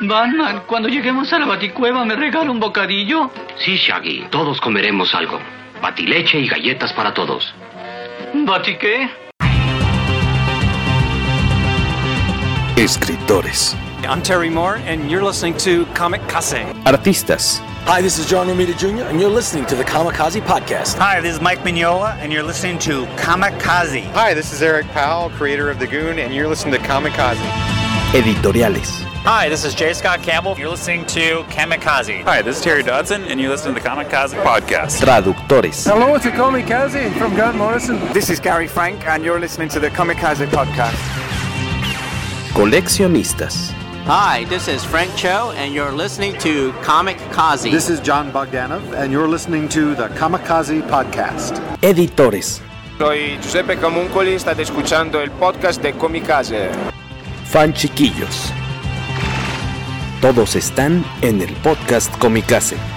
Batman, cuando lleguemos a la baticueva, ¿me regala un bocadillo? Sí, Shaggy, todos comeremos algo. Batileche y galletas para todos. ¿Bati qué? Escritores. I'm Terry Moore, and you're listening to Comic Case. Artistas. Hi, this is John Romita Jr., and you're listening to the Kamikaze Podcast. Hi, this is Mike Mignola, and you're listening to Kamikaze. Hi, this is Eric Powell, creator of The Goon, and you're listening to Kamikaze. Editoriales. Hi, this is J. Scott Campbell. You're listening to Kamikaze. Hi, this is Terry Dodson, and you're listening to the Kamikaze Podcast. Traductores. Hello, it's Kamikaze from Grant Morrison. This is Gary Frank, and you're listening to the Kamikaze Podcast. Coleccionistas. Hi, this is Frank Cho, and you're listening to Comic Kazi. This is John Bogdanov, and you're listening to the Kamikaze Podcast. Editores. Soy Giuseppe Camuncoli, state escuchando el podcast de Comicase. Fan chiquillos. Todos están en el podcast Comicase.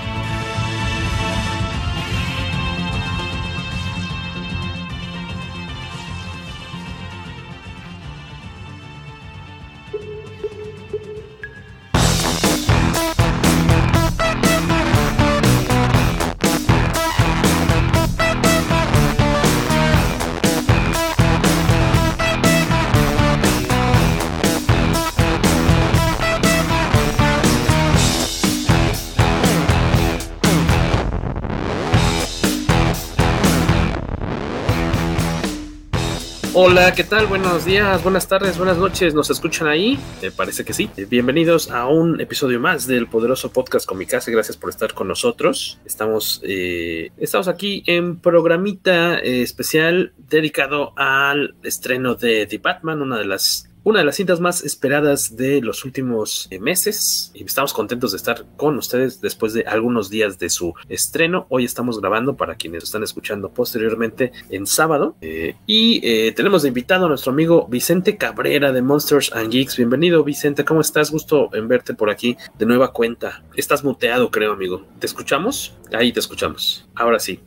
¿Qué tal? Buenos días, buenas tardes, buenas noches. ¿Nos escuchan ahí? Me parece que sí. Bienvenidos a un episodio más del poderoso podcast Comicase. Gracias por estar con nosotros. Estamos, eh, estamos aquí en programita eh, especial dedicado al estreno de The Batman, una de las una de las cintas más esperadas de los últimos eh, meses y estamos contentos de estar con ustedes después de algunos días de su estreno. Hoy estamos grabando para quienes están escuchando posteriormente en sábado eh, y eh, tenemos de invitado a nuestro amigo Vicente Cabrera de Monsters and Geeks. Bienvenido Vicente, ¿cómo estás? Gusto en verte por aquí de nueva cuenta. Estás muteado creo amigo. ¿Te escuchamos? Ahí te escuchamos. Ahora sí.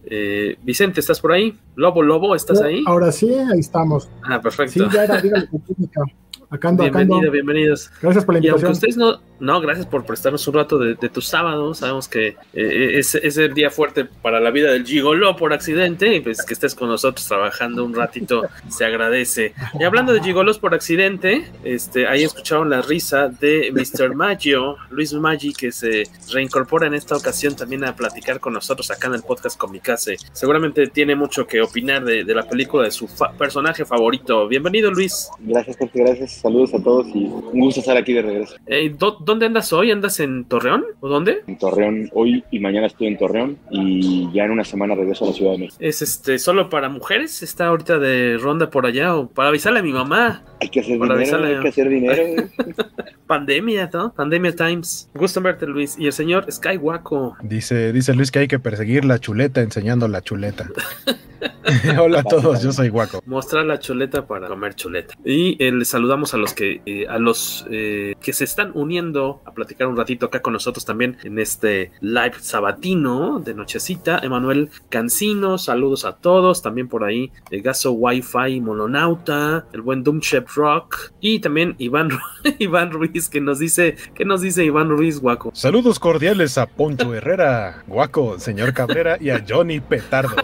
Vicente, ¿estás por ahí? Lobo, Lobo, ¿estás ahí? Ahora sí, ahí estamos. Ah, perfecto. Sí, ya era, Acá ando, Bienvenido, acá ando. bienvenidos. Gracias por la Y invitación. aunque ustedes no, no, gracias por prestarnos un rato de, de tu sábado. Sabemos que eh, es, es el día fuerte para la vida del gigoló por accidente. Y pues que estés con nosotros trabajando un ratito se agradece. Y hablando de gigolos por accidente, este, ahí escucharon la risa de Mr. Maggio, Luis Maggi, que se reincorpora en esta ocasión también a platicar con nosotros acá en el podcast Comicase. Seguramente tiene mucho que opinar de, de la película de su fa- personaje favorito. Bienvenido, Luis. Gracias, Jorge, gracias. Saludos a todos y un gusto estar aquí de regreso. Eh, ¿dó- ¿Dónde andas hoy? ¿Andas en Torreón? ¿O dónde? En Torreón, hoy y mañana estoy en Torreón y ya en una semana regreso a la Ciudad de México. ¿Es este solo para mujeres? ¿Está ahorita de ronda por allá? ¿O para avisarle a mi mamá? Hay que hacer Para dinero, avisarle. hay que hacer dinero. Pandemia, ¿no? Pandemia Times. Gusto en verte, Luis. Y el señor Skywaco. Dice, dice Luis que hay que perseguir la chuleta enseñando la chuleta. Hola a todos, yo soy Guaco. Mostrar la chuleta para comer chuleta. Y eh, les saludamos a los que eh, a los eh, que se están uniendo a platicar un ratito acá con nosotros también en este live sabatino de nochecita. Emanuel Cancino, saludos a todos. También por ahí el Gaso Wi-Fi Mononauta, el buen Doom Chef Rock y también Iván Iván Ruiz que nos dice que nos dice Iván Ruiz Guaco. Saludos cordiales a Poncho Herrera, Guaco, señor Cabrera y a Johnny Petardo.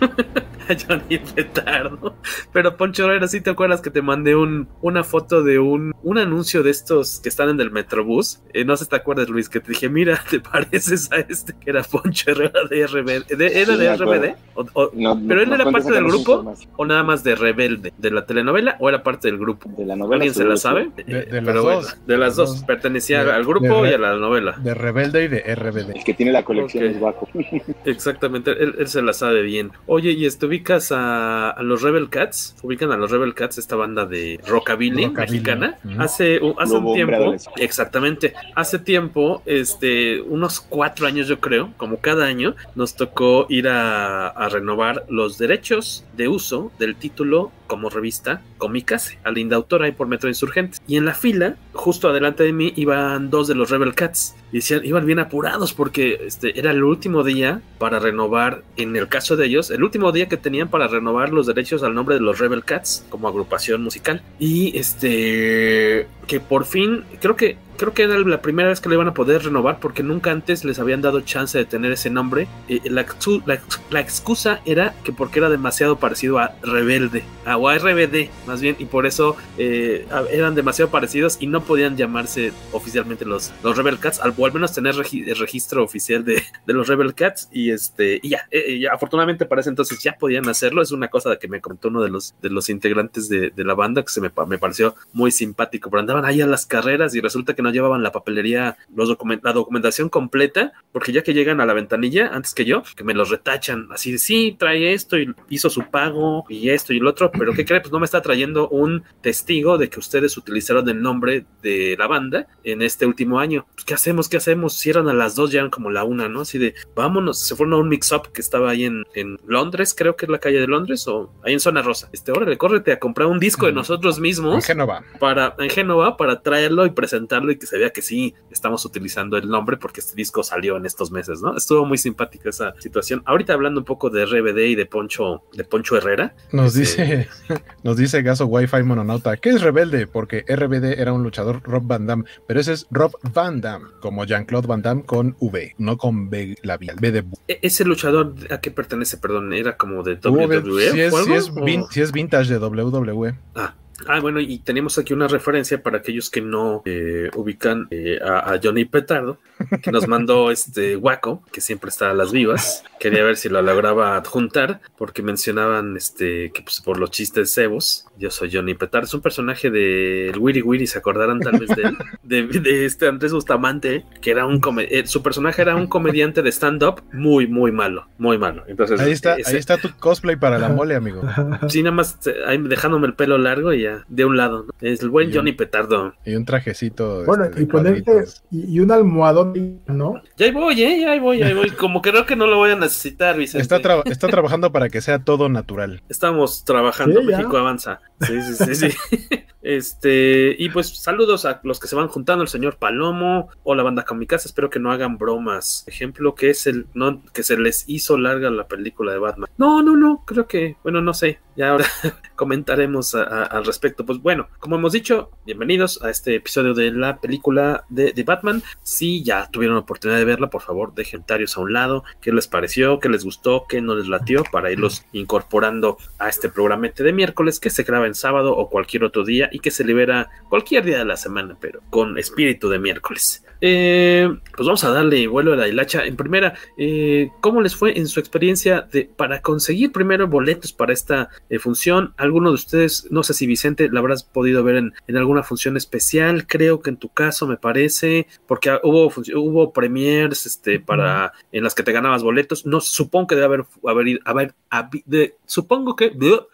a Johnny Petardo. Pero Poncho Herrera, ¿sí te acuerdas que te mandé un, una foto de un, un anuncio de estos que están en el Metrobús? Eh, no sé si te acuerdas, Luis, que te dije, mira, ¿te pareces a este que era Poncho Herrera de RBD? ¿De- ¿Era Sí, de. RBD? O- o- No, ¿Pero él no era parte del grupo o nada más de Rebelde? ¿De la telenovela o era parte del grupo? De la novela. ¿Alguien se la sabe? De- de las Pero bueno, dos. de las dos. Pertenecía De- al grupo y a la novela. De Rebelde y de. RBD. El que tiene la colección Ok. es Guaco. Exactamente, él, él se la sabe bien. Oye, ¿y este, ubicas a, a los Rebel Cats? ¿Ubican a los Rebel Cats, esta banda de rockabilly, Rockabilly. mexicana? Hace, hace Lobo un tiempo, exactamente, hace tiempo, este, unos cuatro años yo creo, como cada año, nos tocó ir a, a renovar los derechos de uso del título como revista Comicase, a Linda Autora y por Metro Insurgentes. Y en la fila, justo adelante de mí, iban dos de los Rebel Cats. Y decían, iban bien apurados porque este, era el último día para renovar, en el caso de ellos, el último día que tenían para renovar los derechos al nombre de los Rebel Cats como agrupación musical. Y este, que por fin, creo que creo que era la primera vez que le iban a poder renovar porque nunca antes les habían dado chance de tener ese nombre. Eh, la, la, la, excusa era que porque era demasiado parecido a Rebelde, a, o a RBD más bien, y por eso eh, eran demasiado parecidos y no podían llamarse oficialmente los, los Rebel Cats, al, o al menos tener el registro oficial de, de, los Rebel Cats. Y este y ya, eh, ya, afortunadamente para ese entonces ya podían hacerlo. Es una cosa que me contó uno de los, de los integrantes de, de la banda que se me, me pareció muy simpático, pero andaban ahí a las carreras y resulta que no llevaban la papelería, los document la documentación completa, porque ya que llegan a la ventanilla, antes que yo, que me los retachan, así de sí, trae esto y hizo su pago y esto y el otro, pero ¿qué cree? Pues no me está trayendo un testigo de que ustedes utilizaron el nombre de la banda en este último año. Pues, ¿Qué hacemos? ¿Qué hacemos? Si eran a las dos, ya eran como la una, ¿no? Así de, vámonos, se fueron a un mix-up que estaba ahí en, en, Londres, creo que es la calle de Londres, o ahí en Zona Rosa. Este, órale, córrete a comprar un disco de nosotros mismos. En Génova. Para, en Génova, para traerlo y presentarlo y que se vea que sí estamos utilizando el nombre porque este disco salió en estos meses, ¿no? Estuvo muy simpática esa situación. Ahorita hablando un poco de RBD y de Poncho, de Poncho Herrera. Nos dice, nos dice Gaso Wi-Fi Mononauta, ¿qué es Rebelde? Porque RBD era un luchador Rob Van Damme, pero ese es Rob Van Damme, como Jean-Claude Van Damme con V, no con B, la B, B de e Ese luchador, ¿a qué pertenece? Perdón, era como de WWE. Si es, si es, si es vintage de WWE. Ah, Ah, bueno, y tenemos aquí una referencia para aquellos que no eh, ubican eh, a, a, Johnny Petardo, que nos mandó este Waco, que siempre está a las vivas. Quería ver si lo lograba adjuntar, porque mencionaban este que pues, por los chistes cebos. Yo soy Johnny Petardo. Es un personaje de Wiri Wiri, se acordarán tal vez de él, de, de, este Andrés Bustamante, que era un eh, su personaje era un comediante de stand-up muy, muy malo, muy malo. Entonces, ahí está, ese, ahí está tu cosplay para la mole, amigo. Sí, nada más ahí dejándome el pelo largo y ya de un lado, ¿no? Es el buen y Johnny Petardo. Y un trajecito. Bueno, este, y ponerte y, y, un almohadón, ¿no? Ya ahí voy, ¿eh? Ya ahí voy, ya ahí voy. Como creo que no lo voy a necesitar, Vicente. Está, tra está trabajando para que sea todo natural. Estamos trabajando, sí, México avanza. Sí, sí, sí, sí. Este, y pues saludos a los que se van juntando, el señor Palomo o la banda Kamikaze, espero que no hagan bromas. Ejemplo que es el, no, que se les hizo larga la película de Batman. No, no, no, creo que, bueno, no sé, ya ahora comentaremos a, a, al respecto. Pues bueno, como hemos dicho, bienvenidos a este episodio de la película de, de Batman. Si ya tuvieron la oportunidad de verla, por favor, dejen a un lado, qué les pareció, qué les gustó, qué no les latió, para irlos incorporando a este programa de miércoles que se graba en sábado o cualquier otro día y que se libera cualquier día de la semana, pero con espíritu de miércoles. Eh, pues vamos a darle vuelo a la hilacha. En primera, eh, ¿cómo les fue en su experiencia de, para conseguir primero boletos para esta eh, función? Alguno de ustedes, no sé si Vicente la habrás podido ver en, en, alguna función especial, creo que en tu caso me parece, porque hubo, hubo premiers este, para, en las que te ganabas boletos. No supongo que debe haber, haber, haber, haber de, supongo que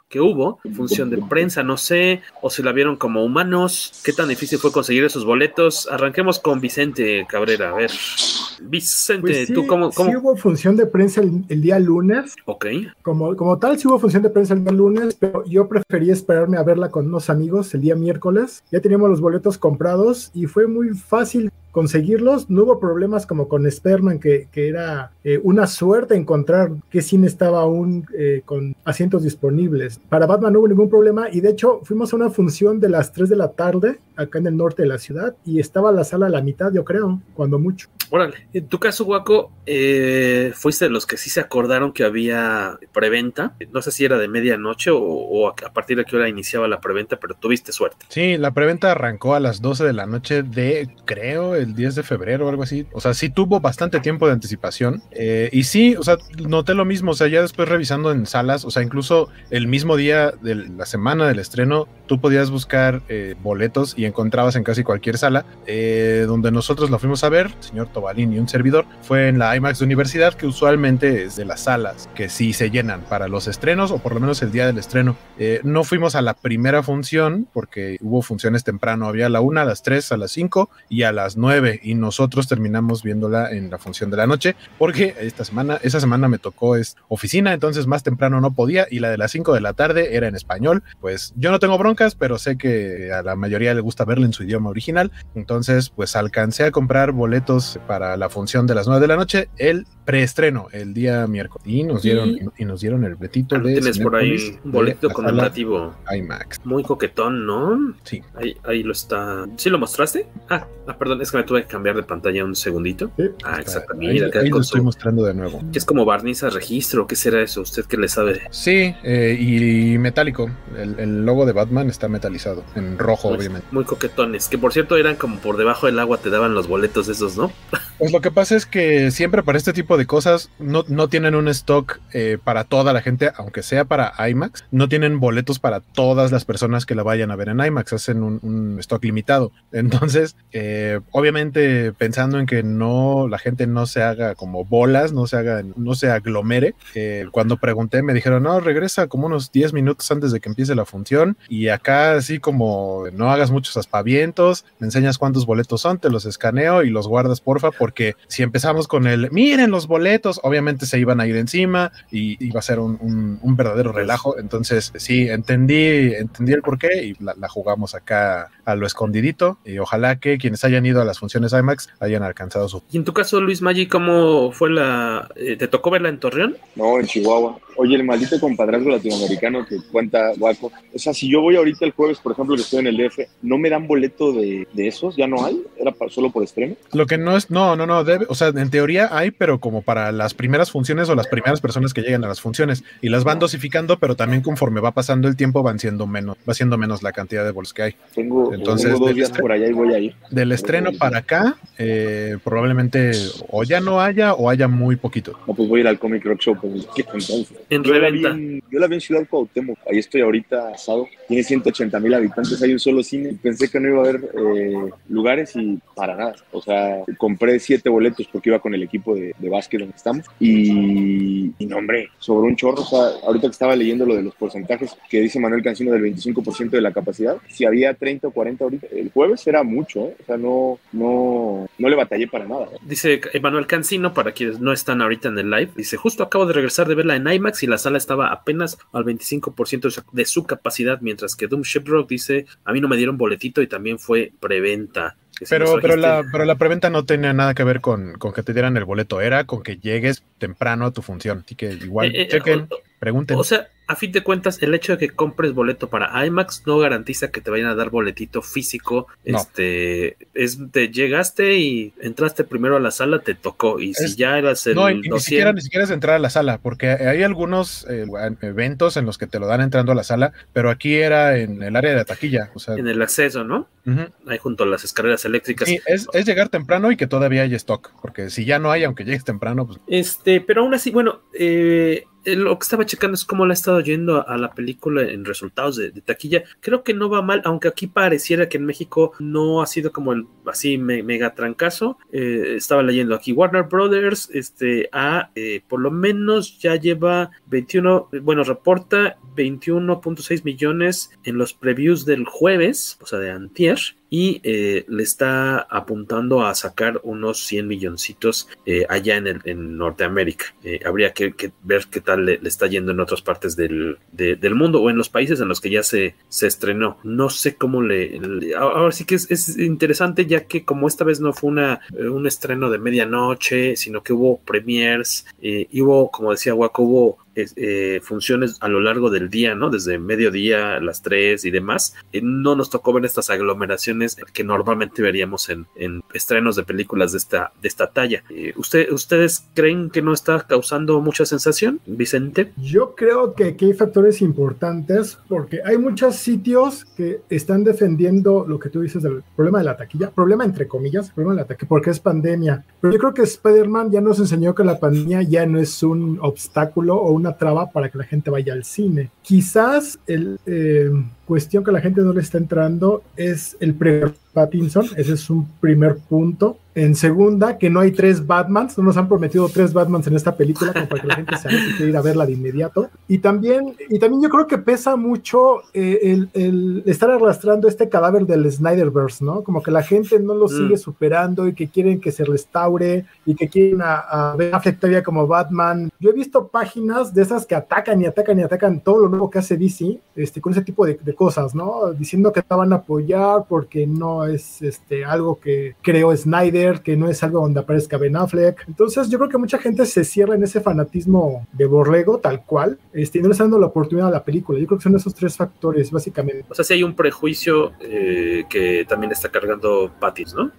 que hubo, función de prensa, no sé, o si la vieron como humanos, qué tan difícil fue conseguir esos boletos. Arranquemos con Vicente Cabrera, a ver. Vicente, pues sí, ¿tú cómo, cómo, Sí hubo función de prensa el, el, día lunes. Ok. Como, como tal, sí hubo función de prensa el día lunes, pero yo preferí esperarme a verla con unos amigos el día miércoles. Ya teníamos los boletos comprados y fue muy fácil conseguirlos. No hubo problemas como con Sperman, que, que era eh, una suerte encontrar qué cine estaba aún eh, con asientos disponibles. Para Batman no hubo ningún problema y de hecho fuimos a una función de las 3 de la tarde acá en el norte de la ciudad y estaba la sala a la mitad, yo creo, cuando mucho. Órale, en tu caso, Guaco, eh, fuiste de los que sí se acordaron que había preventa. No sé si era de medianoche o, o, a partir de qué hora iniciaba la preventa, pero tuviste suerte. Sí, la preventa arrancó a las 12 de la noche de, creo, el 10 de febrero o algo así. O sea, sí tuvo bastante tiempo de anticipación. Eh, y sí, o sea, noté lo mismo. O sea, ya después revisando en salas, o sea, incluso el mismo día de la semana del estreno, tú podías buscar eh, boletos y encontrabas en casi cualquier sala. Eh, donde nosotros lo fuimos a ver, señor Tobalín y un servidor, fue en la IMAX de Universidad, que usualmente es de las salas que sí se llenan para los estrenos o por lo menos el día del estreno. Eh, no fuimos a la primera función porque hubo funciones temprano, había a la una, a las 3, a las 5 y a las 9 y nosotros terminamos viéndola en la función de la noche porque esta semana, esa semana me tocó es oficina, entonces más temprano no podía y la de las 5 de la tarde era en español. Pues yo no tengo pero sé que a la mayoría le gusta verla en su idioma original, entonces pues alcancé a comprar boletos para la función de las 9 de la noche el preestreno el día miércoles y nos dieron y, y nos dieron el boletito Ah, de Tienes por ahí un boleto conmemorativo. IMAX. Muy coquetón, ¿no? Sí. Ahí, ahí lo está. ¿Sí lo mostraste? Ah, ah, perdón, es que me tuve que cambiar de pantalla un segundito. Ah, exactamente. Ahí, lo estoy mostrando de nuevo. que es como barniza registro, ¿qué será eso? ¿Usted qué le sabe? Sí, eh, y metálico. El, el logo de Batman está metalizado, en rojo, Muy- obviamente. Muy coquetones, que por cierto eran como por debajo del agua te daban los boletos esos, ¿no? Pues lo que pasa es que siempre para este tipo de cosas no, no tienen un stock eh, para toda la gente, aunque sea para IMAX, no tienen boletos para todas las personas que la vayan a ver en IMAX, hacen un, un stock limitado. Entonces, eh, obviamente pensando en que no la gente no se haga como bolas, no se haga, no se aglomere, eh, cuando pregunté me dijeron, no, regresa como unos 10 minutos antes de que empiece la función y acá así como no hagas muchos aspavientos, me enseñas cuántos boletos son, te los escaneo y los guardas porfa, porque si empezamos con el, miren los boletos, obviamente se iban a ir encima y iba a ser un, un- un verdadero relajo, entonces sí, entendí, entendí el porqué y la, la jugamos acá a lo escondidito y ojalá que quienes hayan ido a las funciones IMAX hayan alcanzado su... Y en tu caso, Luis Maggi, ¿cómo fue la... eh, ¿Te tocó verla en Torreón? No, en Chihuahua. Oye, el maldito compadrazgo latinoamericano que cuenta Guaco. O sea, si yo voy ahorita el jueves, por ejemplo, que estoy en el DF, ¿no me dan boleto de, de esos? ¿Ya no hay? ¿Era solo por estreno? Lo que no es, no, no, no, debe, o sea, en teoría hay, pero como para las primeras funciones o las primeras personas que llegan a las funciones y las van dosificando, pero también conforme va pasando el tiempo van siendo menos, va siendo menos la cantidad de bolos que hay. Tengo, Entonces, tengo dos días por allá y voy a ir. Del estreno para acá, eh, probablemente o ya no haya o haya muy poquito. No, pues voy a ir al Comic Rock Show. Pues, ¿qué entonces? En yo, la vi reventa. en, yo la vi en Ciudad Cuauhtémoc. Ahí estoy ahorita asado. Tiene 180 mil habitantes. Hay un solo cine. Pensé que no iba a haber eh, lugares y para nada. O sea, compré siete boletos porque iba con el equipo de, de básquet donde estamos. Y, y no, hombre, sobre un chorro. O sea, ahorita que estaba leyendo lo de los porcentajes que dice Manuel Cancino del 25% de la capacidad, si había 30 o 40 ahorita, el jueves era mucho. ¿eh? O sea, no, no, no le batallé para nada. Dice Emanuel Cancino, para quienes no están ahorita en el live, dice, justo acabo de regresar de verla en IMAX y la sala estaba apenas al 25% de su- capacidad, mientras que Doom Shiprock dice, a mí no me dieron boletito y también fue preventa. Si Pero, pero, la, pero la preventa no tenía nada que ver con, con que te dieran el boleto, era con que llegues temprano a tu función. Así que igual, Eh, eh, chequen, o- pregunten. O sea, a fin de cuentas, el hecho de que compres boleto para IMAX no garantiza que te vayan a dar boletito físico. No. Este, es te llegaste y entraste primero a la sala, te tocó. Y si ya eras el no, y- ni 200, siquiera, ni siquiera es entrar a la sala, porque hay algunos eh, eventos en los que te lo dan entrando a la sala, pero aquí era en el área de la taquilla. O sea, en el acceso, ¿no? ujú. Ahí junto a las escaleras eléctricas. Sí, es, es llegar temprano y que todavía hay stock, porque si ya no hay, aunque llegues temprano, pues Este, pero aún así, bueno, eh, lo que estaba checando es cómo le ha estado yendo a, la película en resultados de, taquilla. Creo que no va mal, aunque aquí pareciera que en México no ha sido como el así me- mega trancazo. Eh, estaba leyendo aquí Warner Brothers, este, a eh, por lo menos ya lleva 21, eh, bueno, reporta 21.6 millones en los previews del jueves, o sea, de antier. Y eh, le está apuntando a sacar unos 100 milloncitos eh, allá en, el, en Norteamérica. Eh, habría que, ver qué tal le, le está yendo en otras partes del, de- del mundo o en los países en los que ya se, se estrenó. No sé cómo le... ahora sí que es, es interesante ya que como esta vez no fue una, eh, un estreno de medianoche, sino que hubo premiers hubo, como decía Waco, hubo eh, funciones a lo largo del día, ¿no? Desde mediodía, las 3 y demás. Eh, no nos tocó ver estas aglomeraciones que normalmente veríamos en, en estrenos de películas de esta, de esta talla. Eh, ¿usted, ¿Ustedes creen que no está causando mucha sensación, Vicente? Yo creo que aquí hay factores importantes porque hay muchos sitios que están defendiendo lo que tú dices del problema de la taquilla, problema entre comillas, problema de la taquilla, porque es pandemia. Pero yo creo que Spider-Man ya nos enseñó que la pandemia ya no es un obstáculo o una traba para que la gente vaya al cine. Quizás el eh, cuestión que la gente no le está entrando es el pre Pattinson, ese es un primer punto. En segunda, que no hay tres Batmans, no nos han prometido tres Batmans en esta película como para que la gente se haga quiere ir a verla de inmediato. Y también, y también yo creo que pesa mucho eh, el, el estar arrastrando este cadáver del Snyderverse, ¿no? Como que la gente no lo Mm. sigue superando y que quieren que se restaure y que quieren a, a Ben Affleck todavía como Batman. Yo he visto páginas de esas que atacan y atacan y atacan todo lo nuevo que hace DC, este, con ese tipo de, de cosas, ¿no? Diciendo que te van a apoyar porque no es este, algo que creó Snyder Joker, que no es algo donde aparezca Ben Affleck. Entonces yo creo que mucha gente se cierra en ese fanatismo de Borrego, tal cual, este, y no le está dando la oportunidad a la película. Yo creo que son esos tres factores, básicamente. O sea, si hay un prejuicio eh, que también está cargando Pattinson, ¿no?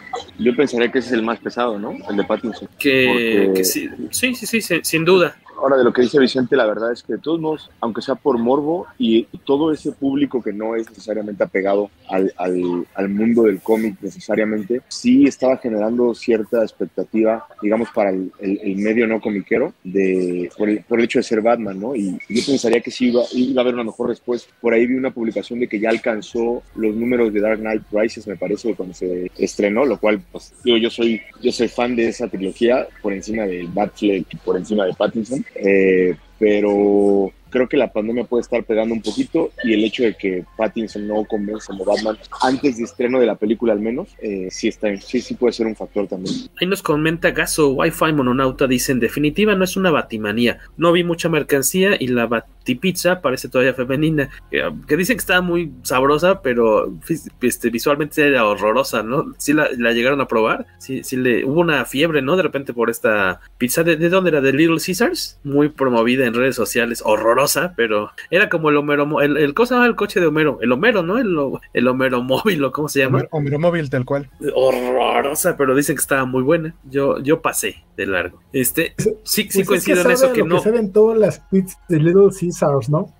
Yo pensaría que ese es el más pesado, ¿no? El de Pattinson. Que, Porque- que sí, sí, sí, sí, sin duda. Ahora, de lo que dice Vicente, la verdad es que de todos modos, aunque sea por morbo y todo ese público que no es necesariamente apegado al, al, mundo del cómic necesariamente, sí estaba generando cierta expectativa, digamos, para el, el- medio no comiquero de, por, el, por el hecho de ser Batman, ¿no? Y yo pensaría que sí iba, iba a haber una mejor respuesta. Por ahí vi una publicación de que ya alcanzó los números de Dark Knight Rises, me parece, cuando se estrenó, lo cual, pues, digo, yo soy, yo soy fan de esa trilogía por encima de Batfleck por encima de Pattinson. Eh, pero creo que la pandemia puede estar pegando un poquito y el hecho de que Pattinson no convence como Batman antes de estreno de la película al menos, eh, sí, está, sí, sí puede ser un factor también. Ahí nos comenta Gaso, Wi-Fi Mononauta, dice, en definitiva no es una batimanía. No vi mucha mercancía y la batipizza parece todavía femenina. Que, que dicen que está muy sabrosa, pero este, visualmente era horrorosa, ¿no? Sí la, la llegaron a probar. Sí, sí le, hubo una fiebre, ¿no? De repente por esta pizza. ¿De, de dónde era? ¿De Little Caesars? Muy promovida en redes sociales. Horrorosa, pero era como el Homero... El, el, ¿Cómo se llama el coche de Homero? El Homero, ¿no? El, el Homero móvil, ¿o cómo se llama? Homero, Homero móvil tal cual. horrorosa, pero dicen que estaba muy buena. Yo, yo pasé de largo. Este, sí, sí Pues es coincido en eso que no. que saben todas las tweets de Little Caesars, ¿no?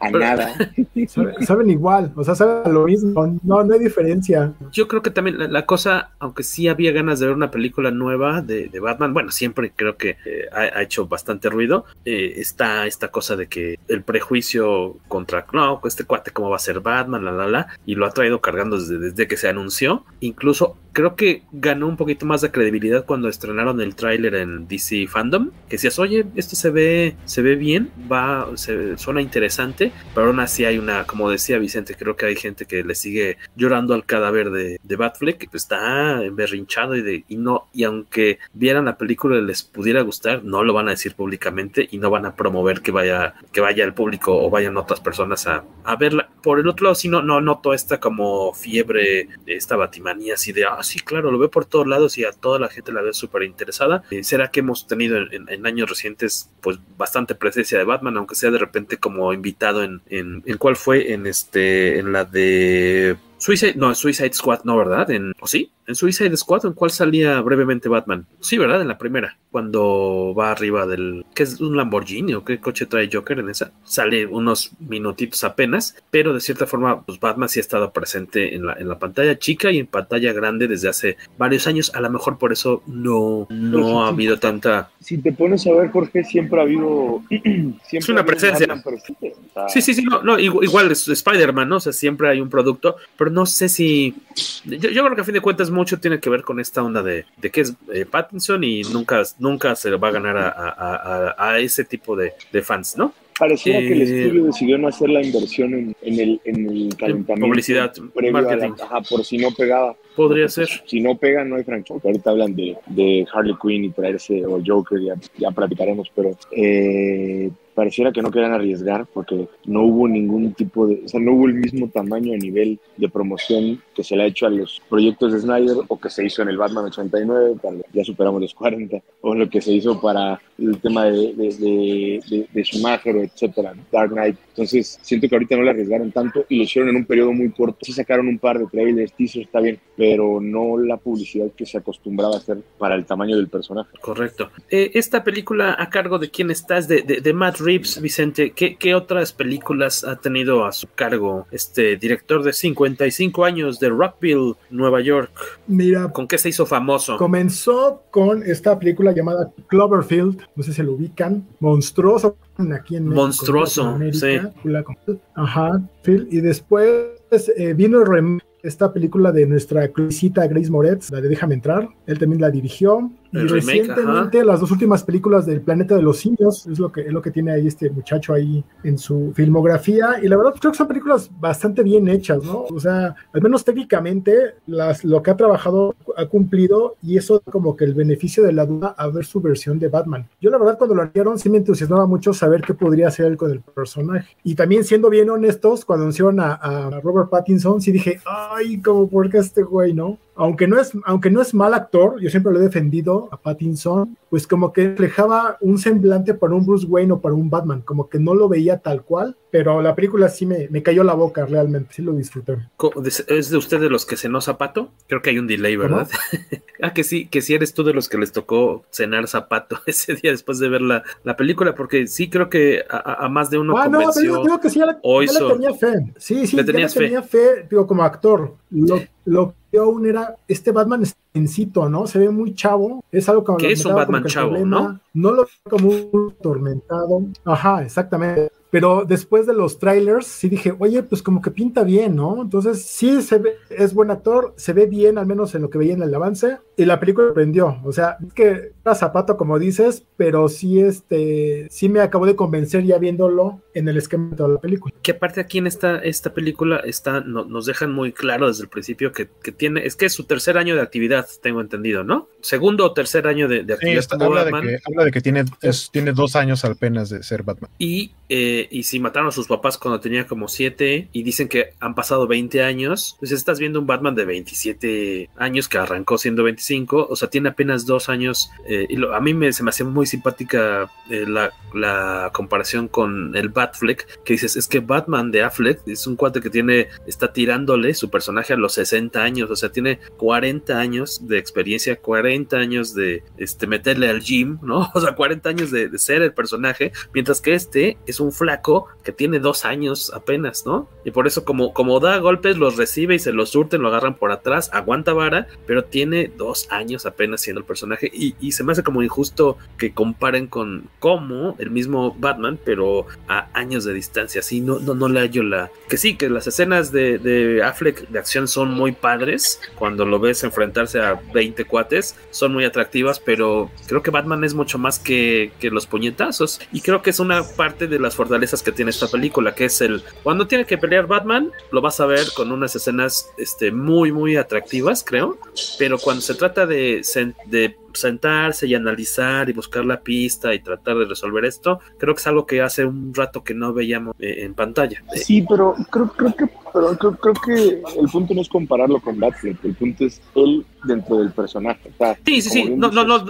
A nada. Saben, saben igual, o sea, saben lo mismo. No, no hay diferencia. Yo creo que también la, la cosa, aunque sí había ganas de ver una película nueva de, de Batman, bueno, siempre creo que eh, ha, ha hecho bastante ruido. eh, está esta cosa de que el prejuicio contra, no, este cuate, cómo va a ser Batman, la, la, la, y lo ha traído cargando desde, desde que se anunció. Incluso creo que ganó un poquito más de credibilidad cuando estrenaron el tráiler en DC Fandom, que decías, oye, esto se ve, se ve bien, va, se, suena interesante, pero aún así hay una, como decía Vicente, creo que hay gente que le sigue llorando al cadáver de, de Batfleck, pues, está berrinchado y, de, y no, y aunque vieran la película y les pudiera gustar, no lo van a decir públicamente y no van a promover que vaya, que vaya el público o vayan otras personas a, a verla. Por el otro lado, si no, no noto esta como fiebre, esta batimanía así de, ah, sí, claro, lo veo por todos lados y a toda la gente la ve súper interesada. Eh, ¿Será que hemos tenido en, en, en, años recientes pues bastante presencia de Batman, aunque sea de repente como invitado en, en, cuál fue, en este, en la de Suicide, no, Suicide Squad, no, ¿verdad? En, ¿O sí? En Suicide Squad, ¿en cuál salía brevemente Batman? Sí, ¿verdad? En la primera, cuando va arriba del... ¿Qué es un Lamborghini o qué coche trae Joker en esa? Sale unos minutitos apenas, pero de cierta forma, pues Batman sí ha estado presente en la, en la pantalla chica y en pantalla grande desde hace varios años. A lo mejor por eso no, no ha habido tanta... Si te pones a ver, Jorge, siempre ha habido... siempre es una presencia. Batman presente. O sea, Sí, sí, sí, no, no igual, igual es Spider-Man, ¿no? O sea, siempre hay un producto, pero no sé si. Yo, yo creo que a fin de cuentas mucho tiene que ver con esta onda de, de que es eh, Pattinson y nunca, nunca se va a ganar a, a, a, a ese tipo de, de, fans, ¿no? Pareciera Eh, que el estudio decidió no hacer la inversión en, en el, en el calentamiento. publicidad, la- marketing. ajá, por si no pegaba. Podría ser. Si no pega, no hay franquicia. Ahorita hablan de, de Harley Quinn y traerse, o Joker, ya, ya platicaremos, pero eh, pareciera que no querían arriesgar porque no hubo ningún tipo de, o sea, no hubo el mismo tamaño a nivel de promoción que se le ha hecho a los proyectos de Snyder o que se hizo en el Batman 89, para- ya superamos los 40, o lo que se hizo para el tema de, de, de, de, de Schumacher, etcétera. Dark Knight. Entonces, siento que ahorita no le arriesgaron tanto y lo hicieron en un periodo muy corto. Sí sacaron un par de trailers, teasers, está bien, pero no la publicidad que se acostumbraba a hacer para el tamaño del personaje. Correcto. Eh, esta película a cargo de quién estás, de, de Matt Reeves, Vicente, ¿qué, ¿qué, otras películas ha tenido a su cargo este director de 55 años de Rockville, Nueva York? Mira, ¿Con qué se hizo famoso? comenzó con esta película llamada Cloverfield, no sé si lo ubican, monstruoso aquí en México, Monstruoso, en América, sí. Ajá, Phil, y después eh, vino esta película de nuestra Luisita Grace Moretz, la de Déjame entrar, él también la dirigió. Y El remake, recientemente las dos últimas películas del Planeta de los Simios, es lo que, es lo que tiene ahí este muchacho ahí en su filmografía. Y la verdad creo que son películas bastante bien hechas, ¿no? O sea, al menos técnicamente las, lo que ha trabajado ha cumplido y eso como que el beneficio de la duda a ver su versión de Batman. Yo la verdad cuando lo hallaron sí me entusiasmaba mucho saber qué podría hacer él con el personaje. Y también siendo bien honestos, cuando anunciaron a, a Robert Pattinson, sí dije, ay, como por qué este güey, ¿no? Aunque no es, aunque no es mal actor, yo siempre lo he defendido a Pattinson, pues como que reflejaba un semblante para un Bruce Wayne o para un Batman, como que no lo veía tal cual, pero la película sí me, me cayó la boca realmente, sí lo disfruté. ¿Es de usted de los que cenó zapato? Creo que hay un delay, ¿verdad? ah, que sí, que sí eres tú de los que les tocó cenar zapato ese día después de ver la, la película, porque sí creo que a, a más de uno ah, convenció. No, pero digo que sí, ya le, ya le tenía fe. Sí, sí, le ya tenías le tenía fe. fe, digo, como actor. Lo, lo aún era, este Batman es jovencito, ¿no? Se ve muy chavo. Es algo que ¿Qué es un Batman chavo, ¿no? No lo veo como un tormentado. Ajá, exactamente. Pero después de los trailers, sí dije, oye, pues como que pinta bien, ¿no? Entonces, sí se ve, es buen actor, se ve bien, al menos en lo que veía en el avance, y la película prendió. O sea, es que era zapato, como dices, pero sí, este, sí me acabó de convencer ya viéndolo en el esquema de toda la película. Que aparte aquí en esta, esta película está, no, nos dejan muy claro desde el principio que, que, tiene, es que es su tercer año de actividad, tengo entendido, ¿no? Segundo o tercer año de, de actividad. Sí, está, habla, de que, habla, de que, tiene, es, tiene dos años apenas de ser Batman. Y eh, y si mataron a sus papás cuando tenía como 7 y dicen que han pasado 20 años, pues estás viendo un Batman de 27 años que arrancó siendo 25, o sea, tiene apenas dos años. Eh, y lo, a mí me, se me hacía muy simpática eh, la, la, comparación con el Batfleck, que dices, es que Batman de Affleck es un cuate que tiene, está tirándole su personaje a los 60 años, o sea, tiene 40 años de experiencia, 40 años de este, meterle al gym, ¿no? O sea, 40 años de, ser el personaje, mientras que este es un flaco que tiene dos años apenas, ¿no? Y por eso como, como da golpes, los recibe y se los surten, lo agarran por atrás, aguanta vara, pero tiene dos años apenas siendo el personaje y, se me hace como injusto que comparen con como el mismo Batman, pero a años de distancia, no, no, no le hallo la... Que sí, que las escenas de, de Affleck de acción son muy padres, cuando lo ves enfrentarse a 20 cuates, son muy atractivas, pero creo que Batman es mucho más que, que los puñetazos. Y creo que es una parte de las fortalezas que tiene esta película, que es el cuando tiene que pelear Batman, lo vas a ver con unas escenas este, muy, muy atractivas, creo, pero cuando se trata de, de sentarse y analizar y buscar la pista y tratar de resolver esto, creo que es algo que hace un rato que no veíamos eh, en pantalla. Sí, pero creo, creo que pero creo, creo, que el punto no es compararlo con Batfleck, el punto es él dentro del personaje. O sea, sí, sí, sí, no, no, no,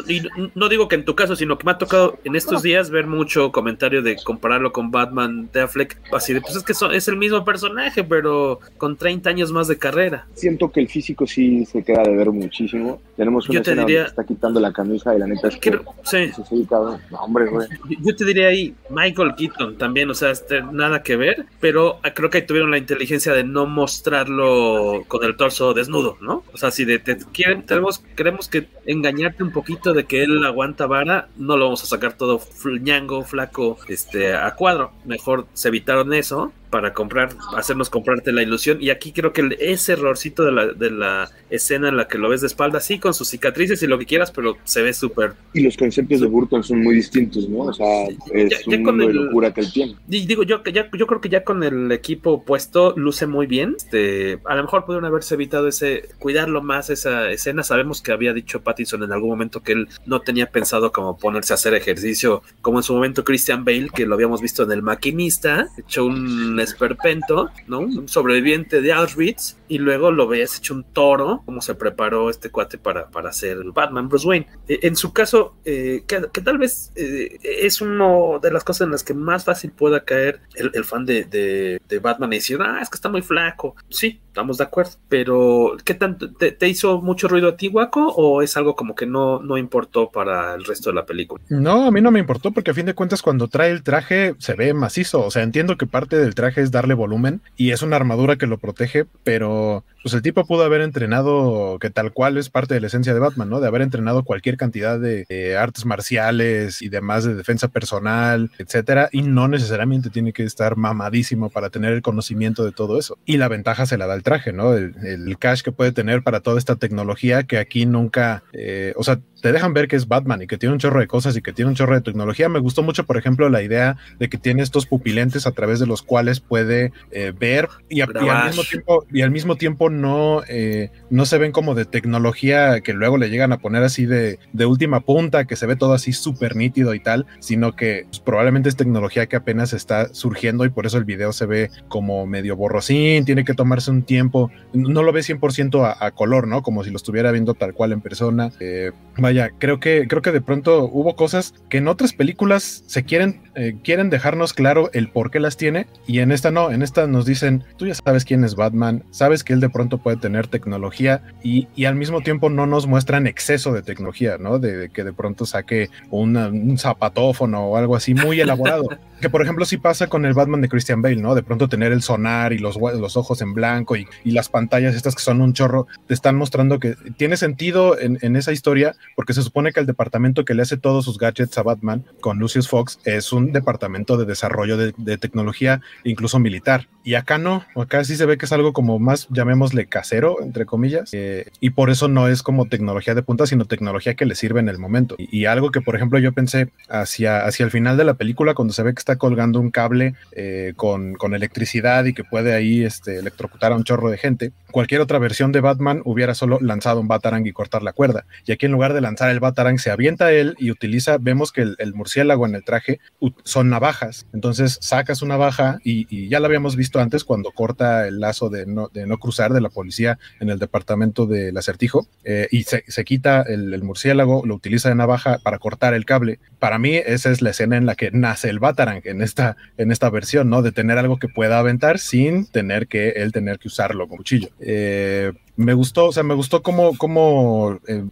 no, digo que en tu caso, sino que me ha tocado en estos días ver mucho comentario de compararlo con Batman de Affleck, así de, pues es que son, es el mismo personaje, pero con 30 años más de carrera. Siento que el físico sí se queda de ver muchísimo. Tenemos una Yo te diría, está quitando la camisa y la neta es que... Creo, sí. sí no, hombre, güey. Yo te diría ahí, Michael Keaton también, o sea, este, nada que ver, pero creo que ahí tuvieron la inteligencia de no mostrarlo con el torso desnudo, ¿no? O sea, si de, te quieren, tenemos, queremos que engañarte un poquito de que él aguanta vara, no lo vamos a sacar todo ñango, flaco, este, a cuadro. Mejor se evitaron eso para comprar, hacernos comprarte la ilusión. Y aquí creo que ese errorcito de la, de la escena en la que lo ves de espalda, sí, con sus cicatrices y lo que quieras, pero se ve súper. Y los conceptos de Burton son muy distintos, ¿no? O sea, es ya, ya un mundo el, de locura que él tiene. Y digo, yo, ya, yo creo que ya con el equipo puesto luce muy bien. Este, a lo mejor pudieron haberse evitado ese, cuidarlo más esa escena. Sabemos que había dicho Pattinson en algún momento que él no tenía pensado como ponerse a hacer ejercicio, como en su momento Christian Bale, que lo habíamos visto en El Maquinista, hecho un esperpento, ¿no? Un sobreviviente de Auschwitz, y luego lo veías hecho un toro, como se preparó este cuate para, para ser Batman Bruce Wayne. Eh, en su caso, eh, que, tal vez eh, es una de las cosas en las que más fácil pueda caer el, fan de, de, Batman y decir, ah, es que está muy flaco. Sí, estamos de acuerdo, pero ¿qué tanto te, te hizo mucho ruido a ti, Waco, o es algo como que no, no importó para el resto de la película? No, a mí no me importó porque a fin de cuentas cuando trae el traje se ve macizo, o sea, entiendo que parte del traje es darle volumen y es una armadura que lo protege, pero pues el tipo pudo haber entrenado, que tal cual es parte de la esencia de Batman, ¿no? De haber entrenado cualquier cantidad de, de artes marciales y demás de defensa personal, etcétera, y no necesariamente tiene que estar mamadísimo para tener el conocimiento de todo eso. Y la ventaja se la da el traje, ¿no? El, el cash que puede tener para toda esta tecnología que aquí nunca, eh, o sea, te dejan ver que es Batman y que tiene un chorro de cosas y que tiene un chorro de tecnología. Me gustó mucho, por ejemplo, la idea de que tiene estos pupilentes a través de los cuales puede eh, ver y, a, y, al mismo tiempo, y al mismo tiempo no, eh, no se ven como de tecnología que luego le llegan a poner así de, de última punta, que se ve todo así súper nítido y tal, sino que pues, probablemente es tecnología que apenas está surgiendo y por eso el video se ve como medio borrosín, tiene que tomarse un tiempo, no lo ve 100% a, a color, ¿no? Como si lo estuviera viendo tal cual en persona. Eh, vaya, creo que, creo que de pronto hubo cosas que en otras películas se quieren, eh, quieren dejarnos claro el por qué las tiene y en esta no, en esta nos dicen, tú ya sabes quién es Batman, sabes que él de pronto puede tener tecnología y, y al mismo tiempo no nos muestran exceso de tecnología, ¿no? De, de que de pronto saque una, un zapatófono o algo así muy elaborado. Que por ejemplo sí pasa con el Batman de Christian Bale, ¿no? De pronto tener el sonar y los, los ojos en blanco y, y, las pantallas estas que son un chorro, te están mostrando que tiene sentido en, en, esa historia porque se supone que el departamento que le hace todos sus gadgets a Batman con Lucius Fox es un departamento de desarrollo de, de tecnología, incluso militar. Y acá no, acá sí se ve que es algo como más, llamémosle casero, entre comillas, eh, y por eso no es como tecnología de punta, sino tecnología que le sirve en el momento. Y, algo que, por ejemplo, yo pensé hacia, hacia el final de la película, cuando se ve que está colgando un cable eh, con, electricidad y que puede ahí este, electrocutar a un chorro de gente, cualquier otra versión de Batman hubiera solo lanzado un Batarang y cortar la cuerda. Y aquí en lugar de lanzar el Batarang, se avienta él y utiliza, vemos que el, murciélago en el traje son navajas. Entonces sacas una navaja y, ya lo habíamos visto antes cuando corta el lazo de no, de no cruzar de la policía en el departamento del acertijo eh, y se, se quita el, el, murciélago, lo utiliza de navaja para cortar el cable. Para mí esa es la escena en la que nace el Batarang en esta, en esta versión, ¿no? De tener algo que pueda aventar sin tener que él tener que usarlo con cuchillo. Eh, me gustó, o sea, me gustó cómo, cómo eh,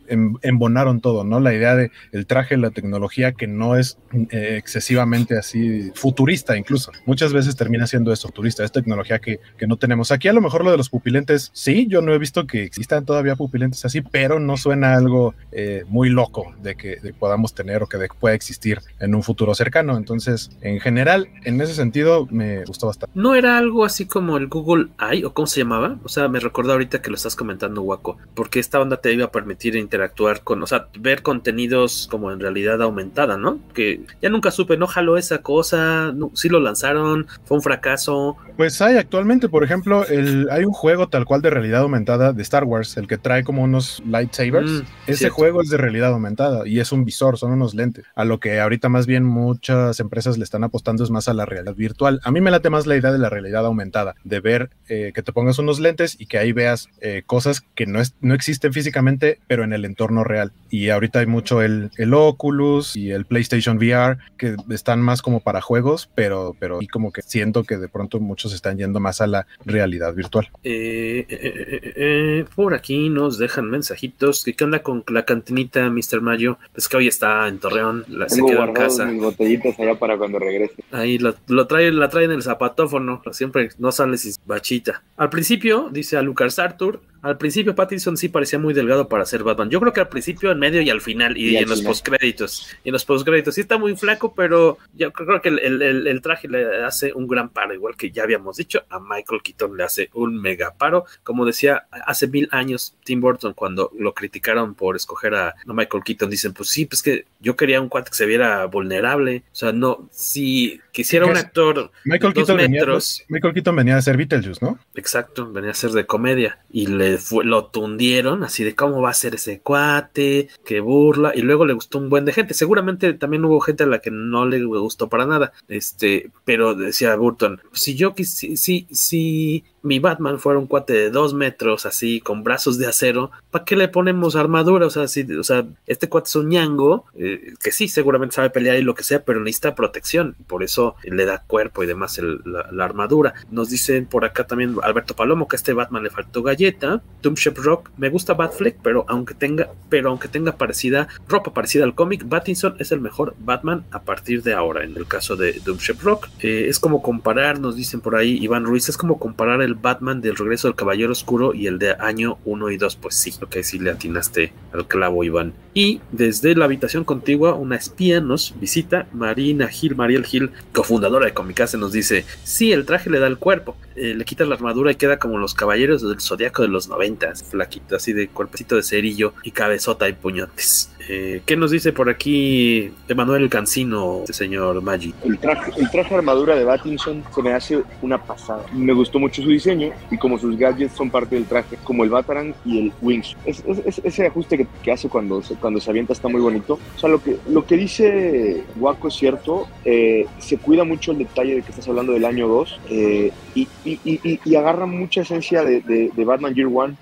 embonaron todo, ¿no? La idea de el traje, la tecnología que no es eh, excesivamente así futurista incluso. Muchas veces termina siendo eso, futurista, es tecnología que, que, no tenemos. Aquí a lo mejor lo de los pupilentes, sí, yo no he visto que existan todavía pupilentes así, pero no suena algo eh, muy loco de que podamos tener o que de, pueda existir en un futuro cercano. Entonces, en general, en ese sentido, me gustó bastante. ¿No era algo así como el Google Eye o cómo se llamaba? O sea, me recordó ahorita que lo estás comentando, Waco, porque esta onda te iba a permitir interactuar con, o sea, ver contenidos como en realidad aumentada, ¿no? Que ya nunca supe, no jaló esa cosa, no, sí lo lanzaron, fue un fracaso. Pues hay actualmente, por ejemplo, el, hay un juego tal cual de realidad aumentada de Star Wars, el que trae como unos lightsabers. Mm, Ese cierto. juego es de realidad aumentada y es un visor, son unos lentes. A lo que ahorita más bien muchas empresas le están apostando es más a la realidad virtual. A mí me late más la idea de la realidad aumentada, de ver eh, que te pongas unos lentes y que ahí veas eh, cosas que no, es, no existen físicamente, pero en el entorno real. Y ahorita hay mucho el, el, Oculus y el PlayStation VR, que están más como para juegos, pero, pero y como que siento que de pronto muchos están yendo más a la realidad virtual. Eh, eh, por aquí nos dejan mensajitos. ¿Qué onda con la cantinita, Mr. Mayo? Es que hoy está en Torreón, la, se quedó en casa. mis botellitas allá para cuando regrese. Ahí lo, lo trae, la traen en el zapatófono, siempre no sale sin bachita. Al principio, dice a Lucas Arthur, al principio Pattinson sí parecía muy delgado para ser Batman. Yo creo que al principio, en medio y al final, y, y en los postcréditos. Y en los postcréditos sí está muy flaco, pero yo creo que el, el, el, traje le hace un gran paro, igual que ya habíamos dicho, a Michael Keaton le hace un mega paro. Como decía, hace mil años Tim Burton, cuando lo criticaron por escoger a, a Michael Keaton, dicen, pues sí, pues que yo quería un cuate que se viera vulnerable. O sea, no, si quisiera un actor Michael Keaton, metros, venía, Michael Keaton venía a ser Beetlejuice, ¿no? Exacto, venía a ser de comedia. Y le fue, lo tundieron, así de cómo va a ser ese cuate, que burla, y luego le gustó un buen de gente. Seguramente también hubo gente a la que no le gustó para nada, este, pero decía Burton, si yo quisiera, si, si mi Batman fuera un cuate de dos metros, así, con brazos de acero, ¿para qué le ponemos armadura? O sea, si, o sea, este cuate es un ñango, eh, que sí, seguramente sabe pelear y lo que sea, pero necesita protección, por eso le da cuerpo y demás la, armadura. Nos dicen por acá también Alberto Palomo que a este Batman le faltó galleta. Doomship Rock, me gusta Batfleck, pero aunque tenga, pero aunque tenga parecida, ropa parecida al cómic, Battinson es el mejor Batman a partir de ahora, en el caso de Doomship Rock. Eh, es como comparar, nos dicen por ahí Iván Ruiz, es como comparar el Batman del regreso del Caballero Oscuro y el de año 1 y 2. Pues sí, que sí le atinaste al clavo, Iván. Y desde la habitación contigua, una espía nos visita, Marina Gil, Mariel Gil, cofundadora de Comicase, nos dice: Sí, el traje le da el cuerpo, eh, le quita la armadura y queda como los caballeros del zodiaco de los noventas, flaquito, así de cuerpecito de cerillo y cabezota y puñotes. Eh, ¿Qué nos dice por aquí Emanuel Cancino, este señor Maggi? El traje, el traje armadura de Batinson se me hace una pasada. Me gustó mucho su diseño y como sus gadgets son parte del traje, como el Batarang y el Wings. Es, es, es, ese ajuste que, que, hace cuando se, cuando se avienta está muy bonito. O sea, lo que, lo que dice Waco es cierto. Eh, se cuida mucho el detalle de que estás hablando del año 2 eh, y, y, agarra mucha esencia de, de Batman Year One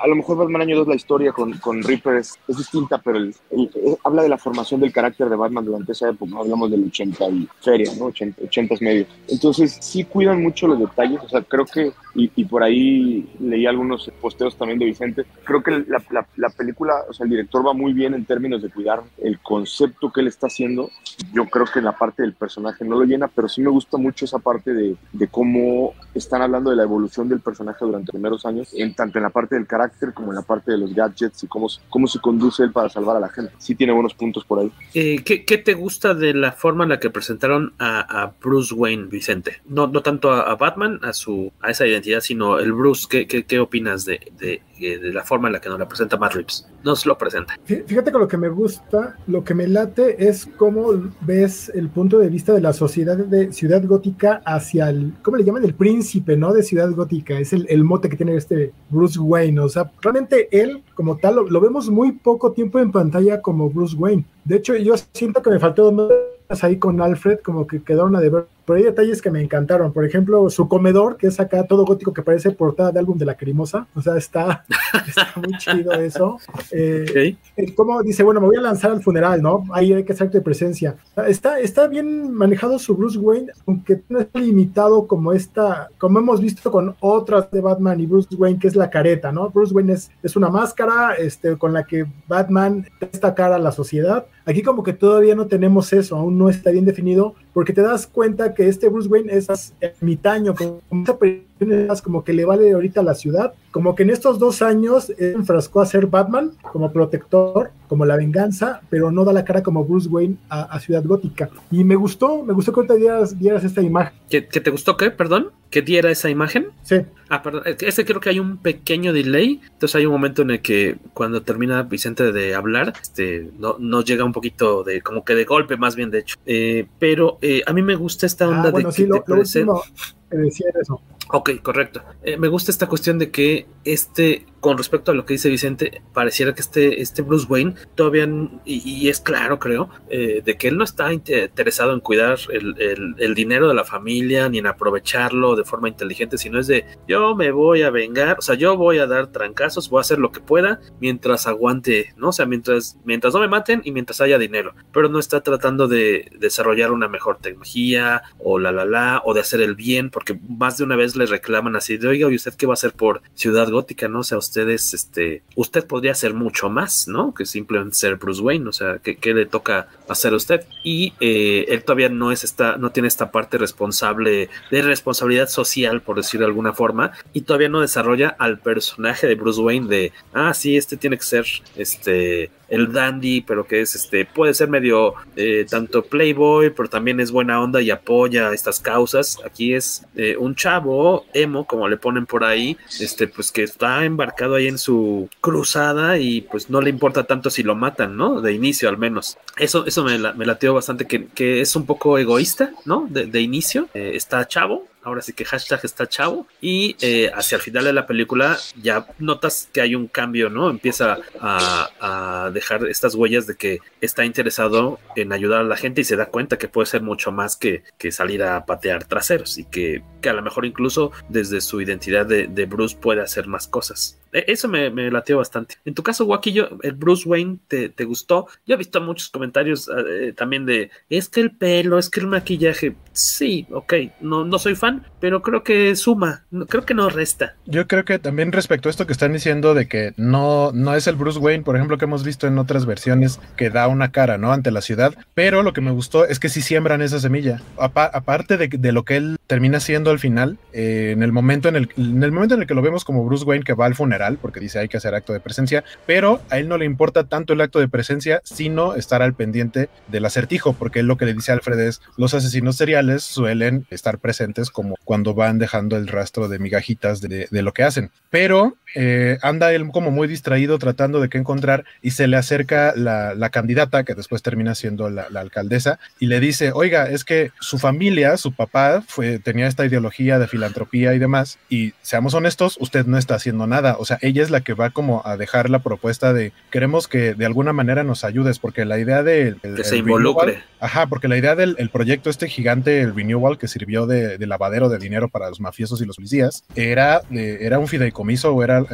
a lo mejor Batman Año 2 la historia con, con Reaper es, es distinta, pero el, el, el, habla de la formación del carácter de Batman durante esa época, hablamos del 80 y feria, ¿no? 80, 80 medio. Entonces sí cuidan mucho los detalles, o sea, creo que, y, y por ahí leí algunos posteos también de Vicente, creo que la, la, la, película, o sea, el director va muy bien en términos de cuidar el concepto que él está haciendo. Yo creo que la parte del personaje no lo llena, pero sí me gusta mucho esa parte de, de cómo están hablando de la evolución del personaje durante los primeros años, en, tanto en la parte del carácter como en la parte de los gadgets y cómo, cómo se conduce él para salvar a la gente. Sí tiene buenos puntos por ahí. Eh, ¿qué, ¿qué, te gusta de la forma en la que presentaron a, Bruce Wayne, Vicente? No, no tanto a, Batman, a, su, a esa identidad, sino el Bruce. ¿Qué, qué, qué opinas de, de, la forma en la que nos la presenta Matt Reeves? Nos lo presenta. Fíjate que lo que me gusta, lo que me late es cómo ves el punto de vista de la sociedad de Ciudad Gótica hacia el, ¿cómo le llaman? El príncipe, ¿no? De Ciudad Gótica. Es el, el mote que tiene este Bruce Wayne. O sea, realmente él como tal lo, vemos muy poco tiempo en pantalla como Bruce Wayne. De hecho, yo siento que me faltó ahí con Alfred, como que quedaron a deber. Pero hay detalles que me encantaron. Por ejemplo, su comedor, que es acá todo gótico que parece portada de álbum de la Crimosa. O sea, está, está muy chido eso. Eh, okay. Como dice, bueno, me voy a lanzar al funeral, ¿no? Ahí hay que de presencia. Está, está bien manejado su Bruce Wayne, aunque no es limitado como esta, como hemos visto con otras de Batman y Bruce Wayne, que es la careta, ¿no? Bruce Wayne es, es una máscara este, con la que Batman está cara a la sociedad. Aquí como que todavía no tenemos eso, aún no está bien definido, porque te das cuenta que este Bruce Wayne es ermitaño, como, como que le vale ahorita a la ciudad, como que en estos dos años enfrascó a ser Batman como protector, como la venganza, pero no da la cara como Bruce Wayne a, a Ciudad Gótica. Y me gustó, me gustó que ahorita dieras, dieras esta imagen. ¿Que, ¿Que, te gustó qué? Perdón, que diera esa imagen. Sí. Ah, perdón, ese creo que hay un pequeño delay, entonces hay un momento en el que cuando termina Vicente de hablar, este, no, no llega un poquito de, como que de golpe más bien de hecho, eh, pero eh, a mí me gusta esta onda ah, bueno, de sí, que lo, te lo parece... último decía eso. Ok, correcto. Eh, me gusta esta cuestión de que este, con respecto a lo que dice Vicente, pareciera que este, este Bruce Wayne todavía, y, es claro, creo, eh, de que él no está interesado en cuidar el, el, dinero de la familia ni en aprovecharlo de forma inteligente, sino es de yo me voy a vengar, o sea, yo voy a dar trancazos, voy a hacer lo que pueda mientras aguante, ¿no? Sea, mientras, mientras no me maten y mientras haya dinero, pero no está tratando de desarrollar una mejor tecnología o la la la, o de hacer el bien, porque más de una vez reclaman así de, oiga, ¿y usted qué va a hacer por Ciudad Gótica, no? O sea, ustedes, este, usted podría hacer mucho más, ¿no? Que simplemente ser Bruce Wayne, o sea, ¿qué, le toca hacer a usted? Y eh, él todavía no es esta, no tiene esta parte responsable, de responsabilidad social, por decir de alguna forma, y todavía no desarrolla al personaje de Bruce Wayne de, ah, sí, este tiene que ser, este, el dandy, pero que es este, puede ser medio eh, tanto playboy, pero también es buena onda y apoya estas causas. Aquí es eh, un chavo emo, como le ponen por ahí, este, pues que está embarcado ahí en su cruzada y pues no le importa tanto si lo matan, ¿no? De inicio al menos. Eso, eso me, la, me bastante, que, que, es un poco egoísta, ¿no? De, de inicio. Eh, está chavo, ahora sí que hashtag está chavo y eh, hacia el final de la película ya notas que hay un cambio, ¿no? Empieza a, a, dejar estas huellas de que está interesado en ayudar a la gente y se da cuenta que puede ser mucho más que, que salir a patear traseros y que, que, a lo mejor incluso desde su identidad de, de Bruce puede hacer más cosas. Eso me, me lateó bastante. En tu caso, Guaquillo, el Bruce Wayne te, te, gustó. Yo he visto muchos comentarios eh, también de es que el pelo, es que el maquillaje. Sí, ok, no, no soy fan pero creo que suma, creo que no resta. Yo creo que también respecto a esto que están diciendo de que no, no es el Bruce Wayne, por ejemplo, que hemos visto en otras versiones, que da una cara, ¿no? Ante la ciudad, pero lo que me gustó es que sí siembran esa semilla. aparte de, de, lo que él termina siendo al final, eh, en, el momento en, el, en el momento en el que lo vemos como Bruce Wayne que va al funeral, porque dice hay que hacer acto de presencia, pero a él no le importa tanto el acto de presencia, sino estar al pendiente del acertijo, porque él lo que le dice a Alfred es, los asesinos seriales suelen estar presentes como cuando van dejando el rastro de migajitas de, de lo que hacen. Pero eh, anda él como muy distraído tratando de qué encontrar y se le acerca la, la candidata, que después termina siendo la, la, alcaldesa, y le dice, oiga, es que su familia, su papá, fue, tenía esta ideología de filantropía y demás, y seamos honestos, usted no está haciendo nada, o sea, ella es la que va como a dejar la propuesta de, queremos que de alguna manera nos ayudes, porque la idea de... que se involucre. ajá, porque la idea del el proyecto este gigante, el Renewal, que sirvió de, de, lavadero de dinero para los mafiosos y los policías, era, era un fideicomiso o era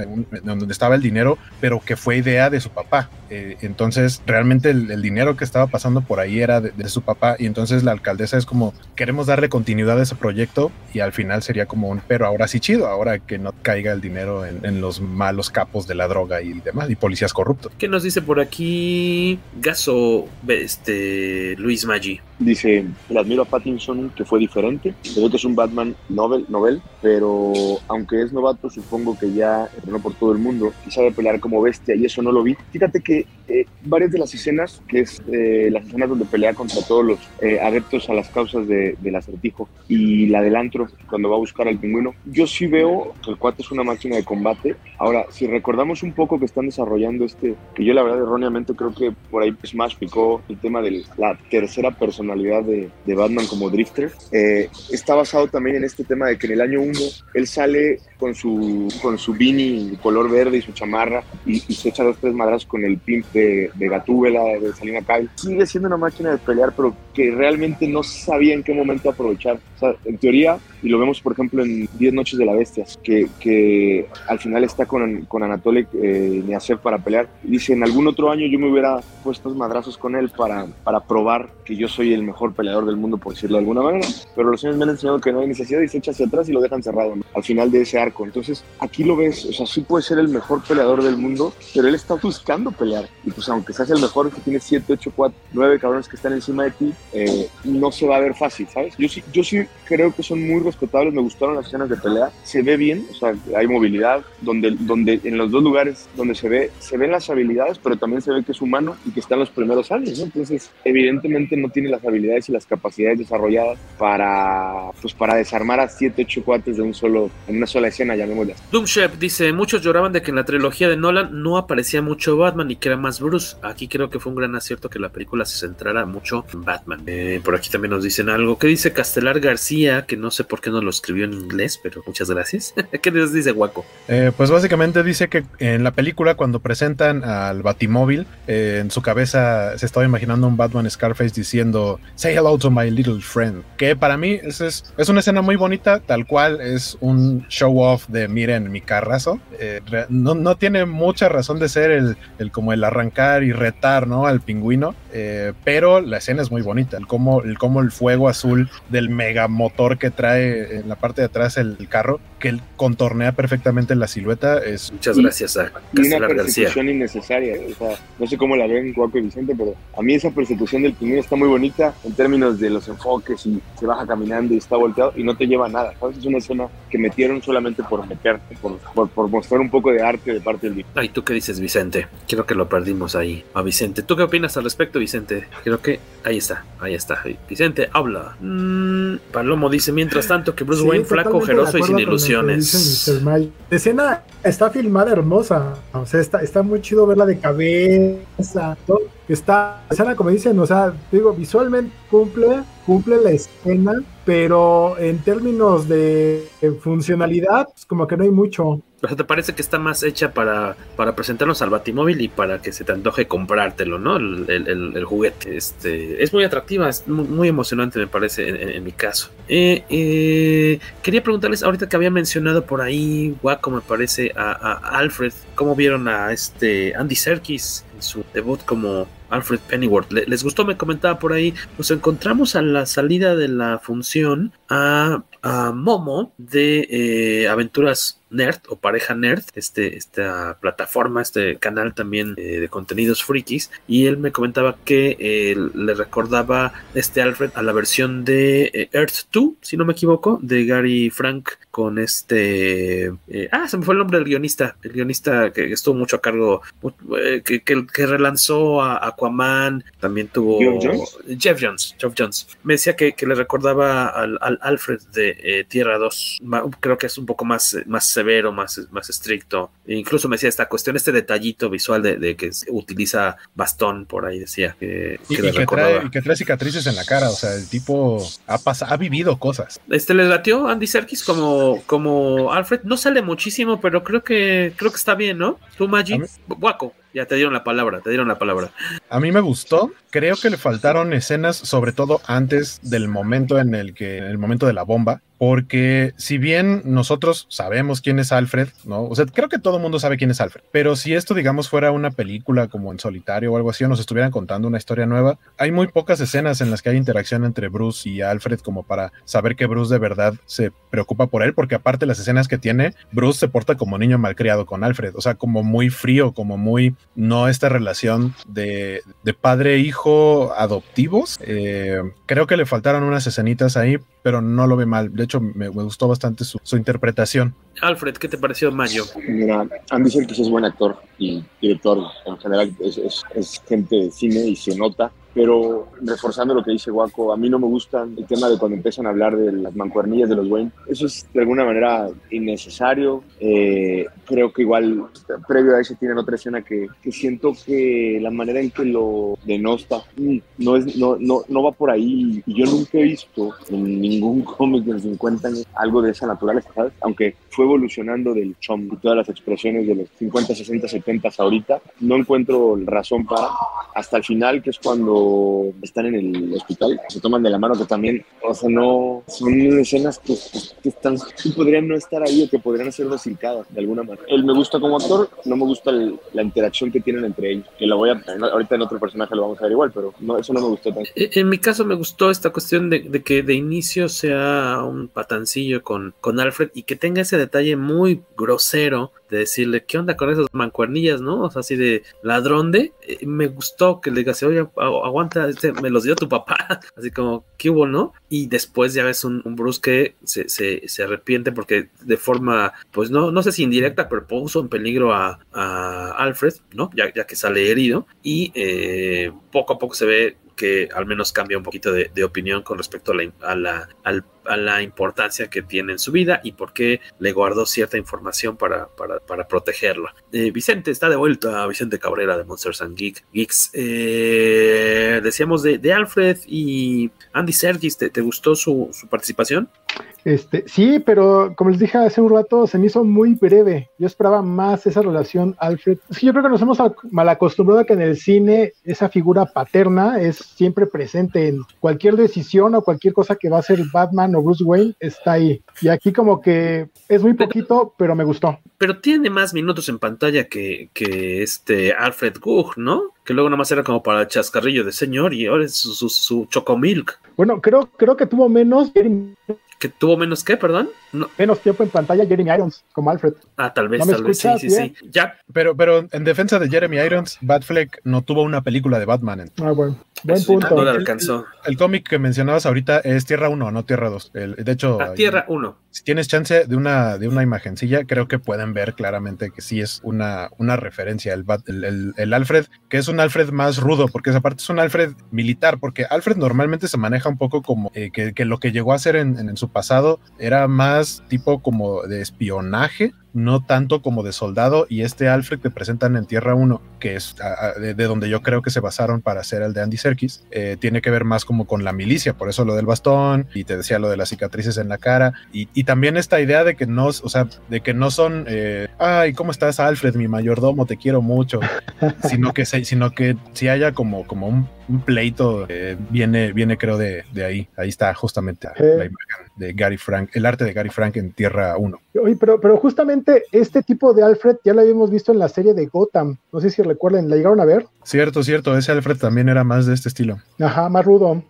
donde estaba el dinero, pero que fue idea de su papá. Eh, entonces, realmente el, dinero que estaba pasando por ahí era de, su papá y entonces la alcaldesa es como, queremos darle continuidad a ese proyecto y al final sería como un, pero ahora sí chido, ahora que no caiga el dinero en, los malos capos de la droga y demás, y policías corruptos. ¿Qué nos dice por aquí Gaso, este, Luis Maggi? Dice, le admiro a Pattinson que fue diferente, creo que es un Batman novel, novel, pero aunque es novato, supongo que ya entrenó por todo el mundo y sabe pelear como bestia y eso no lo vi. Fíjate que eh, varias de las escenas, que es eh, las escenas donde pelea contra todos los eh, adeptos a las causas de, del acertijo y la del antro, cuando va a buscar al pingüino, yo sí veo que el cuate es una máquina de combate. Ahora, si recordamos un poco que están desarrollando este, que yo la verdad erróneamente creo que por ahí Smash picó el tema de la tercera persona de, de Batman como Drifter, eh, está basado también en este tema de que en el año 1 él sale con su, con su beanie color verde y su chamarra y, se echa dos tres madras con el pimp de, de Gatúbela, de Salina Kyle. Sigue siendo una máquina de pelear, pero que realmente no sabía en qué momento aprovechar. O sea, en teoría, y lo vemos por ejemplo en 10 Noches de la Bestia, que, que al final está con, con Anatoly eh, para pelear. Y dice, en algún otro año yo me hubiera puesto madrazos con él para, para probar que yo soy el mejor peleador del mundo, por decirlo de alguna manera. Pero los años me han enseñado que no hay necesidad y se echa hacia atrás y lo dejan cerrado al final de ese arco. Entonces, aquí lo ves, o sea, sí puede ser el mejor peleador del mundo, pero él está buscando pelear. Y pues aunque seas el mejor, que tiene 7, 8, 4, 9 cabrones que están encima de ti, eh, no se va a ver fácil, ¿sabes? Yo sí, yo sí creo que son muy respetables, me gustaron las escenas de pelea, se ve bien, o sea, hay movilidad, donde, donde en los dos lugares donde se ve, se ven las habilidades, pero también se ve que es humano y que está en los primeros años, ¿no? Entonces, evidentemente no tiene las habilidades y las capacidades desarrolladas para, pues, para desarmar a 7, 8 cuates de un solo, en una sola escena, llamémosla. Doomshep dice, muchos lloraban de que en la trilogía de Nolan no aparecía mucho Batman y que era más Bruce. Aquí creo que fue un gran acierto que la película se centrara mucho en Batman. Eh, por aquí también nos dicen algo. ¿Qué dice Castelar García? Que no sé por qué no lo escribió en inglés, pero muchas gracias. ¿Qué les dice Guaco? Eh, pues básicamente dice que en la película cuando presentan al Batimóvil, eh, en su cabeza se estaba imaginando un Batman Scarface diciendo Say hello to my little friend. Que para mí es, es, es una escena muy bonita, tal cual es un show off de miren mi carrazo. Eh, no, no, tiene mucha razón de ser el, el, como el arrancar y retar ¿no? al pingüino, eh, pero la escena es muy bonita. El cómo, el cómo el fuego azul del mega motor que trae en la parte de atrás el, el carro, que él contornea perfectamente la silueta. Es... Muchas gracias a y una persecución innecesaria. O sea, no sé cómo la ven Guaco y Vicente, pero a mí esa persecución del pingüino está muy bonita en términos de los enfoques y se baja caminando y está volteado y no te lleva a nada. ¿sabes? Es una escena que metieron solamente por meterte, por, por, mostrar un poco de arte de parte del Ay, ¿tú qué dices, Vicente? Creo que lo perdimos ahí a Vicente. ¿Tú qué opinas al respecto, Vicente? Creo que ahí está, ahí está. Vicente, habla. Mm, Palomo dice, mientras tanto, que Bruce Wayne flaco, ojeroso y sin ilusiones. La escena está filmada hermosa. O sea, está, está muy chido verla de cabeza. Todo. Está, escena, como dicen, o sea, digo, visualmente cumple, cumple la escena, pero en términos de funcionalidad, pues como que no hay mucho. O sea, ¿te parece que está más hecha para, para presentarnos al Batimóvil y para que se te antoje comprártelo, ¿no? El, el, juguete. Este, es muy atractiva, es muy, emocionante, me parece, en, mi caso. Eh, eh, quería preguntarles, ahorita que había mencionado por ahí, Waco, me parece, a, a Alfred, ¿cómo vieron a este Andy Serkis su debut como Alfred Pennyworth. ¿Les gustó? Me comentaba por ahí. Nos encontramos a la salida de la función a, a Momo de eh, Aventuras Nerd o Pareja Nerd, este, esta plataforma, este canal también eh, de contenidos frikis, y él me comentaba que eh, le recordaba este Alfred a la versión de Earth 2, si no me equivoco, de Gary Frank con este... ah, se me fue el nombre del guionista, el guionista que estuvo mucho a cargo, que, que relanzó a Aquaman, también tuvo... Jeff Jones, Jeff Jones. Me decía que, que le recordaba al, al Alfred de eh, Tierra 2, Ma- creo que es un poco más, más severo, más, más estricto. E incluso me decía esta cuestión, este detallito visual de, de que utiliza bastón por ahí, decía que, Y, que y le que recordaba. trae, y que trae cicatrices en la cara, o sea, el tipo ha, pas- ha vivido cosas. Este le latió Andy Serkis como, como Alfred. No sale muchísimo, pero creo que creo que está bien, ¿no? Tú, Maggi, Guaco, ya te dieron la palabra, te dieron la palabra. A mí me gustó. Creo que le faltaron escenas, sobre todo antes del momento en el que, en el momento de la bomba, porque si bien nosotros sabemos quién es Alfred, ¿no? O sea, creo que todo el mundo sabe quién es Alfred, pero si esto, digamos, fuera una película como en solitario o algo así, o nos estuvieran contando una historia nueva, hay muy pocas escenas en las que hay interacción entre Bruce y Alfred como para saber que Bruce de verdad se preocupa por él, porque aparte las escenas que tiene, Bruce se porta como niño malcriado con Alfred, o sea, como muy frío, como muy, no esta relación de, de padre-hijo adoptivos. Eh, creo que le faltaron unas escenitas ahí, pero no lo ve mal. De hecho, me, gustó bastante su, su interpretación. Alfred, ¿qué te pareció Mayo? Mira, Andy Serkis es buen actor y director en general, es, es, es gente de cine y se nota, pero reforzando lo que dice Waco, a mí no me gusta el tema de cuando empiezan a hablar de las mancuernillas de los Wayne. Eso es de alguna manera innecesario. Eh, creo que igual previo a eso tienen otra escena que, que siento que la manera en que lo denosta mm, no, es, no, no, no va por ahí. Y yo nunca he visto en ningún cómic en 50 años algo de esa naturaleza, ¿sabes? Aunque fue evolucionando del chom y todas las expresiones de los 50, 60, 70 hasta no encuentro razón para hasta el final, que es cuando están en el hospital, se toman de la mano, que también, o sea, no, son escenas que, que están, que podrían no estar ahí o que podrían ser recicladas de alguna manera. Él me gusta como actor, no me gusta el, la interacción que tienen entre ellos, que la voy a, ahorita en otro personaje lo vamos a ver igual, pero no, eso no me gustó tanto. E, En mi caso me gustó esta cuestión de, de, que de inicio sea un patancillo con, con Alfred y que tenga ese detalle muy grosero de decirle, ¿qué onda con esas mancuernillas, no? O sea, así de ladrón de. Eh, me gustó que le digas, oye, aguanta, este, me los dio tu papá. Así como, ¿qué hubo, no? Y después ya ves un, Bruce que se, se, se, arrepiente porque de forma, pues no, no sé si indirecta, pero puso en peligro a, a Alfred, ¿no? Ya, ya que sale herido. Y eh, poco a poco se ve que al menos cambia un poquito de, opinión con respecto a la, a la, al, a la importancia que tiene en su vida y por qué le guardó cierta información para, para, para protegerla. Eh, Vicente está de vuelta, Vicente Cabrera de Monsters and Geek, Geeks. Eh, decíamos de, Alfred y Andy Serkis, ¿te, gustó su, participación? Este, sí, pero como les dije hace un rato, se me hizo muy breve. Yo esperaba más esa relación Alfred. Es yo creo que nos hemos mal acostumbrado a que en el cine esa figura paterna es siempre presente en cualquier decisión o cualquier cosa que va a hacer Batman o Bruce Wayne, está ahí. Y aquí como que es muy poquito, pero me gustó. Pero tiene más minutos en pantalla que, que este Alfred Gugh, ¿no? Que luego nada más era como para el chascarrillo de señor y ahora es su, su, su chocomilk. Bueno, creo, creo que tuvo menos que tuvo menos que, perdón. No. Menos tiempo en pantalla Jeremy Irons como Alfred. Ah, tal vez, ¿No tal vez, sí, sí, sí. Ya. Pero, pero en defensa de Jeremy Irons, Batfleck no tuvo una película de Batman. En... Ah, bueno. Buen punto. No le alcanzó. El, el cómic que mencionabas ahorita es Tierra 1, no Tierra 2. El, de hecho, ah, Tierra 1. Si tienes chance de una, de una imagencilla, creo que pueden ver claramente que sí es una, una referencia. El, el, el, Alfred, que es un Alfred más rudo, porque esa parte es un Alfred militar, porque Alfred normalmente se maneja un poco como eh, que, que, lo que llegó a hacer en, en, en su pasado era más tipo como de espionaje, no tanto como de soldado, y este Alfred que presentan en Tierra 1, que es de, donde yo creo que se basaron para hacer el de Andy Serkis, eh, tiene que ver más como con la milicia, por eso lo del bastón, y te decía lo de las cicatrices en la cara, y, también esta idea de que no, o sea, de que no son, eh, ay, ¿cómo estás Alfred, mi mayordomo, te quiero mucho, sino que, sino que si haya como, como un un pleito eh, viene, viene creo de, de, ahí. Ahí está justamente la imagen de Gary Frank, el arte de Gary Frank en Tierra 1. Oye, pero, pero justamente este tipo de Alfred ya lo habíamos visto en la serie de Gotham. No sé si recuerden, ¿la llegaron a ver? Cierto, cierto. Ese Alfred también era más de este estilo. Ajá, más rudo.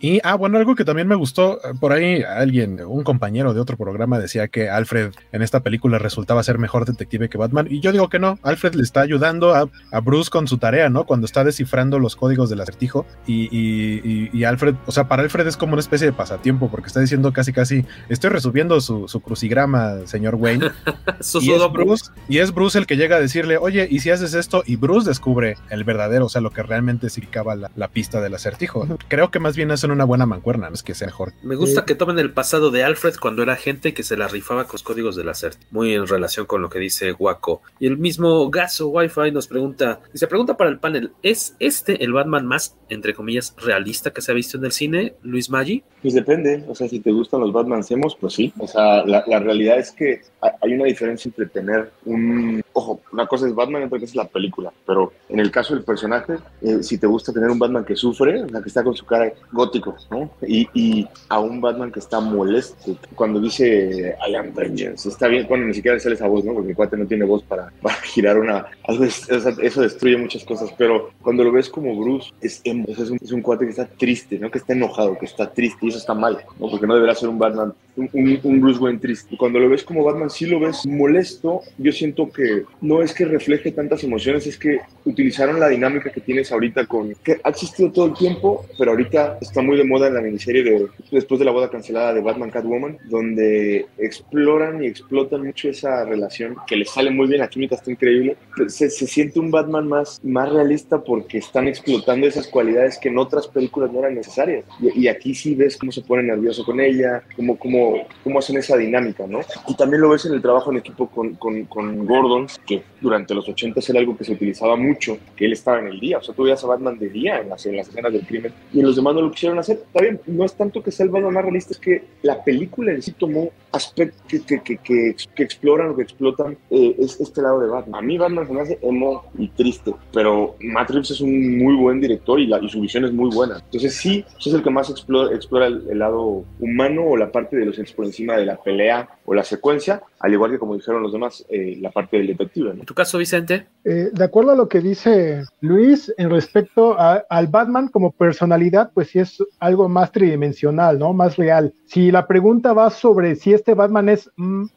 Y, ah, bueno, algo que también me gustó, eh, por ahí alguien, un compañero de otro programa decía que Alfred en esta película resultaba ser mejor detective que Batman, y yo digo que no, Alfred le está ayudando a, Bruce con su tarea, ¿no? Cuando está descifrando los códigos del acertijo, y, Alfred, o sea, para Alfred es como una especie de pasatiempo, porque está diciendo casi, casi, estoy resubiendo su, crucigrama, señor Wayne. y, es Bruce, y es Bruce el que llega a decirle, oye, ¿y si haces esto? Y Bruce descubre el verdadero, o sea, lo que realmente significaba la, la pista del acertijo. Creo que más bien hacen una buena mancuerna, no es que sea mejor. Me gusta que tomen el pasado de Alfred cuando era gente que se la rifaba con los códigos del hacer, muy en relación con lo que dice Waco. Y el mismo Gaso Wi-Fi nos pregunta, y se pregunta para el panel, ¿es este el Batman más, entre comillas, realista que se ha visto en el cine, Luis Maggi? Pues depende, o sea, si te gustan los Batman hemos, pues sí. O sea, la, la realidad es que hay una diferencia entre tener un... Ojo, una cosa es Batman y otra cosa es la película, pero en el caso del personaje, eh, si te gusta tener un Batman que sufre, o sea, que está con su cara gótico, ¿no? Y, y, a un Batman que está molesto. Cuando dice I am vengeance, está bien, cuando ni siquiera sale esa voz, ¿no? Porque mi cuate no tiene voz para, para girar una. Eso destruye muchas cosas, pero cuando lo ves como Bruce, es, es, un, es un cuate que está triste, ¿no? Que está enojado, que está triste, y eso está mal, ¿no? Porque no deberá ser un Batman, un, un, Bruce Wayne triste. Cuando lo ves como Batman, sí lo ves molesto. Yo siento que no es que refleje tantas emociones, es que utilizaron la dinámica que tienes ahorita con. que ha existido todo el tiempo, pero ahorita está muy de moda en la miniserie de después de la boda cancelada de Batman Catwoman, donde exploran y explotan mucho esa relación que les sale muy bien, la química está increíble. Se, se siente un Batman más, más realista porque están explotando esas cualidades que en otras películas no eran necesarias. Y, aquí sí ves cómo se pone nervioso con ella, cómo, cómo, cómo hacen esa dinámica, ¿no? Y también lo ves en el trabajo en equipo con, con, con Gordon, que durante los 80 era algo que se utilizaba mucho, que él estaba en el día. O sea, tú veías a Batman de día en las, en las escenas del crimen y los demás no lo quisieron hacer. Está bien, no es tanto que sea el Batman más realista, es que la película en sí tomó aspectos que, que, que, que, exploran o que explotan eh, es este lado de Batman. A mí Batman se me hace emo y triste, pero Matt Reeves es un muy buen director y, la, y su visión es muy buena. Entonces sí, es el que más explora, explora el, el, lado humano o la parte de los por encima de la pelea o la secuencia, al igual que como dijeron los demás, eh, la parte del detective. ¿no? ¿En tu caso, Vicente? Eh, de acuerdo a lo que dice Luis, en respecto a, al Batman como personalidad, pues sí es algo más tridimensional, ¿no? Más real. Si la pregunta va sobre si este Batman es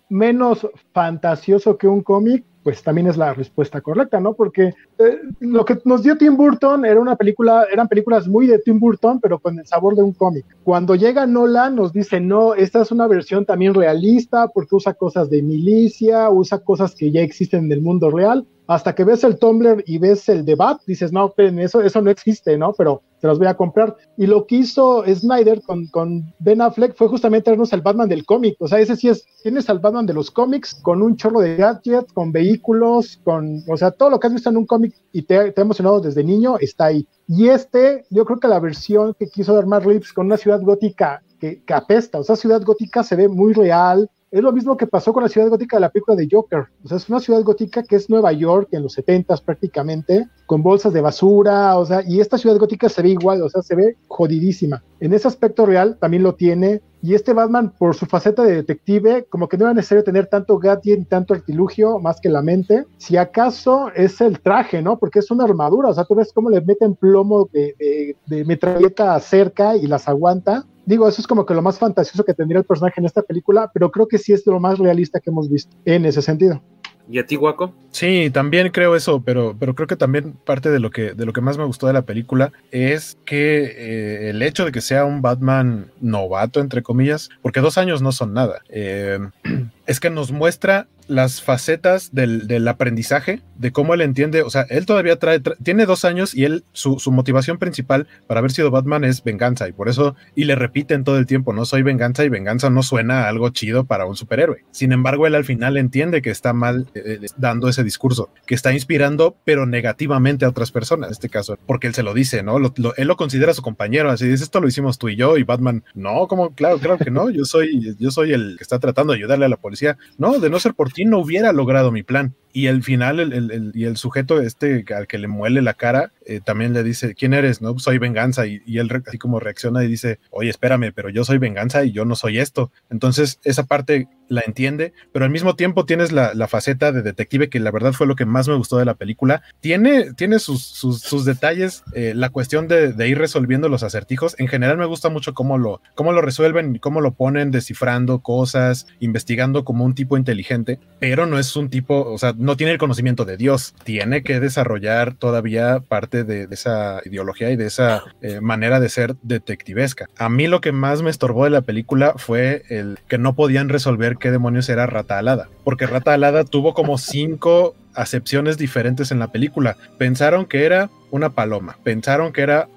menos fantasioso que un cómic, pues también es la respuesta correcta, ¿no? Porque eh, lo que nos dio Tim Burton era una película, eran películas muy de Tim Burton, pero con el sabor de un cómic. Cuando llega Nolan nos dice, no, esta es una versión también realista porque usa cosas de milicia, usa cosas que ya existen en el mundo real, hasta que ves el Tumblr y ves el debate, dices, no, eso, eso no existe, ¿no? Pero te los voy a comprar. Y lo que hizo Snyder con, con Ben Affleck fue justamente darnos al Batman del cómic. O sea, ese sí es, tienes al Batman de los cómics con un chorro de gadgets, con vehículos, con, o sea, todo lo que has visto en un cómic y te, te ha emocionado desde niño está ahí. Y este, yo creo que la versión que quiso dar Matt Reeves con una ciudad gótica que, que apesta, o sea, ciudad gótica se ve muy real, es lo mismo que pasó con la ciudad gótica de la película de Joker. O sea, es una ciudad gótica que es Nueva York en los 70 prácticamente, con bolsas de basura, o sea, y esta ciudad gótica se ve igual, o sea, se ve jodidísima. En ese aspecto real también lo tiene. Y este Batman, por su faceta de detective, como que no era necesario tener tanto gadget y tanto artilugio más que la mente. Si acaso es el traje, ¿no? Porque es una armadura, o sea, tú ves cómo le meten plomo de, de, de metralleta cerca y las aguanta digo, eso es como que lo más fantasioso que tendría el personaje en esta película, pero creo que sí es lo más realista que hemos visto en ese sentido. ¿Y a ti, Guaco? Sí, también creo eso, pero, pero creo que también parte de lo que, de lo que más me gustó de la película es que eh, el hecho de que sea un Batman novato, entre comillas, porque dos años no son nada. Eh, es que nos muestra las facetas del, del, aprendizaje, de cómo él entiende, o sea, él todavía trae, tra tiene dos años y él, su, su, motivación principal para haber sido Batman es venganza y por eso, y le repiten todo el tiempo, no soy venganza y venganza no suena a algo chido para un superhéroe. Sin embargo, él al final entiende que está mal eh, dando ese discurso, que está inspirando, pero negativamente a otras personas, en este caso, porque él se lo dice, ¿no? Lo, él lo considera su compañero, así dice, esto lo hicimos tú y yo, y Batman, no, como, claro, claro que no, yo soy, yo soy el que está tratando de ayudarle a la policía, no, de no ser por ti no hubiera logrado mi plan. Y al final, el, el, el, y el sujeto este al que le muele la cara, eh, también le dice, ¿quién eres? No, soy venganza. Y, y, él así como reacciona y dice, oye, espérame, pero yo soy venganza y yo no soy esto. Entonces, esa parte la entiende, pero al mismo tiempo tienes la, la faceta de detective, que la verdad fue lo que más me gustó de la película. Tiene, tiene sus, sus, sus detalles, eh, la cuestión de, de, ir resolviendo los acertijos. En general me gusta mucho cómo lo, cómo lo resuelven cómo lo ponen descifrando cosas, investigando como un tipo inteligente, pero no es un tipo, o sea, no tiene el conocimiento de Dios, tiene que desarrollar todavía parte de, esa ideología y de esa eh, manera de ser detectivesca. A mí lo que más me estorbó de la película fue el que no podían resolver qué demonios era Rata Alada, porque Rata Alada tuvo como cinco acepciones diferentes en la película. Pensaron que era una paloma, pensaron que era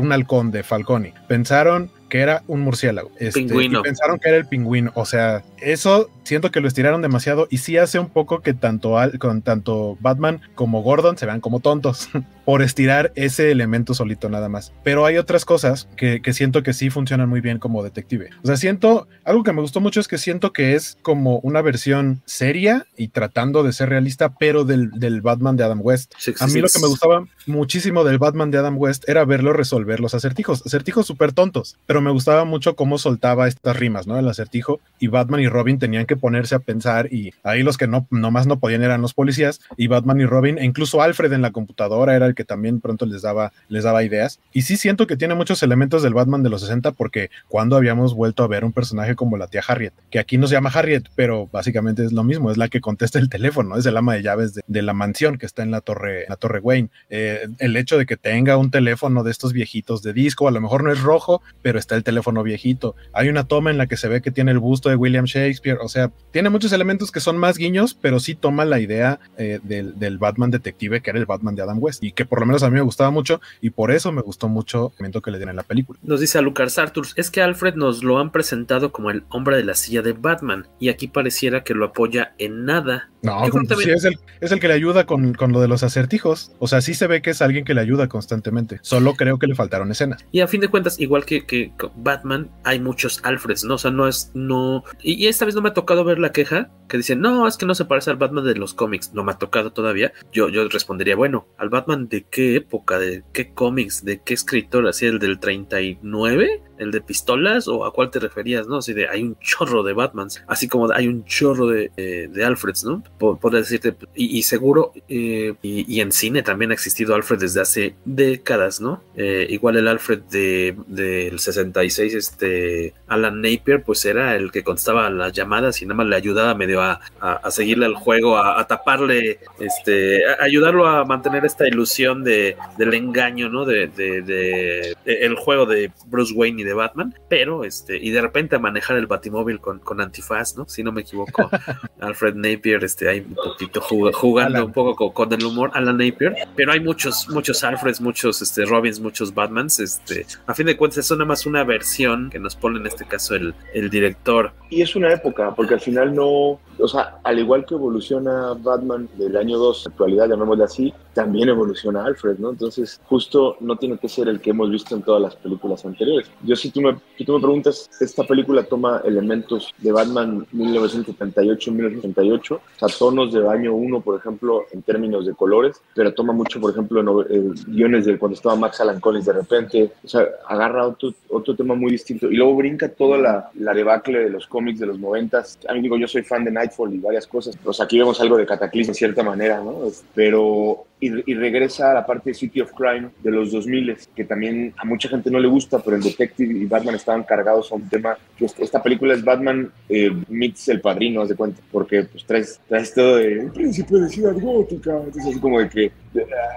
un halcón de Falconi, pensaron que era un murciélago. Este, pingüino. Y pensaron que era el pingüino. O sea, eso siento que lo estiraron demasiado y sí hace un poco que tanto, con tanto Batman como Gordon se vean como tontos por estirar ese elemento solito nada más. Pero hay otras cosas que, que, siento que sí funcionan muy bien como detective. O sea, siento, algo que me gustó mucho es que siento que es como una versión seria y tratando de ser realista, pero del, del Batman de Adam West. A mí lo que me gustaba muchísimo del Batman de Adam West era verlo resolver los acertijos, acertijos súper tontos, pero me gustaba mucho cómo soltaba estas rimas, ¿no? El acertijo y Batman y Robin tenían que ponerse a pensar y ahí los que no nomás no podían eran los policías y Batman y Robin e incluso Alfred en la computadora era el que también pronto les daba les daba ideas y sí siento que tiene muchos elementos del Batman de los 60 porque cuando habíamos vuelto a ver un personaje como la tía Harriet, que aquí nos llama Harriet, pero básicamente es lo mismo, es la que contesta el teléfono, es el ama de llaves de, de la mansión que está en la torre la torre Wayne. Eh, el hecho de que tenga un teléfono de estos viejitos de disco, a lo mejor no es rojo, pero está el teléfono viejito. Hay una toma en la que se ve que tiene el busto de William Shakespeare, o sea, tiene muchos elementos que son más guiños, pero sí toma la idea eh, del, del, Batman detective que era el Batman de Adam West y que por lo menos a mí me gustaba mucho y por eso me gustó mucho el momento que le dieron en la película. Nos dice a Lucas Arthur, es que Alfred nos lo han presentado como el hombre de la silla de Batman y aquí pareciera que lo apoya en nada. No, sí, es, el, es el que le ayuda con, con, lo de los acertijos. O sea, sí se ve que es alguien que le ayuda constantemente. Solo creo que le faltaron escenas. Y a fin de cuentas, igual que, que Batman, hay muchos Alfreds, ¿no? O sea, no es, no. Y, y, esta vez no me ha tocado ver la queja que dicen, no, es que no se parece al Batman de los cómics. No me ha tocado todavía. Yo, yo respondería, bueno, ¿al Batman de qué época? ¿De qué cómics? ¿De qué escritor? ¿Así el del 39? el de pistolas o a cuál te referías, ¿no? Así de hay un chorro de Batmans, así como hay un chorro de, eh, de Alfreds, ¿no? Podría decirte, y, seguro, eh, y, en cine también ha existido Alfred desde hace décadas, ¿no? Eh, igual el Alfred de, del 66, este Alan Napier, pues era el que constaba las llamadas y nada más le ayudaba medio a, a, seguirle al juego, a, taparle, este, ayudarlo a mantener esta ilusión de, del engaño, ¿no? De, de, de, el juego de Bruce Wayne de Batman, pero este, y de repente a manejar el batimóvil con, con antifaz, ¿no? Si no me equivoco, Alfred Napier, este, hay un poquito jug jugando Alan. un poco con, con, el humor, Alan Napier, pero hay muchos, muchos Alfreds, muchos este, Robins, muchos Batmans, este, a fin de cuentas es nada más una versión que nos pone en este caso el, el director. Y es una época, porque al final no, o sea, al igual que evoluciona Batman del año 2, actualidad, llamémosle así, también evoluciona Alfred, ¿no? Entonces, justo no tiene que ser el que hemos visto en todas las películas anteriores. Yo si tú me, tú me preguntas, esta película toma elementos de Batman 1978-1978, o sea, tonos de año 1, por ejemplo, en términos de colores, pero toma mucho, por ejemplo, no, eh, guiones de cuando estaba Max Alan Collins de repente, o sea, agarra otro, otro tema muy distinto y luego brinca toda la, la debacle de los cómics de los 90. A mí digo, yo soy fan de Nightfall y varias cosas, pues aquí vemos algo de Cataclysm de cierta manera, ¿no? Pero y, regresa a la parte de City of Crime de los 2000 que también a mucha gente no le gusta, pero el Detective y Batman estaban cargados a un tema que esta película es Batman eh, meets el padrino, haz de cuenta, porque pues traes, traes todo de el príncipe de Ciudad Gótica, entonces así como de que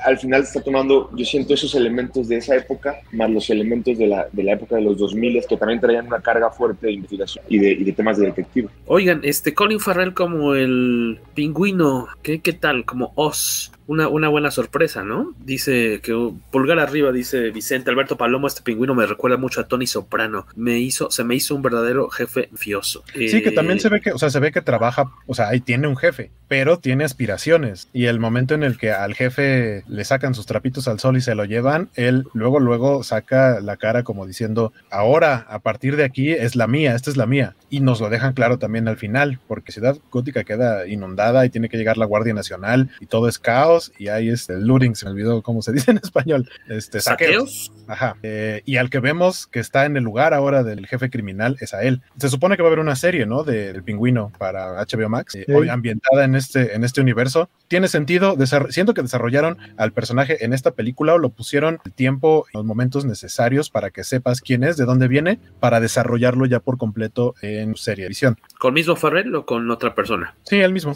al final está tomando, yo siento esos elementos de esa época, más los elementos de la, de la época de los 2000 que también traían una carga fuerte de investigación y de, y de temas de detective. Oigan, este Colin Farrell como el pingüino, ¿qué, qué tal? Como Oz una, una, buena sorpresa, ¿no? Dice que pulgar arriba, dice Vicente Alberto Palomo, este pingüino me recuerda mucho a Tony Soprano. Me hizo, se me hizo un verdadero jefe fioso. Sí, que también se ve que, o sea, se ve que trabaja, o sea, ahí tiene un jefe, pero tiene aspiraciones. Y el momento en el que al jefe le sacan sus trapitos al sol y se lo llevan, él luego, luego saca la cara como diciendo, ahora, a partir de aquí es la mía, esta es la mía. Y nos lo dejan claro también al final, porque Ciudad Gótica queda inundada y tiene que llegar la Guardia Nacional y todo es caos y hay este looting, se me olvidó cómo se dice en español, este saqueos. Ajá. Eh, y al que vemos que está en el lugar ahora del jefe criminal es a él. Se supone que va a haber una serie, ¿no? Del pingüino para HBO Max, eh, sí. ambientada en este, en este universo. Tiene sentido, siento que desarrollaron al personaje en esta película o lo pusieron el tiempo, los momentos necesarios para que sepas quién es, de dónde viene, para desarrollarlo ya por completo en serie de visión. ¿Con mismo Farrell o con otra persona? Sí, el mismo.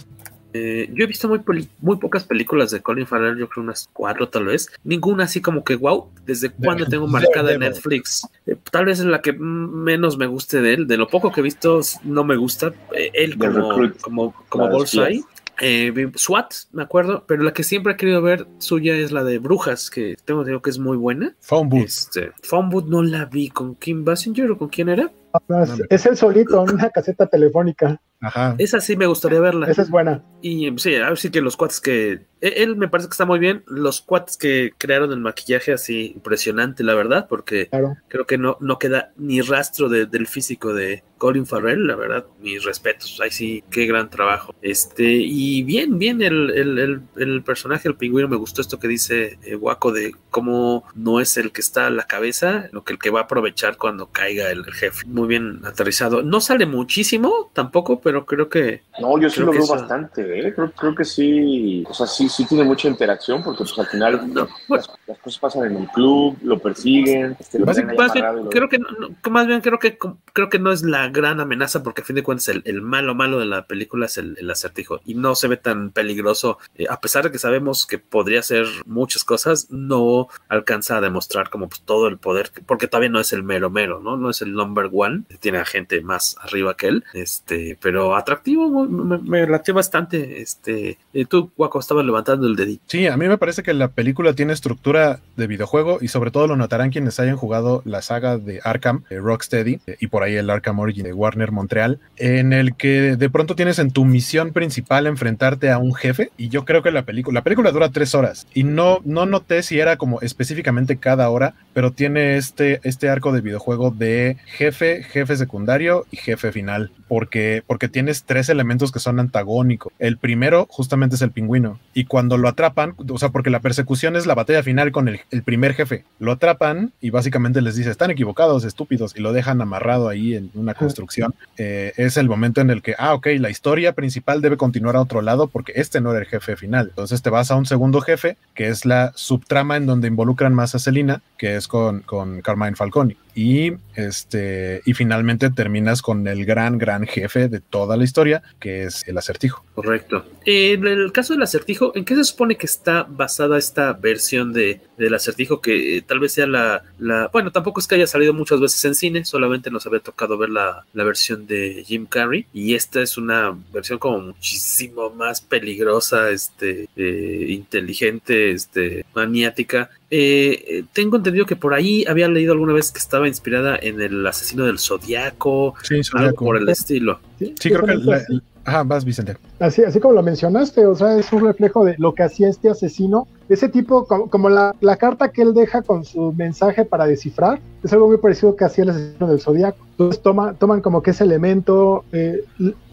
Eh, yo he visto muy, muy pocas películas de Colin Farrell, yo creo unas cuatro tal vez. Ninguna así como que, wow, ¿desde cuándo tengo marcada en Netflix? Eh, tal vez es la que menos me guste de él. De lo poco que he visto, no me gusta. Eh, él como, como, como Bullseye. Eh, SWAT, me acuerdo, pero la que siempre he querido ver suya es la de Brujas, que tengo digo que es muy buena. Phone Este, Phone no la vi. ¿Con Kim Basinger o con quién era? No, es, es el solito en una caseta telefónica. Ajá. Esa sí me gustaría verla. Esa es buena. Y sí, a ver si que los cuates que. Él me parece que está muy bien. Los cuates que crearon el maquillaje así impresionante, la verdad, porque claro. creo que no, no queda ni rastro de, del físico de Colin Farrell, la verdad. Mis respetos. Ahí sí, qué gran trabajo. Este, y bien, bien, el, el, el, el personaje, el pingüino, me gustó esto que dice eh, Waco de cómo no es el que está a la cabeza, lo que el que va a aprovechar cuando caiga el jefe. Muy bien aterrizado. No sale muchísimo tampoco, pero creo que. No, yo sí lo veo bastante, ¿eh? creo, creo, que sí. O sea, sí, sí tiene mucha interacción porque pues al final no, pues, las, las, cosas pasan en el club, lo persiguen. Este, lo más, más bien, lo... creo que no, más bien creo que creo que no es la gran amenaza porque a fin de cuentas el, el malo malo de la película es el, el acertijo y no se ve tan peligroso eh, a pesar de que sabemos que podría hacer muchas cosas no alcanza a demostrar como pues, todo el poder porque todavía no es el mero mero no no es el number one tiene a gente más arriba que él este pero atractivo me, me bastante este eh, tú Guaco estabas levantando el dedito. Sí a mí me parece que la película tiene estructura de videojuego y sobre todo lo notarán quienes hayan jugado la saga de Arkham de Rocksteady eh, y por ahí el Arkham Origin de Warner Montreal en el que de pronto tienes en tu misión principal enfrentarte a un jefe y yo creo que la película la película dura tres horas y no no noté si era como específicamente cada hora pero tiene este este arco de videojuego de jefe jefe secundario y jefe final porque porque tienes tres elementos que son antagónicos. El primero justamente es el pingüino y cuando lo atrapan o sea porque la persecución es la batalla final con el, el primer jefe. Lo atrapan y básicamente les dice están equivocados estúpidos y lo dejan amarrado ahí en una construcción. Eh, es el momento en el que ah ok la historia principal debe continuar a otro lado porque este no era el jefe final entonces te vas a un segundo jefe que es la subtrama en donde involucran más a Selina que es con, con Carmine Falconi y este y finalmente terminas con el gran gran jefe de toda la historia que es el acertijo. Correcto. En el caso del acertijo en qué se supone que está basada esta versión de del acertijo que eh, tal vez sea la, la bueno tampoco es que haya salido muchas veces en cine solamente nos había tocado ver la, la versión de Jim Carrey y esta es una versión como muchísimo más peligrosa este eh, inteligente este maniática eh, tengo entendido que por ahí había leído alguna vez que estaba inspirada en el asesino del zodiaco, sí, algo por el estilo. Sí, sí creo que la, Ajá, vas, Vicente. Así, así como lo mencionaste, o sea, es un reflejo de lo que hacía este asesino. Ese tipo, como, como la, la, carta que él deja con su mensaje para descifrar, es algo muy parecido que hacía el asesino del zodiaco. Entonces toma, toman como que ese elemento. Eh,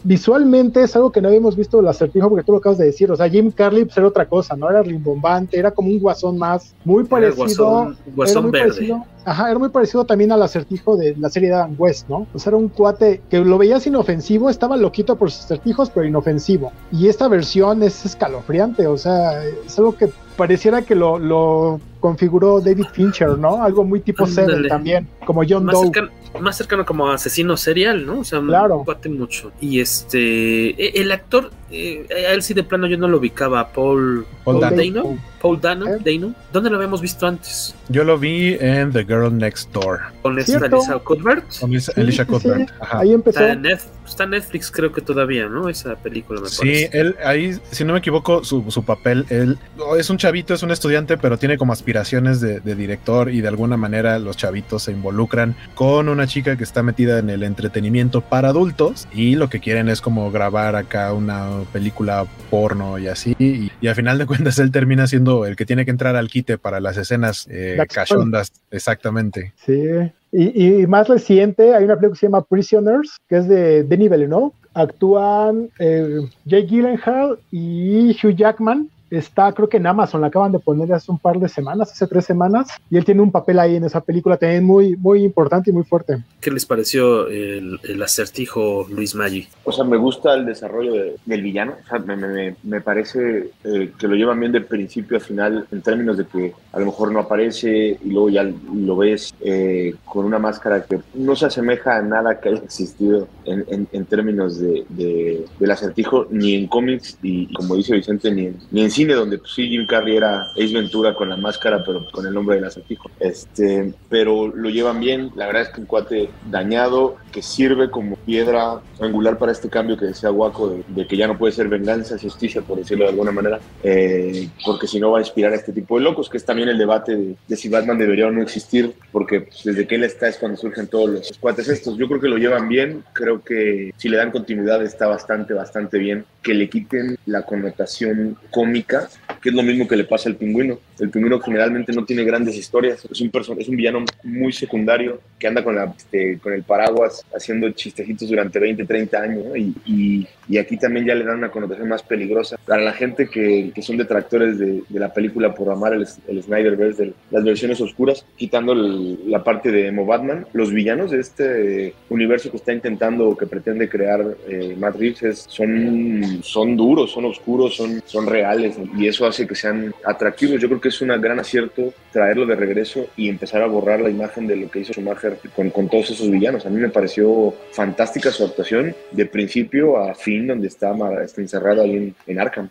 visualmente es algo que no habíamos visto el acertijo, porque tú lo acabas de decir. O sea, Jim Carley pues, era otra cosa, ¿no? Era rimbombante, era como un guasón más, muy parecido. Guasón, guasón muy verde. Parecido, ajá, era muy parecido también al acertijo de la serie de Adam West, ¿no? O sea, era un cuate que lo veías inofensivo, estaba loquito por sus acertijos, pero inofensivo. Y esta versión es escalofriante, o sea, es algo que pareciera que lo, lo configuró David Fincher, ¿no? Algo muy tipo Seven también, como John más Doe. Cercano, más cercano como asesino serial, ¿no? O sea, claro. Bate mucho. Y este, e, el actor, eh, a él sí de plano yo no lo ubicaba, Paul, Paul, Paul Dano. Dano. Paul Dano, ¿Eh? Dano. ¿Dónde lo habíamos visto antes? Yo lo vi en The Girl Next Door. Con esta Lisa Cuthbert. Con Lisa, sí, Alicia Cuthbert. Sí, ahí empezó. Está en, Netflix, está en, Netflix, creo que todavía, ¿no? Esa película me sí, parece. Sí, él ahí, si no me equivoco, su, su, papel, él es un chavito, es un estudiante, pero tiene como aspiraciones de, de, director y de alguna manera los chavitos se involucran con una chica que está metida en el entretenimiento para adultos y lo que quieren es como grabar acá una película porno y así. Y, y al final de cuentas él termina siendo el que tiene que entrar al quite para las escenas eh, cachondas, exactamente. Sí. Y, y, más reciente, hay una película que se llama Prisoners, que es de Denis Villeneuve. Actúan eh, Jake Gyllenhaal y Hugh Jackman. Está, creo que en Amazon, la acaban de poner hace un par de semanas, hace tres semanas, y él tiene un papel ahí en esa película también muy, muy importante y muy fuerte. ¿Qué les pareció el, el acertijo Luis Maggi? O sea, me gusta el desarrollo de, del villano, o sea, me, me, me parece eh, que lo llevan bien de principio a final, en términos de que a lo mejor no aparece y luego ya lo ves eh, con una máscara que no se asemeja a nada que haya existido en, en, en términos de, de, del acertijo, ni en cómics, y como dice Vicente, ni en, ni en cine, donde pues, sí Jim Carrey era Ace Ventura con la máscara, pero con el nombre del acertijo. Este, pero lo llevan bien, la verdad es que un cuate dañado, que sirve como piedra angular para este cambio que decía Waco, de, de, que ya no puede ser venganza, es justicia, por decirlo de alguna manera, eh, porque si no va a inspirar a este tipo de locos, que es también el debate de, de si Batman debería o no existir, porque pues, desde que él está es cuando surgen todos los cuates estos. Yo creo que lo llevan bien, creo que si le dan continuidad está bastante, bastante bien, que le quiten la connotación cómica que es lo mismo que le pasa al pingüino. El pingüino generalmente no tiene grandes historias, es un, es un villano muy secundario que anda con, la, este, con el paraguas haciendo chistecitos durante 20, 30 años, ¿no? y, y, y, aquí también ya le dan una connotación más peligrosa. Para la gente que, que son detractores de, de, la película por amar el, el Snyderverse, de las versiones oscuras, quitando el, la parte de Emo Batman, los villanos de este universo que está intentando o que pretende crear eh, Matt Reeves es, son, son duros, son oscuros, son, son reales y eso hace que sean atractivos. Yo creo que es un gran acierto traerlo de regreso y empezar a borrar la imagen de lo que hizo Schumacher con, con todos esos villanos. A mí me pareció fantástica su actuación de principio a fin, donde está, está encerrado ahí en, en Arkham.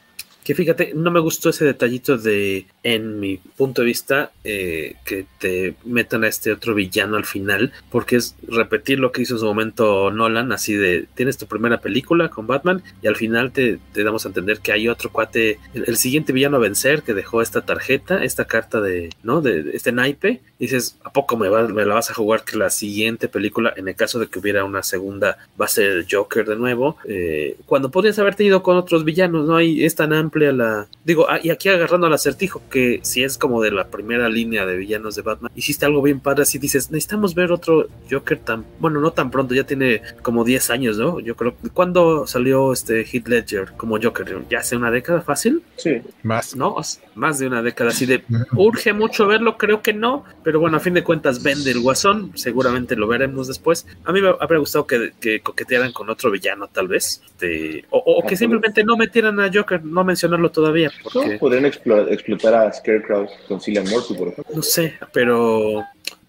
Que fíjate, no me gustó ese detallito de, en mi punto de vista, eh, que te metan a este otro villano al final, porque es repetir lo que hizo en su momento Nolan, así de, tienes tu primera película con Batman y al final te, te damos a entender que hay otro cuate, el, el, siguiente villano a vencer que dejó esta tarjeta, esta carta de, ¿no? De, este naipe, y dices, ¿a poco me, va, me la vas a jugar que la siguiente película, en el caso de que hubiera una segunda, va a ser Joker de nuevo? Eh, cuando podrías haberte ido con otros villanos, no hay, es tan amplio la. Digo, ah, y aquí agarrando al acertijo, que si es como de la primera línea de villanos de Batman, hiciste algo bien padre. Así dices, necesitamos ver otro Joker tan. Bueno, no tan pronto, ya tiene como 10 años, ¿no? Yo creo. ¿Cuándo salió este Heath Ledger como Joker? ¿Ya hace una década fácil? Sí. Más. ¿No? Más de una década. Así de. Urge mucho verlo, creo que no. Pero bueno, a fin de cuentas, vende el guasón. Seguramente lo veremos después. A mí me habría gustado que, que coquetearan con otro villano, tal vez. Este, o, o que simplemente no metieran a Joker, no mencionaron todavía. Porque... No, podrían explotar, explotar a Scarecrow con Cillian Murphy, por ejemplo. No sé, pero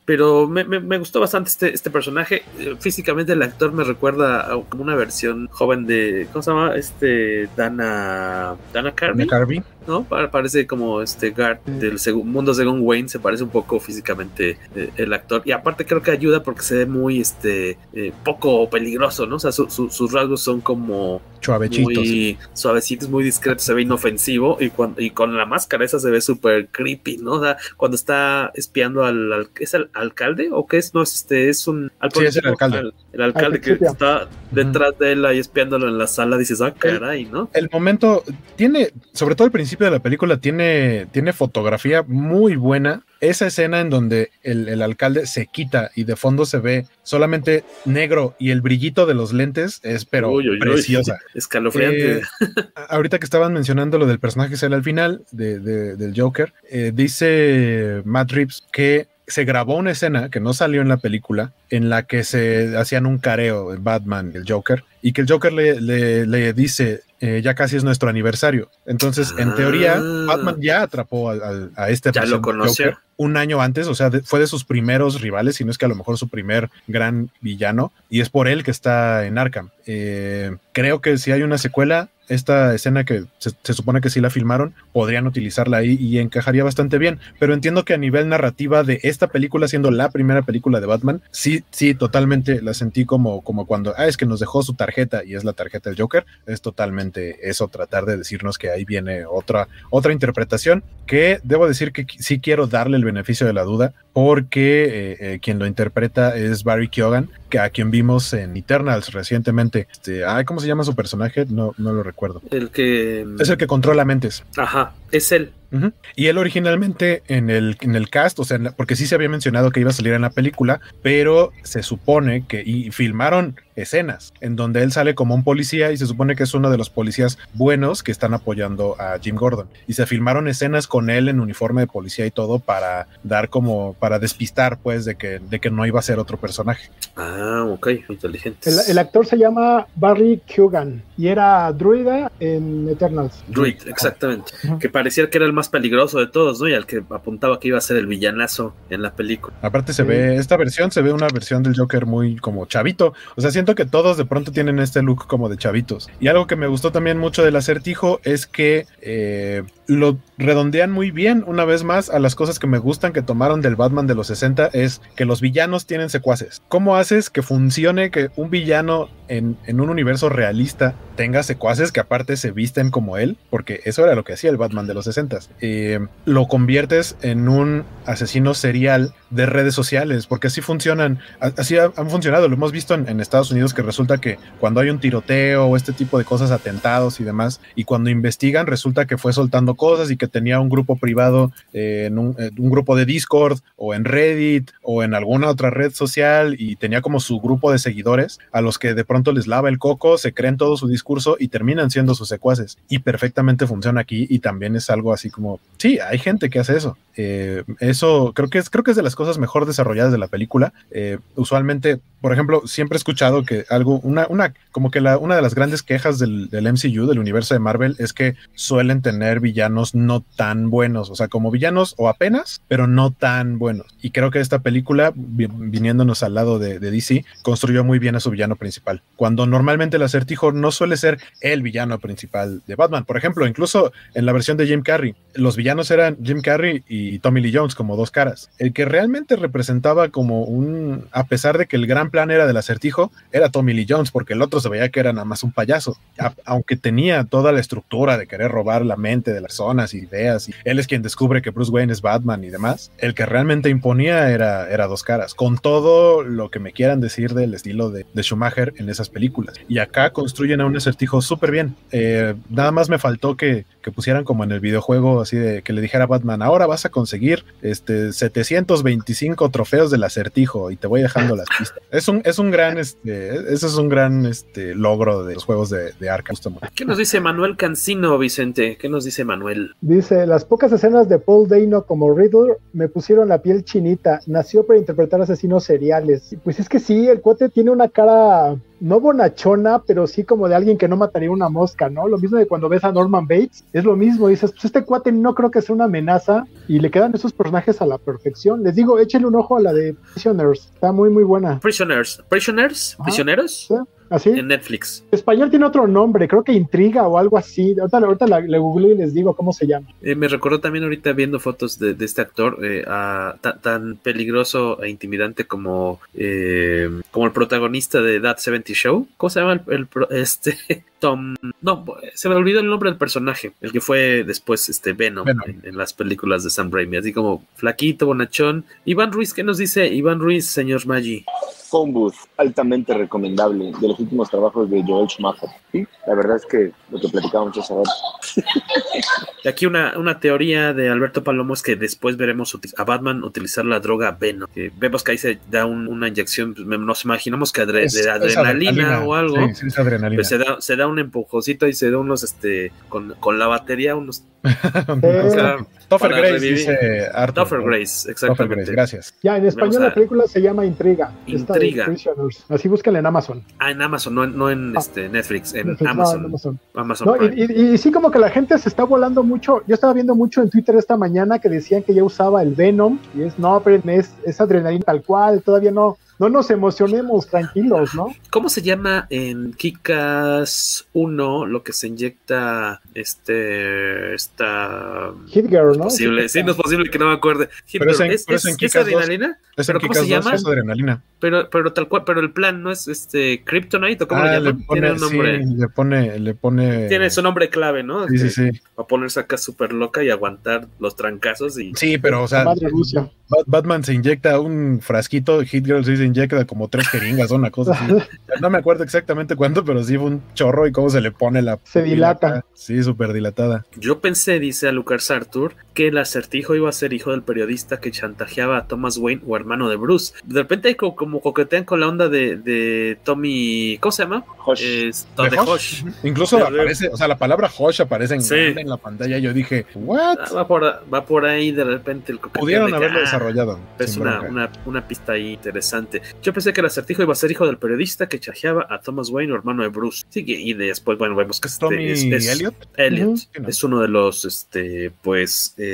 pero me, me, me, gustó bastante este, este personaje. Físicamente el actor me recuerda a como una versión joven de, ¿cómo se llama? Este, Dana, Dana Carvey. Dana Carvey. ¿No? Parece como este Guard del mundo según Wayne, se parece un poco físicamente eh, el actor. Y aparte creo que ayuda porque se ve muy este eh, poco peligroso, ¿no? O sea, su, su, sus rasgos son como suavecitos. Muy suavecitos, muy discretos, se ve inofensivo. Y, cuando, y con la máscara esa se ve súper creepy, ¿no? O sea, cuando está espiando al, al ¿es el alcalde? ¿O qué es? No, es este, es un al sí, es el alcalde. Al, el alcalde que está detrás de él ahí espiándolo en la sala, dices, ah, caray, ¿no? El momento tiene, sobre todo al principio de la película, tiene, tiene fotografía muy buena. Esa escena en donde el, el, alcalde se quita y de fondo se ve solamente negro y el brillito de los lentes es pero uy, uy, preciosa. Uy, escalofriante. Eh, ahorita que estaban mencionando lo del personaje que sale al final de, de, del Joker, eh, dice Matt Reeves que se grabó una escena que no salió en la película en la que se hacían un careo el Batman y el Joker y que el Joker le, le, le dice eh, ya casi es nuestro aniversario. Entonces, en teoría, Ah. Batman ya atrapó a, a- a este Ya lo versión conoció. Joker un año antes, o sea, de- fue de sus primeros rivales, si no es que a lo mejor su primer gran villano, y es por él que está en Arkham. Eh, creo que si hay una secuela, esta escena que se, supone que sí la filmaron, podrían utilizarla ahí y encajaría bastante bien, pero entiendo que a nivel narrativa de esta película, siendo la primera película de Batman, sí, sí, totalmente la sentí como, como cuando, ah, es que nos dejó su tarjeta y es la tarjeta del Joker, es totalmente eso, tratar de decirnos que ahí viene otra, otra interpretación, que debo decir que sí quiero darle el beneficio de la duda, porque eh, eh, quien lo interpreta es Barry Keoghan, que a quien vimos en Eternals recientemente. Este, ay, ¿cómo se llama su personaje? No, no lo recuerdo. El que. Es el que controla mentes. Ajá, es él. Y él originalmente en el, en el cast, o sea, la- porque sí se había mencionado que iba a salir en la película, pero se supone que, y filmaron escenas en donde él sale como un policía y se supone que es uno de los policías buenos que están apoyando a Jim Gordon. Y se filmaron escenas con él en uniforme de policía y todo para dar como, para despistar pues de que, de que no iba a ser otro personaje. Ah, ok, inteligente. El, el actor se llama Barry Keoghan y era druida en Eternals. Druid, exactamente. Que parecía que era el más peligroso de todos, ¿no? Y al que apuntaba que iba a ser el villanazo en la película. Aparte se ve, esta versión se ve una versión del Joker muy como chavito. O sea, siento que todos de pronto tienen este look como de chavitos. Y algo que me gustó también mucho del acertijo es que eh, lo redondean muy bien una vez más a las cosas que me gustan que tomaron del Batman de los 60 es que los villanos tienen secuaces. ¿Cómo haces que funcione que un villano en, en un universo realista tenga secuaces que aparte se visten como él? Porque eso era lo que hacía el Batman de los 60. Eh, lo conviertes en un asesino serial de redes sociales, porque así funcionan, así ha- han funcionado, lo hemos visto en, Estados Unidos que resulta que cuando hay un tiroteo o este tipo de cosas, atentados y demás, y cuando investigan resulta que fue soltando cosas y que tenía un grupo privado eh, en un, en un grupo de Discord o en Reddit o en alguna otra red social y tenía como su grupo de seguidores a los que de pronto les lava el coco, se creen todo su discurso y terminan siendo sus secuaces. Y perfectamente funciona aquí y también es algo así como, sí, hay gente que hace eso. Eh, eso creo que es creo que es de las cosas mejor desarrolladas de la película. Eh, usualmente, por ejemplo, siempre he escuchado que algo, una, una, como que la, una de las grandes quejas del, MCU, del universo de Marvel, es que suelen tener villanos no tan buenos, o sea, como villanos o apenas, pero no tan buenos. Y creo que esta película, vi- viniéndonos al lado de, de DC, construyó muy bien a su villano principal. Cuando normalmente el acertijo no suele ser el villano principal de Batman. Por ejemplo, incluso en la versión de Jim Carrey, los villanos eran Jim Carrey y Tommy Lee Jones como dos caras. El que realmente representaba como un, a pesar de que el gran plan era del acertijo, era Tommy Lee Jones, porque el otro se veía que era nada más un payaso. Aunque tenía toda la estructura de querer robar la mente de las personas y ideas, y él es quien descubre que Bruce Wayne es Batman y demás, el que realmente imponía era, era dos caras, con todo lo que me quieran decir del estilo de, Schumacher en esas películas. Y acá construyen a un acertijo súper bien. Eh, nada más me faltó que, pusieran como en el videojuego, así de que le dijera a Batman, ahora vas a conseguir este 725 trofeos del acertijo y te voy dejando las pistas. Es un, es un gran, este, ese es un gran este, logro de los juegos de, de Arkham. ¿Qué nos dice Manuel Cancino, Vicente? ¿Qué nos dice Manuel? Dice, las pocas escenas de Paul Dano como Riddler me pusieron la piel chinita. Nació para interpretar asesinos seriales. Pues es que sí, el cuate tiene una cara no bonachona, pero sí como de alguien que no mataría una mosca, ¿no? Lo mismo de cuando ves a Norman Bates, es lo mismo, dices, pues este cuate no creo que sea una amenaza y le quedan esos personajes a la perfección. Les digo, échenle un ojo a la de Prisoners, está muy muy buena. Prisoners. ¿Prisoners? ¿Prisioneros? ¿Así? En Netflix. En español tiene otro nombre, creo que Intriga o algo así. Ahorita, ahorita la, le googleé y les digo cómo se llama. Eh, me recordó también ahorita viendo fotos de, de este actor eh, a- ta- tan peligroso e intimidante como, eh, como el protagonista de That 70 Show. ¿Cómo se llama el, el pro- este Tom? No, se me olvidó el nombre del personaje, el que fue después este Venom, Venom. En, en las películas de Sam Raimi, así como flaquito, bonachón. Iván Ruiz, ¿qué nos dice Iván Ruiz, señor Maggi? Phone Booth, altamente recomendable, de los últimos trabajos de Joel Schumacher. Sí, la verdad es que lo que platicábamos rato. Y aquí una, una teoría de Alberto Palomo es que después veremos a Batman utilizar la droga Venom. Que vemos que ahí se da un- una inyección, pues, nos imaginamos que adre- Es- de es adrenalina, adrenalina, o algo. sí, sí, es adrenalina. Pues se, da, se da un empujoncito y se da unos, este, con, con la batería, unos Topher Grace, dice Arthur. Topher Grace, exactamente. Grace, gracias. Ya, en español la película se llama Intriga. Intriga. Así búsquenla en Amazon. Ah, en Amazon, no, no en ah. este, Netflix, en Netflix, Amazon. No, en Amazon. Amazon no, y, y, y, sí, como que la gente se está volando mucho. Yo estaba viendo mucho en Twitter esta mañana que decían que ya usaba el Venom. Y es, no, pero es, es adrenalina tal cual, todavía no no nos emocionemos, tranquilos, ¿no? ¿Cómo se llama en Kikas 1 lo que se inyecta este esta Hit Girl, ¿no? Posible. Sí, no es posible que no me acuerde. Hit pero Girl. en, ¿Es, pero es, en ¿es adrenalina? Es ¿Pero cómo se llama? Es adrenalina. Pero, pero tal cual, pero el plan no es este Kryptonite o cómo ah, lo llaman? Le pone, Tiene un nombre. Sí, le pone, le pone. Tiene su nombre clave, ¿no? Sí, sí, sí. Va a ponerse acá súper loca y aguantar los trancazos y. Sí, pero o sea. Madre Rusia. Batman se inyecta un frasquito, Hit Girl se inyecta como tres jeringas o una cosa así. No me acuerdo exactamente cuánto, pero sí fue un chorro y cómo se le pone la. Se dilata. Sí, súper dilatada. Yo pensé, dice a Lucas Arthur, que el acertijo iba a ser hijo del periodista que chantajeaba a Thomas Wayne o hermano de Bruce. De repente, como, como coquetean con la onda de, de Tommy. ¿Cómo se llama? Hosh. Es, De de Hosh. Hosh. Incluso De- aparece, o sea, la palabra Hosh aparece en, Sí. grande en la pantalla. Yo dije, ¿what? Ah, Va por, va por ahí de repente el coqueteo. Pudieron de que, haberlo ah, desarrollado. Es una, una, una pista ahí interesante. Yo pensé que el acertijo iba a ser hijo del periodista que chajeaba a Thomas Wayne o hermano de Bruce. Sí, que- y después, bueno, vemos que este Tommy es, es- Elliot. Elliot es uno de los, este, pues, eh,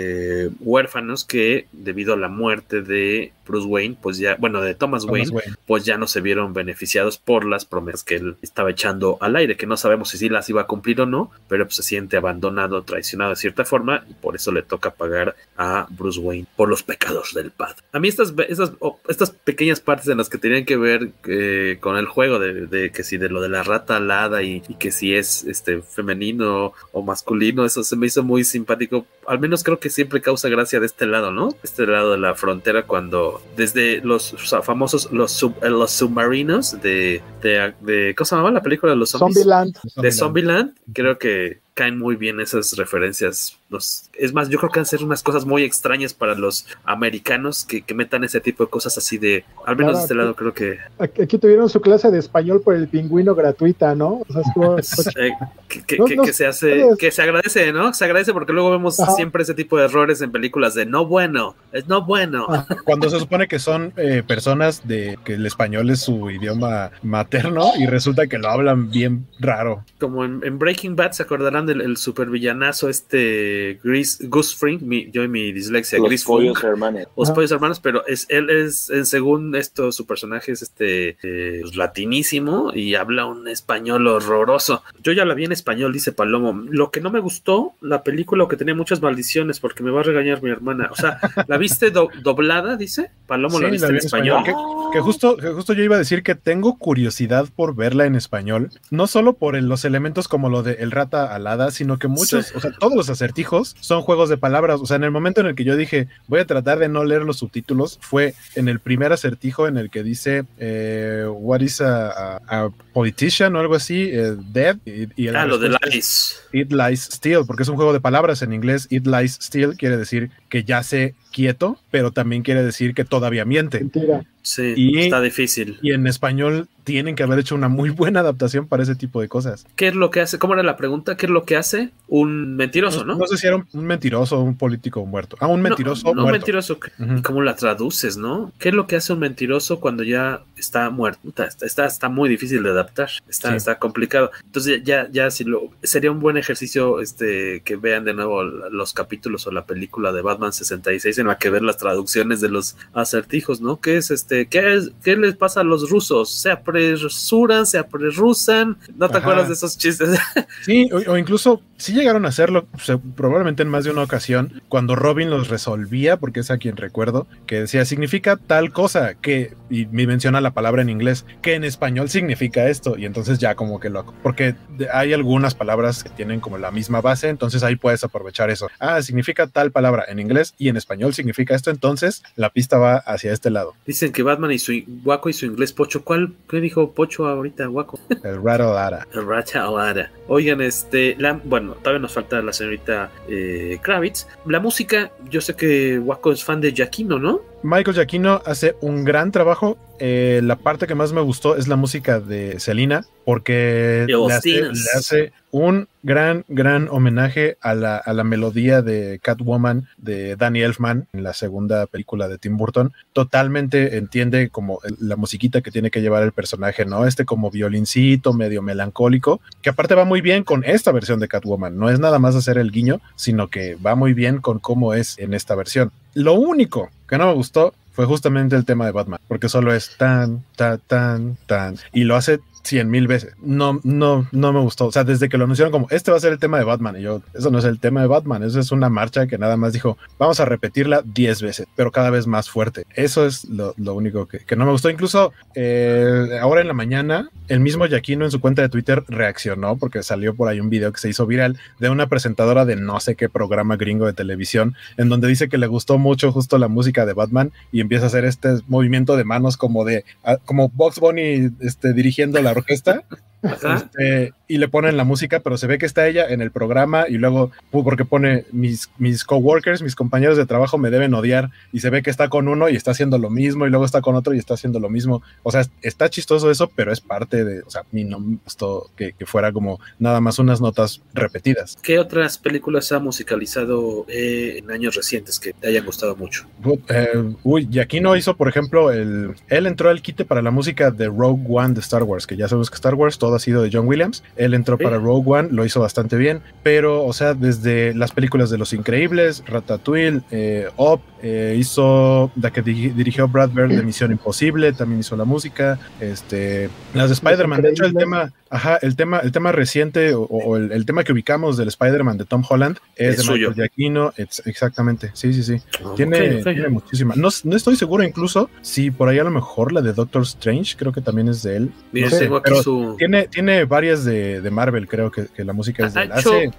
huérfanos que debido a la muerte de Bruce Wayne, pues ya, bueno, de Thomas, Thomas Wayne, Wayne. pues ya no se vieron beneficiados por las promesas que él estaba echando al aire, que no sabemos si sí las iba a cumplir o no, pero pues se siente abandonado, traicionado de cierta forma, y por eso le toca pagar a Bruce Wayne por los pecados del padre. A mí estas, estas, oh, estas pequeñas partes en las que tenían que ver eh, con el juego de, de que si de lo de la rata alada y, y que si es este femenino o masculino, eso se me hizo muy simpático. Al menos creo que siempre causa gracia de este lado, ¿no? Este lado de la frontera cuando desde los o sea, famosos los, sub- eh, los submarinos de, de, de ¿cómo se llamaba la película de los zombies? Zombieland. de Zombieland, creo que caen muy bien esas referencias. Los, es más, yo creo que van a ser unas cosas muy extrañas para los americanos que, que metan ese tipo de cosas así de, al menos Claro, de este lado creo que, Aquí tuvieron su clase de español por el pingüino gratuita, ¿no? O sea, estuvo- que, que- No, que- no que se hace, que se agradece, ¿no? Se agradece porque luego vemos Ajá. siempre ese tipo de errores en películas de no bueno, es no bueno. Ah. Cuando se supone que son eh, personas de que el español es su idioma materno y resulta que lo hablan bien raro. Como en, en Breaking Bad se acordarán del el supervillanazo este Gris, Gus Fring, mi- yo y mi dislexia, Los Gris pollos hermanos. Los Ajá. pollos hermanos, pero es él es, según esto, su personaje es este eh, pues, latinísimo y habla un español horroroso. Yo ya la vi en español, dice Palomo. Lo que no me gustó, la película, o que tenía muchas maldiciones, porque me va a regañar mi hermana. O sea, ¿la viste do- doblada? Dice. Palomo la Sí, viste la en vi en español. Que, que justo, que justo yo iba a decir que tengo curiosidad por verla en español, no solo por el- los elementos como lo de el rata alada, sino que muchos, Sí. o sea, todos los acertijos son juegos de palabras. O sea, en el momento en el que yo dije voy a tratar de no leer los subtítulos, fue en el primer acertijo en el que dice eh, What is a, a- a politician o algo así, eh, dead. Y, Ah, lo de Lies. It lies still, porque es un juego de palabras en inglés. It lies still quiere decir que yace quieto, pero también quiere decir que todavía miente. Mentira. Sí, Y- está difícil. Y en español tienen que haber hecho una muy buena adaptación para ese tipo de cosas. ¿Qué es lo que hace? ¿Cómo era la pregunta? ¿Qué es lo que hace un mentiroso, no? No sé si era un, un mentiroso o un político muerto. Ah, un mentiroso No, no muerto. mentiroso. ¿Y cómo la traduces, no? ¿Qué es lo que hace un mentiroso cuando ya está muerto? Está, está, está muy difícil de adaptar. Está, Sí. está complicado. Entonces, ya, ya si lo sería un buen ejercicio este que vean de nuevo los capítulos o la película de Batman 66 en la que ver las traducciones de los acertijos, ¿no? ¿Qué es este? ¿Qué es? ¿Qué les pasa a los rusos? Se apresuran, se apresuran. ¿No te Ajá. acuerdas de esos chistes? Sí, o, o incluso si llegaron a hacerlo, o sea, probablemente en más de una ocasión, cuando Robin los resolvía, porque es a quien recuerdo, que decía significa tal cosa, que, y me menciona la palabra en inglés, que en español significa esto, y entonces ya como que lo, porque hay algunas palabras que tienen como la misma base, entonces ahí puedes aprovechar eso. Ah, significa tal palabra en inglés y en español significa esto, entonces la pista va hacia este lado. Dicen que Batman y su Guaco y su inglés Pocho. ¿Cuál? ¿Qué dijo Pocho ahorita, Guaco? El Rattle Ara. El Racha Alara. Oigan, este, la, bueno, todavía nos falta la señorita eh, Kravitz. La música, yo sé que Waco es fan de Giacchino, ¿no? Michael Giacchino hace un gran trabajo. Eh, la parte que más me gustó es la música de Selena, porque le hace, le hace, un gran, gran homenaje a la, a la, melodía de Catwoman de Danny Elfman en la segunda película de Tim Burton. Totalmente entiende como la musiquita que tiene que llevar el personaje, ¿no? Este como violincito medio melancólico, que aparte va muy bien con esta versión de Catwoman. No es nada más hacer el guiño, sino que va muy bien con cómo es en esta versión. Lo único que no me gustó fue justamente el tema de Batman, porque solo es tan, tan, tan, tan, y lo hace cien mil veces. No, no, no me gustó. O sea, desde que lo anunciaron como, este va a ser el tema de Batman, y yo, eso no es el tema de Batman, eso es una marcha que nada más dijo, vamos a repetirla diez veces, pero cada vez más fuerte. Eso es lo, único que, que, no me gustó. Incluso eh, ahora en la mañana, el mismo Yaquino en su cuenta de Twitter reaccionó, porque salió por ahí un video que se hizo viral de una presentadora de no sé qué programa gringo de televisión, en donde dice que le gustó mucho justo la música de Batman y empieza a hacer este movimiento de manos como de, como Box Bunny este, dirigiendo la orquesta. Este, y le ponen la música, pero se ve que está ella en el programa y luego, porque pone mis, mis coworkers, mis compañeros de trabajo me deben odiar y se ve que está con uno y está haciendo lo mismo y luego está con otro y está haciendo lo mismo. O sea, está chistoso eso, pero es parte de, o sea, a mí no me gustó que, que fuera como nada más unas notas repetidas. ¿Qué otras películas ha musicalizado eh, en años recientes que te hayan gustado mucho? Eh, uy, y aquí no hizo, por ejemplo, el, él entró al quite para la música de Rogue One de Star Wars, que ya sabemos que Star Wars todo ha sido de John Williams. Él entró para Rogue One, lo hizo bastante bien, pero, o sea, desde las películas de Los Increíbles, Ratatouille, eh, Up, eh, hizo la que dirigió Brad Bird de Misión Imposible, también hizo la música, este, las de Spider-Man. De hecho, el tema, ajá, el tema, el tema reciente o, o el, el, tema que ubicamos del Spider-Man de Tom Holland es, es de Michael Giacchino, exactamente, sí, sí, sí. Oh, tiene, okay, okay. tiene muchísima. No, no, estoy seguro incluso si por ahí a lo mejor la de Doctor Strange, creo que también es de él. No sé, tengo aquí pero su... tiene, tiene varias de, de Marvel, creo que, que, la música es de él. Hace,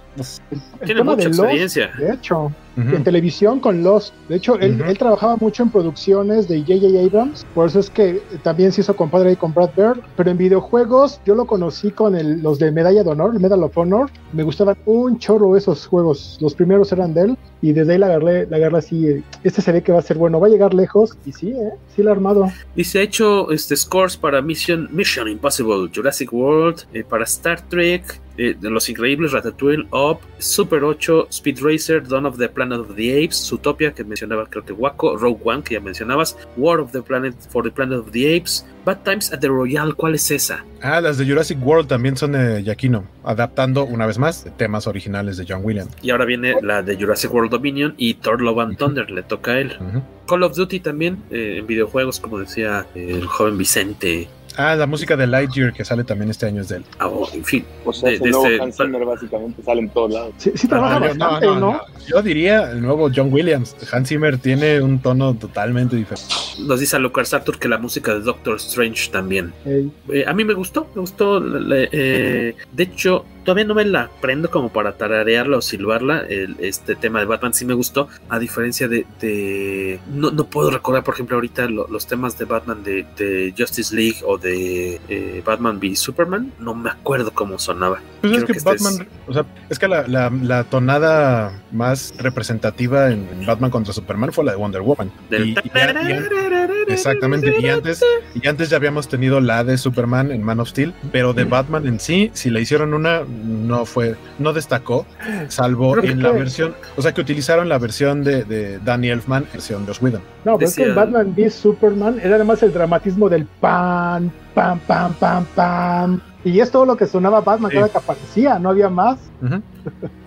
tiene mucha experiencia. De hecho. Uh -huh. En televisión con Lost. De hecho, él, uh -huh. él, trabajaba mucho en producciones de J.J. Abrams. Por eso es que también se hizo compadre ahí con Brad Bird. Pero en videojuegos, yo lo conocí con el, los de Medalla de Honor, el Medal of Honor. Me gustaban un chorro esos juegos. Los primeros eran de él. Y desde ahí la agarré, la agarré así. Este se ve que va a ser bueno. Va a llegar lejos. Y sí, ¿eh? Sí, lo ha armado. Se ha hecho este, scores para Mission, Mission Impossible, Jurassic World, eh, para Star Trek, eh, Los Increíbles, Ratatouille, Up, Super 8, Speed Racer, Dawn of the Planet of the Apes, Zootopia, que mencionaba creo que Waco, Rogue One, que ya mencionabas, War of the Planet for the Planet of the Apes, Bad Times at the Royale, ¿cuál es esa? Ah, las de Jurassic World también son de Giacchino, adaptando una vez más temas originales de John Williams. Y ahora viene la de Jurassic World Dominion y Thor Love and Thunder, le toca a él. Uh -huh. Call of Duty también, eh, en videojuegos, como decía el joven Vicente. Ah, la música de Lightyear que sale también este año es de él. Ah, oh, en fin. O sea, de, el nuevo este... Hans Zimmer básicamente sale en todos lados. Sí, sí trabaja no, bastante, no, no, no, Yo diría el nuevo John Williams. Hans Zimmer tiene un tono totalmente diferente. Nos dice a Lucas Arthur que la música de Doctor Strange también. Hey. Eh, a mí me gustó, me gustó. Eh, de hecho, todavía no me la aprendo como para tararearla o silbarla. El, este tema de Batman sí me gustó. A diferencia de. de no, no, puedo recordar, por ejemplo, ahorita lo, los temas de Batman de, de, Justice League o de eh, Batman v Superman. No me acuerdo cómo sonaba. Pues es que, que Batman. Es... O sea, es que la, la, la, tonada más representativa en, en, Batman contra Superman fue la de Wonder Woman. Del y, y ya, ya, exactamente. Y antes, y antes ya habíamos tenido la de Superman en Man of Steel. Pero de Batman en sí, si le hicieron una no fue, no destacó, salvo en la versión, o sea que utilizaron la versión de, de Danny Elfman, versión de Joss Whedon. No, pero es que en Batman v Superman era además el dramatismo del pan, pam, pam, pam, pam. Y es todo lo que sonaba Batman sí. cada que aparecía, no había más. Uh -huh.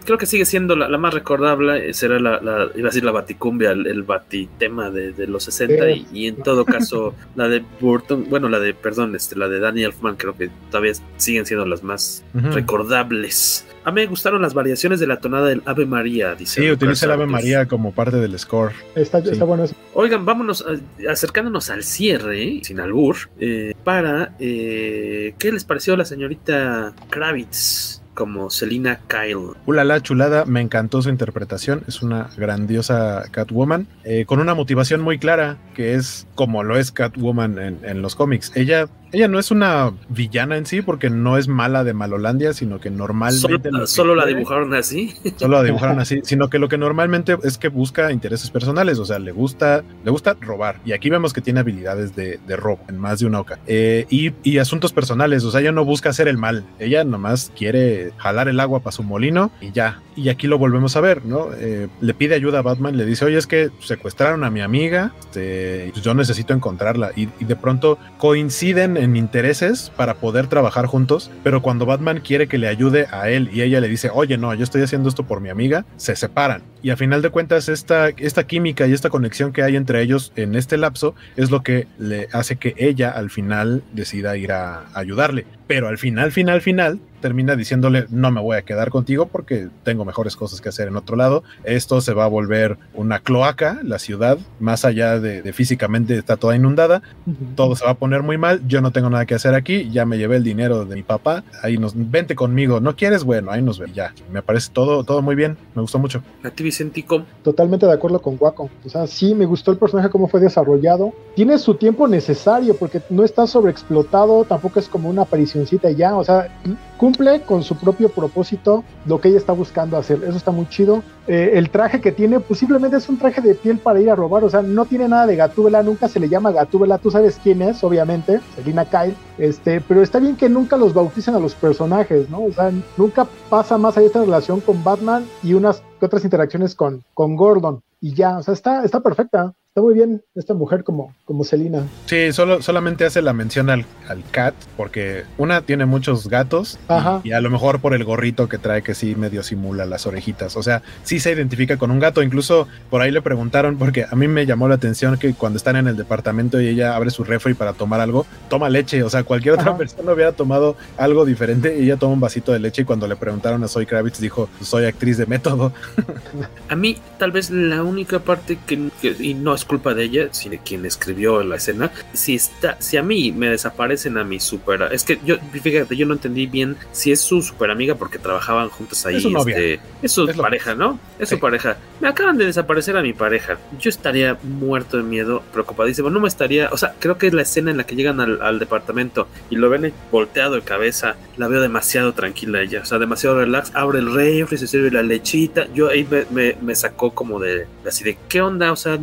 Creo que sigue siendo la, la, más recordable, será la, la, iba a decir la baticumbia, el, el batitema de, de los 60 sí. y, y, en todo caso la de Burton, bueno, la de, perdón, este, la de Danny Elfman creo que todavía siguen siendo las más uh -huh. recordables. A mí me gustaron las variaciones de la tonada del Ave María, dice. Sí, utiliza el Ave María como parte del score. Está, sí. está bueno eso. Oigan, vámonos a, acercándonos al cierre, sin albur, eh, para eh, ¿qué les pareció la señorita Kravitz? como Selina Kyle. Ulala, chulada, me encantó su interpretación, es una grandiosa Catwoman, eh, con una motivación muy clara, que es como lo es Catwoman en, en, los cómics. Ella ella no es una villana en sí, porque no es mala de Malolandia, sino que normalmente. Solo, solo la dibujaron así. Solo la dibujaron así, sino que lo que normalmente es que busca intereses personales, o sea, le gusta, le gusta robar. Y aquí vemos que tiene habilidades de, de robo en más de una ocasión. Eh, y, y, asuntos personales, o sea, ella no busca hacer el mal, ella nomás quiere jalar el agua para su molino y ya. Y aquí lo volvemos a ver, ¿no? Eh, le pide ayuda a Batman, le dice, oye, es que secuestraron a mi amiga, este, yo necesito encontrarla. Y, y de pronto coinciden en intereses para poder trabajar juntos, pero cuando Batman quiere que le ayude a él y ella le dice, oye, no, yo estoy haciendo esto por mi amiga, se separan. Y a final de cuentas, esta, esta química y esta conexión que hay entre ellos en este lapso es lo que le hace que ella al final decida ir a ayudarle. Pero al final, final, final, termina diciéndole, no me voy a quedar contigo porque tengo mejores cosas que hacer en otro lado. Esto se va a volver una cloaca, la ciudad, más allá de, de físicamente está toda inundada, uh -huh. todo se va a poner muy mal, yo no tengo nada que hacer aquí, ya me llevé el dinero de mi papá, ahí nos, vente conmigo, ¿no quieres? Bueno, ahí nos ve, ya, me parece todo, todo muy bien, me gustó mucho. ¿A ti, Vicentico? Totalmente de acuerdo con Guaco, o sea, sí, me gustó el personaje, cómo fue desarrollado, tiene su tiempo necesario porque no está sobreexplotado, tampoco es como una aparicióncita ya, o sea, cumple con su propio propósito lo que ella está buscando hacer. Eso está muy chido. Eh, el traje que tiene, pues simplemente es un traje de piel para ir a robar. O sea, no tiene nada de Gatúbela, nunca se le llama Gatúbela. Tú sabes quién es, obviamente, Selina Kyle. Este, pero está bien que nunca los bauticen a los personajes, ¿no? O sea, nunca pasa más allá esta relación con Batman y unas otras interacciones con, con Gordon. Y ya, o sea, está, está perfecta está muy bien esta mujer como, como Selina. Sí, solo, solamente hace la mención al, al cat, porque una tiene muchos gatos y, y, a lo mejor por el gorrito que trae que sí medio simula las orejitas. O sea, sí se identifica con un gato. Incluso por ahí le preguntaron, porque a mí me llamó la atención que cuando están en el departamento y ella abre su refri para tomar algo, toma leche. O sea, cualquier otra Ajá. persona hubiera tomado algo diferente y ella toma un vasito de leche. Y cuando le preguntaron a Zoe Kravitz, dijo: Soy actriz de método. a mí, tal vez la única parte que, que y no es culpa de ella, sino de quien escribió la escena. Si está, si a mí me desaparecen a mi super, es que yo, fíjate, yo no entendí bien si es su super amiga porque trabajaban juntos ahí. Es su. Este, es su Es pareja, ¿no? Es Sí. su pareja. Me acaban de desaparecer a mi pareja. Yo estaría muerto de miedo, preocupadísimo. No me estaría, o sea, creo que es la escena en la que llegan al, al departamento y lo ven volteado de cabeza. La veo demasiado tranquila ella, o sea, demasiado relax. Abre el refri, se sirve la lechita. Yo ahí me, me, me sacó como de, así de, ¿qué onda? O sea,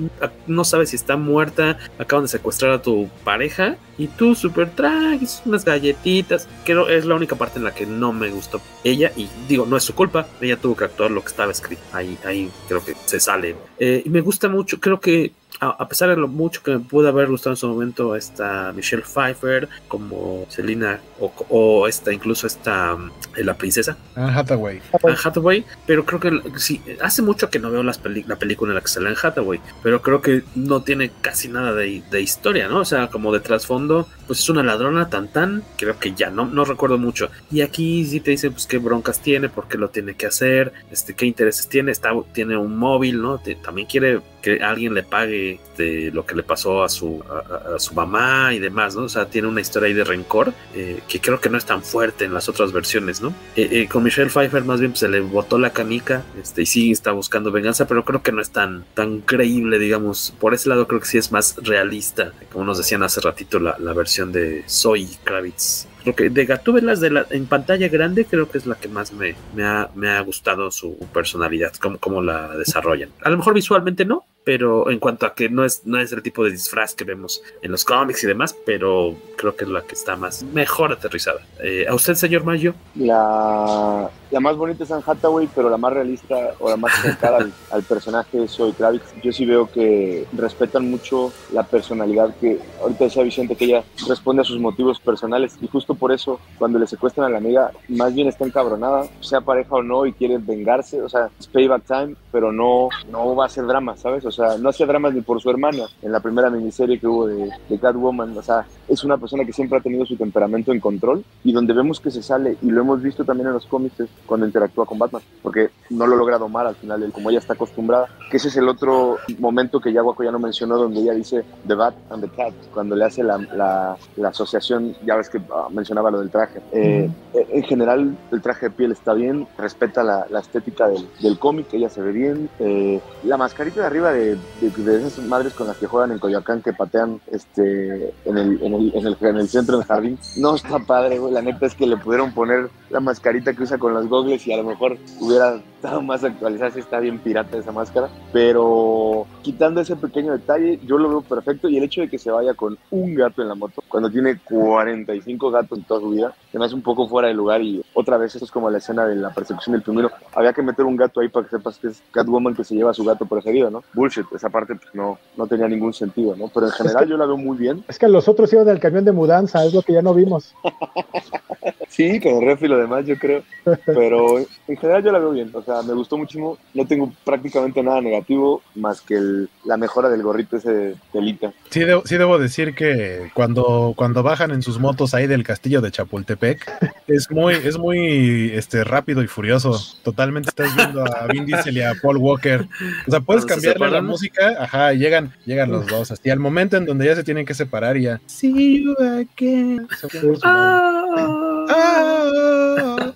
no sabes si está muerta, acaban de secuestrar a tu pareja y tú súper traes unas galletitas. Creo es la única parte en la que no me gustó ella y digo, no es su culpa, ella tuvo que actuar lo que estaba escrito. Ahí, ahí creo que se sale. Eh, y me gusta mucho, creo que a, pesar de lo mucho que me pudo haber gustado en su momento esta Michelle Pfeiffer como Selina o, o esta incluso esta eh, la princesa Anne Hathaway. Anne Hathaway, pero creo que sí, hace mucho que no veo las peli la película en la que sale Anne Hathaway, pero creo que no tiene casi nada de, de, historia, ¿no? O sea, como de trasfondo, pues es una ladrona tan tan, creo que ya, no, no recuerdo mucho. Y aquí sí te dicen, pues qué broncas tiene, por qué lo tiene que hacer, este, qué intereses tiene, está, tiene un móvil, ¿no? Te, también quiere que alguien le pague de lo que le pasó a su, a, a, su mamá y demás, ¿no? O sea, tiene una historia ahí de rencor eh, que creo que no es tan fuerte en las otras versiones, ¿no? Eh, eh, con Michelle Pfeiffer más bien pues, se le botó la canica este, y sí está buscando venganza, pero creo que no es tan, tan creíble, digamos. Por ese lado creo que sí es más realista, como nos decían hace ratito la, la versión de Zoe Kravitz. Creo que de Gatúbelas de la, en pantalla grande creo que es la que más me, me, ha, me ha gustado su personalidad, cómo, cómo la desarrollan. A lo mejor visualmente no, pero en cuanto a que no es, no es el tipo de disfraz que vemos en los cómics y demás, pero creo que es la que está más mejor aterrizada. Eh, ¿A usted, señor Mayo? La, la más bonita es Anne Hathaway, pero la más realista o la más cercana al, al, personaje es Zoe Kravitz. Yo sí veo que respetan mucho la personalidad que ahorita decía Vicente que ella responde a sus motivos personales y justo por eso cuando le secuestran a la amiga más bien está encabronada, sea pareja o no y quiere vengarse, o sea, es payback time, pero no, no va a ser drama, ¿sabes? O sea, no hacía dramas ni por su hermana en la primera miniserie que hubo de, de Catwoman, o sea, es una persona que siempre ha tenido su temperamento en control y donde vemos que se sale y lo hemos visto también en los cómics cuando interactúa con Batman, porque no lo logra domar al final, él, como ella está acostumbrada, que ese es el otro momento que Yaguaco ya no mencionó, donde ella dice The Bat and the Cat, cuando le hace la, la, la asociación, ya ves que uh, mencionaba lo del traje. Eh, mm. En general, el traje de piel está bien, respeta la, la estética del, del cómic, ella se ve bien. Eh, la mascarita de arriba de, de, de, esas madres con las que juegan en Coyoacán que patean este en el, en el, en el, en el centro del jardín. No está padre, güey. La neta es que le pudieron poner la mascarita que usa con los gogles y a lo mejor hubiera estado más actualizada. Si está bien pirata esa máscara. Pero quitando ese pequeño detalle, yo lo veo perfecto. Y el hecho de que se vaya con un gato en la moto, cuando tiene 45 gatos en toda su vida, se me hace un poco fuera de lugar. Y otra vez, esto es como la escena de la persecución del pingüino. Había que meter un gato ahí para que sepas que es Catwoman que se lleva a su gato preferido, ¿no? Bullshit, esa parte pues, no, no tenía ningún sentido, ¿no? Pero en general es que, yo la veo muy bien. Es que los otros iban del camión de mudanza, es lo que ya no vimos. sí, con el refri y lo demás, yo creo. Pero en general yo la veo bien, o sea, me gustó muchísimo. No tengo prácticamente nada negativo más que el, la mejora del gorrito ese de telita. Sí, de, sí debo decir que cuando, cuando bajan en sus motos ahí del castillo de Chapultepec, es muy, es muy este, rápido y furioso. Totalmente estás viendo a Vin Diesel y a Paul Walker. O sea, puedes cambiarle la música, ajá, y llegan, llegan los dos. Hasta al momento en donde ya se tienen que separar y ya. See you again.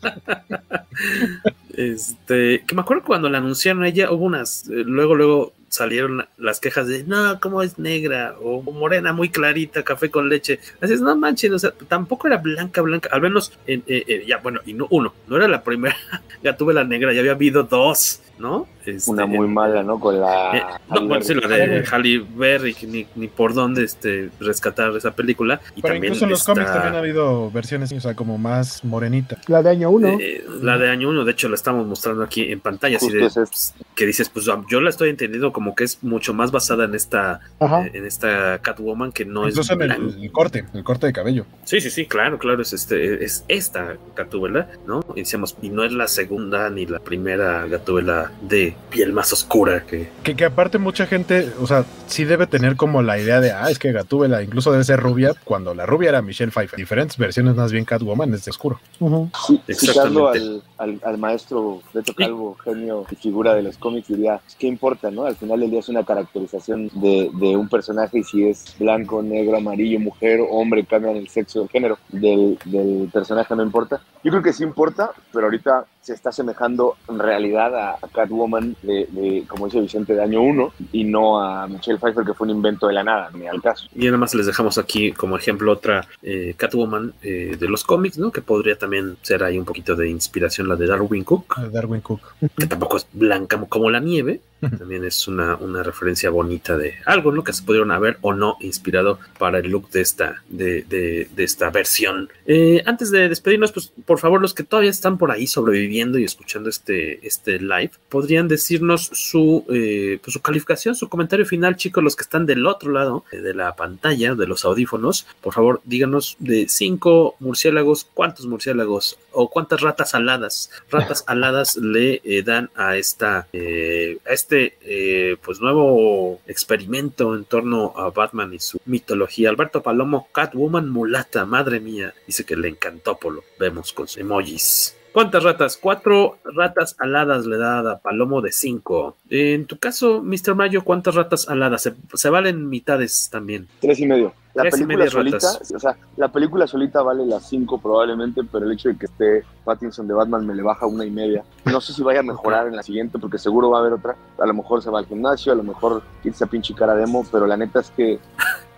Este, que me acuerdo cuando la anunciaron ella, hubo unas, eh, luego, luego salieron las quejas de, no, como es negra o morena, muy clarita, café con leche. Así es, no manches, o sea, tampoco era blanca, blanca, al menos, en, eh, eh, ya, bueno, y no, uno, no era la primera la negra, ya había habido dos, ¿no? Este, Una muy mala, ¿no? Con la. Eh, no, bueno, sí, la de Halle Berry, ni, ni por dónde este, rescatar esa película. Y Pero también incluso en los está, cómics también ha habido versiones, o sea, como más morenita. La de año 1. Eh, la de año 1, de hecho, la estamos mostrando aquí en pantalla. Así de, es pues, que dices, pues yo la estoy entendiendo como que es mucho más basada en esta, eh, en esta Catwoman que no Incluso es. en el, el corte, el corte de cabello. Sí, sí, sí, claro, claro, es este, es esta Gatúbela, ¿no? Y decíamos, y no es la segunda ni la primera Gatúbela de piel más oscura que... que... Que aparte mucha gente, o sea, sí debe tener como la idea de, ah, es que Gatúbela incluso debe ser rubia, cuando la rubia era Michelle Pfeiffer. Diferentes versiones más bien Catwoman es de oscuro. Uh -huh. sí, citando al, al, al, maestro Beto Calvo, genio y figura de los cómics, diría, ¿qué importa, no? Al final del día es una caracterización de, de un personaje y si es blanco, negro, amarillo, mujer, hombre, cambian el sexo, el género del, del personaje, no importa. Yo creo que sí importa, pero ahorita se está asemejando en realidad a, Catwoman de, de, como dice Vicente, de año 1 y no a Michelle Pfeiffer que fue un invento de la nada, ni al caso. Y nada más les dejamos aquí como ejemplo otra eh, Catwoman eh, de los cómics, ¿no? Que podría también ser ahí un poquito de inspiración la de Darwin Cook. Darwin Cook. Que tampoco es blanca como la nieve, también es una, una, referencia bonita de algo, ¿no? Que se pudieron haber o no inspirado para el look de esta, de, de, de esta versión. Eh, antes de despedirnos, pues por favor, los que todavía están por ahí sobreviviendo y escuchando este, este live, podrían decirnos su, eh, pues, su calificación, su comentario final, chicos, los que están del otro lado de la pantalla, de los audífonos. Por favor, díganos de cinco murciélagos, cuántos murciélagos o cuántas ratas aladas, ratas aladas le eh, dan a esta, a este eh, pues nuevo experimento en torno a Batman y su mitología. Alberto Palomo, Catwoman mulata, madre mía, dice que le encantó Polo. Vemos con emojis. ¿Cuántas ratas? Cuatro ratas aladas le da a Palomo de cinco. En tu caso, Mr. Mayo, ¿cuántas ratas aladas? Se, se valen mitades también. Tres y medio. La Tres película solita, ratas. o sea, la película solita vale las cinco probablemente, pero el hecho de que esté Pattinson de Batman me le baja una y media. No sé si vaya a mejorar en la siguiente, porque seguro va a haber otra. A lo mejor se va al gimnasio, a lo mejor esa pinche cara demo, pero la neta es que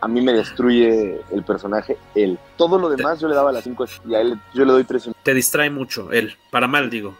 a mí me destruye el personaje él. Todo lo demás yo le daba las 5 y a él yo le doy 3. Te distrae mucho él, para mal digo.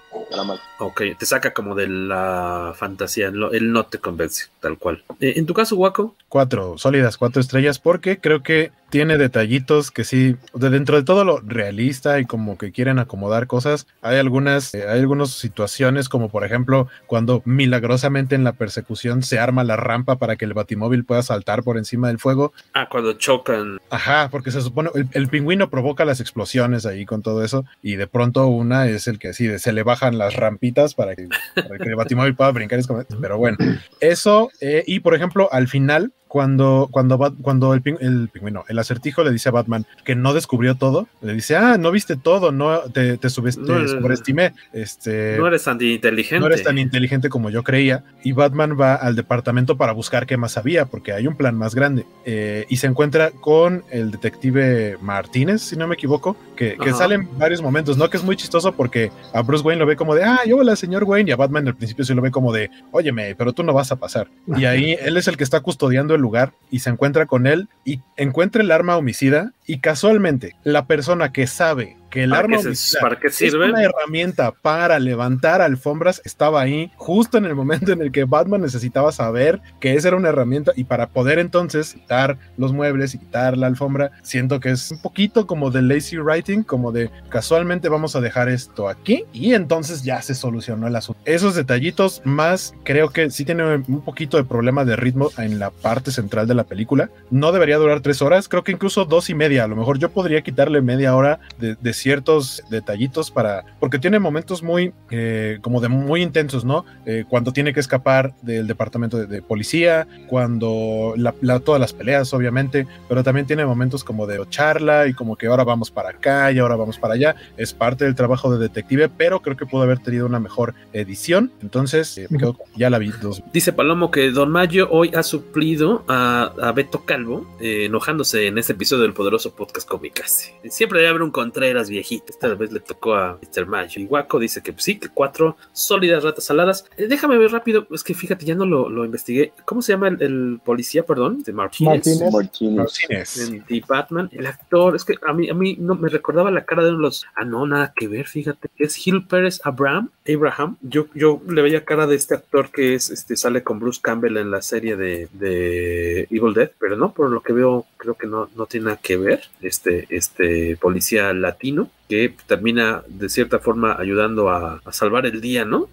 Ok, te saca como de la fantasía, él no te convence, tal cual. Eh, en tu caso, Waco. Cuatro, sólidas cuatro estrellas, porque creo que tiene detallitos que sí, de dentro de todo lo realista y como que quieren acomodar cosas, hay algunas, eh, hay algunas situaciones como por ejemplo cuando milagrosamente en la persecución se arma la rampa para que el batimóvil pueda saltar por encima del fuego. Ah, cuando chocan. Ajá, porque se supone, el, el pingüino provoca las explosiones ahí con todo eso y de pronto una es el que así, se le bajan las rampitas para que, para que el batimóvil pueda brincar, pero bueno, eso eh, y por ejemplo al final cuando, cuando, cuando el, el pingüino, el acertijo le dice a Batman que no descubrió todo, le dice, ah, no viste todo, no te, te, sobreestimé. Este, no eres tan inteligente. No eres tan inteligente como yo creía. Y Batman va al departamento para buscar qué más había, porque hay un plan más grande. Eh, y se encuentra con el detective Martínez, si no me equivoco, que, que sale en varios momentos, ¿no? Que es muy chistoso porque a Bruce Wayne lo ve como de, ah, yo hola, señor Wayne, y a Batman al principio se lo ve como de, óyeme, pero tú no vas a pasar. Y ahí él es el que está custodiando el lugar y se encuentra con él y encuentra el arma homicida y casualmente la persona que sabe que el arma ¿para qué sirve? es una herramienta para levantar alfombras estaba ahí justo en el momento en el que Batman necesitaba saber que esa era una herramienta y para poder entonces quitar los muebles y quitar la alfombra siento que es un poquito como de lazy writing como de casualmente vamos a dejar esto aquí y entonces ya se solucionó el asunto esos detallitos más creo que sí tiene un poquito de problema de ritmo en la parte central de la película no debería durar tres horas creo que incluso dos y media a lo mejor yo podría quitarle media hora de, ciertos detallitos para, porque tiene momentos muy, eh, como de muy intensos, ¿no? Eh, cuando tiene que escapar del departamento de, policía, cuando la, todas las peleas, obviamente, pero también tiene momentos como de charla y como que ahora vamos para acá y ahora vamos para allá. Es parte del trabajo de detective, pero creo que pudo haber tenido una mejor edición. Entonces, eh, ya la vi. Dice Palomo que Don Mayo hoy ha suplido a, a Beto Calvo, enojándose en este episodio del poderoso podcast Comicase. Siempre debe haber un Contreras viejito. Esta vez le tocó a Mr. Mayo. Y Waco dice que sí, que cuatro sólidas ratas saladas. Eh, déjame ver rápido, es que fíjate, ya no lo, lo investigué. ¿Cómo se llama el, policía, perdón? De Martínez. Martínez. En The Batman. El actor, es que a mí, a mí no me recordaba la cara de los. Ah, no, nada que ver, fíjate. Es Gil Pérez Abraham. Abraham. Yo, yo le veía cara de este actor que es, este, sale con Bruce Campbell en la serie de, de Evil Dead, pero no, por lo que veo, creo que no, no tiene nada que ver. Este, este policía latino que termina de cierta forma ayudando a, salvar el día, ¿no?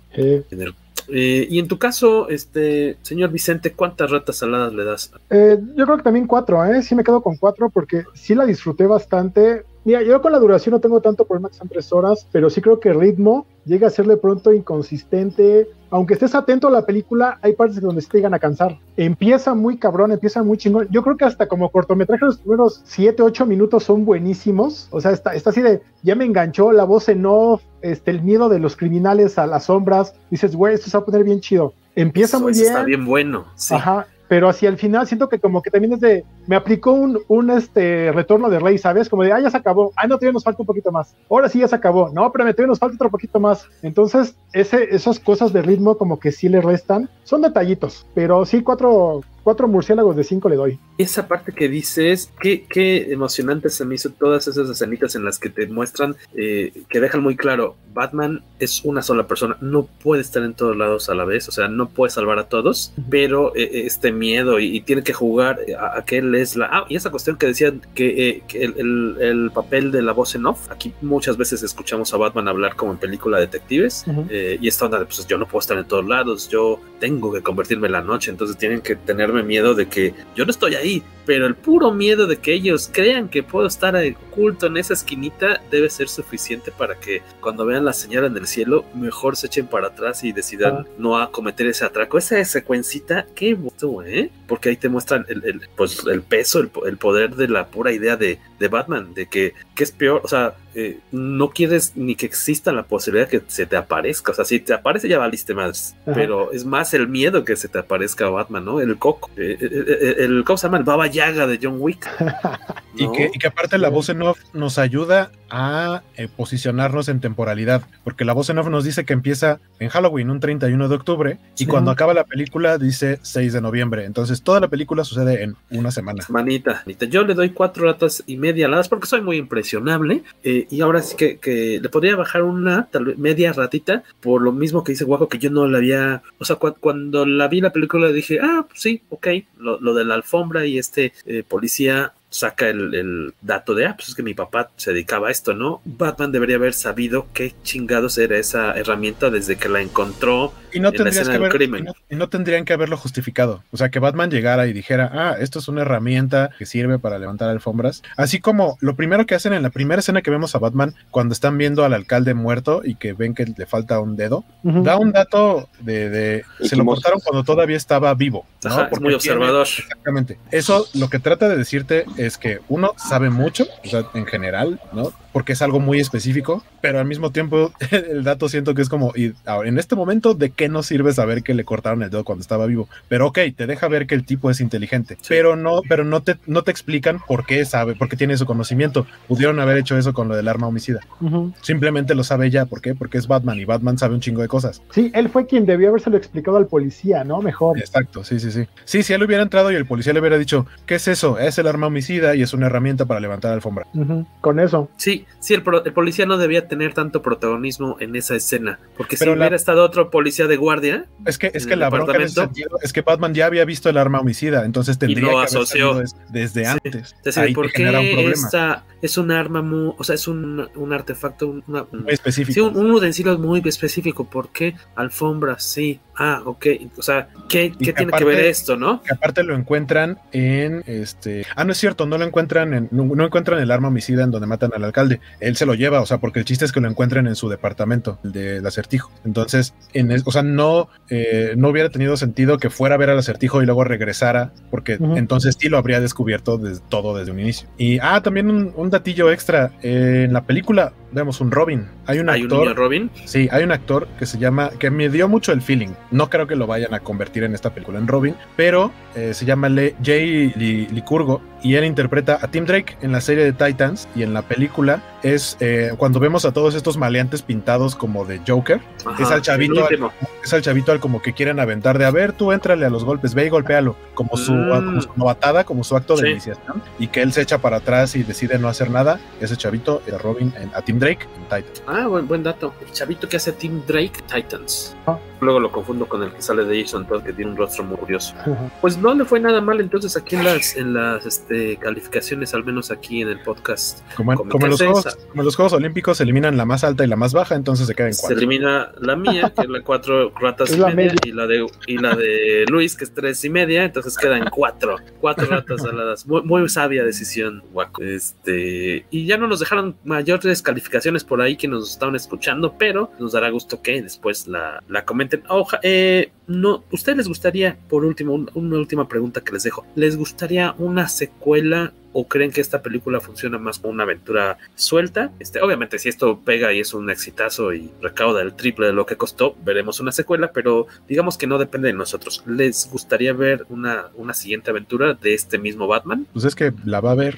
Eh, y en tu caso, este señor Vicente, ¿cuántas ratas saladas le das? Eh, yo creo que también cuatro, ¿eh? Sí me quedo con cuatro porque sí la disfruté bastante. Mira, yo con la duración no tengo tanto problema que son tres horas, pero sí creo que el ritmo llega a ser de pronto inconsistente. Aunque estés atento a la película, hay partes donde se te llegan a cansar. Empieza muy cabrón, empieza muy chingón. Yo creo que hasta como cortometraje los primeros 7, 8 minutos son buenísimos. O sea, está, está así de, ya me enganchó la voz en off, este, el miedo de los criminales a las sombras. Dices, güey, esto se va a poner bien chido. Empieza muy bien. Está bien bueno. Sí. Ajá pero hacia el final siento que como que también es de, me aplicó un, un este retorno de rey, ¿sabes? Como de, ah, ya se acabó, ah, no, todavía nos falta un poquito más, ahora sí ya se acabó, no, pero todavía nos falta otro poquito más. Entonces, ese, esas cosas de ritmo como que sí le restan, son detallitos, pero sí cuatro, cuatro murciélagos de cinco le doy. Esa parte que dices, qué, qué emocionante se me hizo todas esas escenitas en las que te muestran, eh, que dejan muy claro, Batman es una sola persona, no puede estar en todos lados a la vez, o sea, no puede salvar a todos, pero eh, este miedo y, tiene que jugar a, que él es la... Ah, y esa cuestión que decían que, eh, el, papel de la voz en off, aquí muchas veces escuchamos a Batman hablar como en película de detectives, y esta onda de, pues yo no puedo estar en todos lados, yo tengo que convertirme en la noche, entonces tienen que tenerme miedo de que yo no estoy ahí, pero el puro miedo de que ellos crean que puedo estar oculto en esa esquinita debe ser suficiente para que cuando vean la señal en el cielo, mejor se echen para atrás y decidan ah. no acometer ese atraco. Esa secuencita, qué bueno, ¿eh? Porque ahí te muestran el, pues, el peso, el, poder de la pura idea de, de Batman, de que, que es peor, o sea, eh, no quieres ni que exista la posibilidad que se te aparezca. O sea, si te aparece ya valiste más. Pero es más el miedo que se te aparezca Batman, ¿no? El coco. Eh, eh, el, ¿Cómo se llama? El Baba Yaga de John Wick. y, que, y, que, aparte la voz en off nos ayuda a posicionarnos en temporalidad. Porque la voz en off nos dice que empieza en Halloween, un 31 de octubre. Y cuando acaba la película dice 6 de noviembre. Entonces toda la película sucede en una semana. Manita, yo le doy cuatro ratas y media aladas porque soy muy impresionable y ahora sí que, le podría bajar una, tal vez media ratita, por lo mismo que dice Guajo, que yo no la había, o sea, cuando la vi la película dije, ah, pues sí, ok, lo, de la alfombra y este eh, policía saca el, el, dato de, ah, pues es que mi papá se dedicaba a esto, ¿no? Batman debería haber sabido qué chingados era esa herramienta desde que la encontró y no, tendrías que haber, y no, y no, tendrían que haberlo justificado. O sea, que Batman llegara y dijera, ah, esto es una herramienta que sirve para levantar alfombras. Así como lo primero que hacen en la primera escena que vemos a Batman, cuando están viendo al alcalde muerto y que ven que le falta un dedo, uh -huh. da un dato de... de se lo cortaron cuando todavía estaba vivo. ¿no? Ajá, es muy observador. Tiene, exactamente. Eso lo que trata de decirte es que uno sabe mucho, o sea, en general, ¿no? Porque es algo muy específico, pero al mismo tiempo el dato siento que es como, y ahora, en este momento, ¿de qué nos sirve saber que le cortaron el dedo cuando estaba vivo? Pero ok, te deja ver que el tipo es inteligente, sí. pero no, pero no te, no te explican por qué sabe, por qué tiene su conocimiento. Pudieron haber hecho eso con lo del arma homicida. Uh -huh. Simplemente lo sabe ya, ¿por qué? Porque es Batman y Batman sabe un chingo de cosas. Sí, él fue quien debió habérselo explicado al policía, ¿no? Mejor. Exacto, sí, sí, sí. Sí, si él hubiera entrado y el policía le hubiera dicho, ¿qué es eso? Es el arma homicida y es una herramienta para levantar alfombra. Uh -huh. Con eso. Sí, sí, el, el, policía no debía tener tanto protagonismo en esa escena, porque Pero si la... hubiera estado otro policía de guardia. Es que, es que la bronca en ese sentido es que Batman ya había visto el arma homicida, entonces tendría y lo que asoció. haber desde sí. antes. Entonces, Ahí ¿por qué un esta es un arma muy, o sea, es un, un artefacto una, muy específico. Sí, un, un, utensilio muy específico. ¿Por qué alfombras? Sí. Ah, ok. O sea, ¿qué, qué tiene aparte, que ver esto, no? Que aparte lo encuentran en este. Ah, no es cierto, no lo encuentran en. No, no, encuentran el arma homicida en donde matan al alcalde. Él se lo lleva, o sea, porque el chiste es que lo encuentren en su departamento, el del acertijo. Entonces, en el, o sea, no, eh, no hubiera tenido sentido que fuera a ver al acertijo y luego regresara, porque uh -huh. entonces sí lo habría descubierto desde, todo desde un inicio. Y, ah, también un, un datillo extra. Eh, en la película vemos un Robin. Hay un ¿Hay actor. Un Robin? Sí, hay un actor que se llama. que me dio mucho el feeling. No creo que lo vayan a convertir en esta película en Robin, pero eh, se llama Le, Jay Licurgo y él interpreta a Tim Drake en la serie de Titans y en la película es eh, cuando vemos a todos estos maleantes pintados como de Joker. Ajá, es al chavito, al, es al chavito al como que quieren aventar de a ver, tú éntrale a los golpes, ve y golpéalo, como su, mm. como su novatada, como su acto de iniciación, y que él se echa para atrás y decide no hacer nada. Ese chavito era Robin en, a Tim Drake en Titans. Ah, buen, buen dato. El chavito que hace Tim Drake Titans. Ah. Luego lo confundo con el que sale de Jason Todd, que tiene un rostro muy curioso. Uh -huh. Pues no le fue nada mal entonces aquí en las, en las este, calificaciones, al menos aquí en el podcast. Como, en, como, en los juegos, como en los Juegos Olímpicos se eliminan la más alta y la más baja, entonces se queda en cuatro. Se elimina la mía, que es la cuatro ratas y, media, y la de y la de Luis, que es tres y media, entonces queda en cuatro. Cuatro ratas aladas. Muy, muy sabia decisión, Waco. Este, y ya no nos dejaron mayores calificaciones por ahí que nos estaban escuchando, pero nos dará gusto que después la, la comenten. Oja, eh, no, ¿ustedes les gustaría, por último, un, una última pregunta que les dejo, ¿les gustaría una secuela o creen que esta película funciona más como una aventura suelta? Este, obviamente, si esto pega y es un exitazo y recauda el triple de lo que costó, veremos una secuela, pero digamos que no depende de nosotros. ¿Les gustaría ver una, una siguiente aventura de este mismo Batman? Pues es que la va a ver.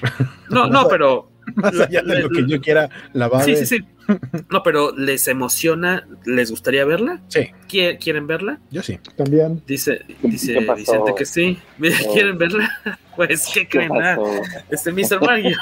No, no, pero más allá de lo que yo quiera, la va a sí, ver. Sí, sí, No, pero ¿les emociona? ¿Les gustaría verla? Sí. ¿Quieren verla? Yo sí. También. Dice, dice Vicente que sí. ¿Quieren verla? Pues, ¿qué creen? Ah, este Mr. Mario.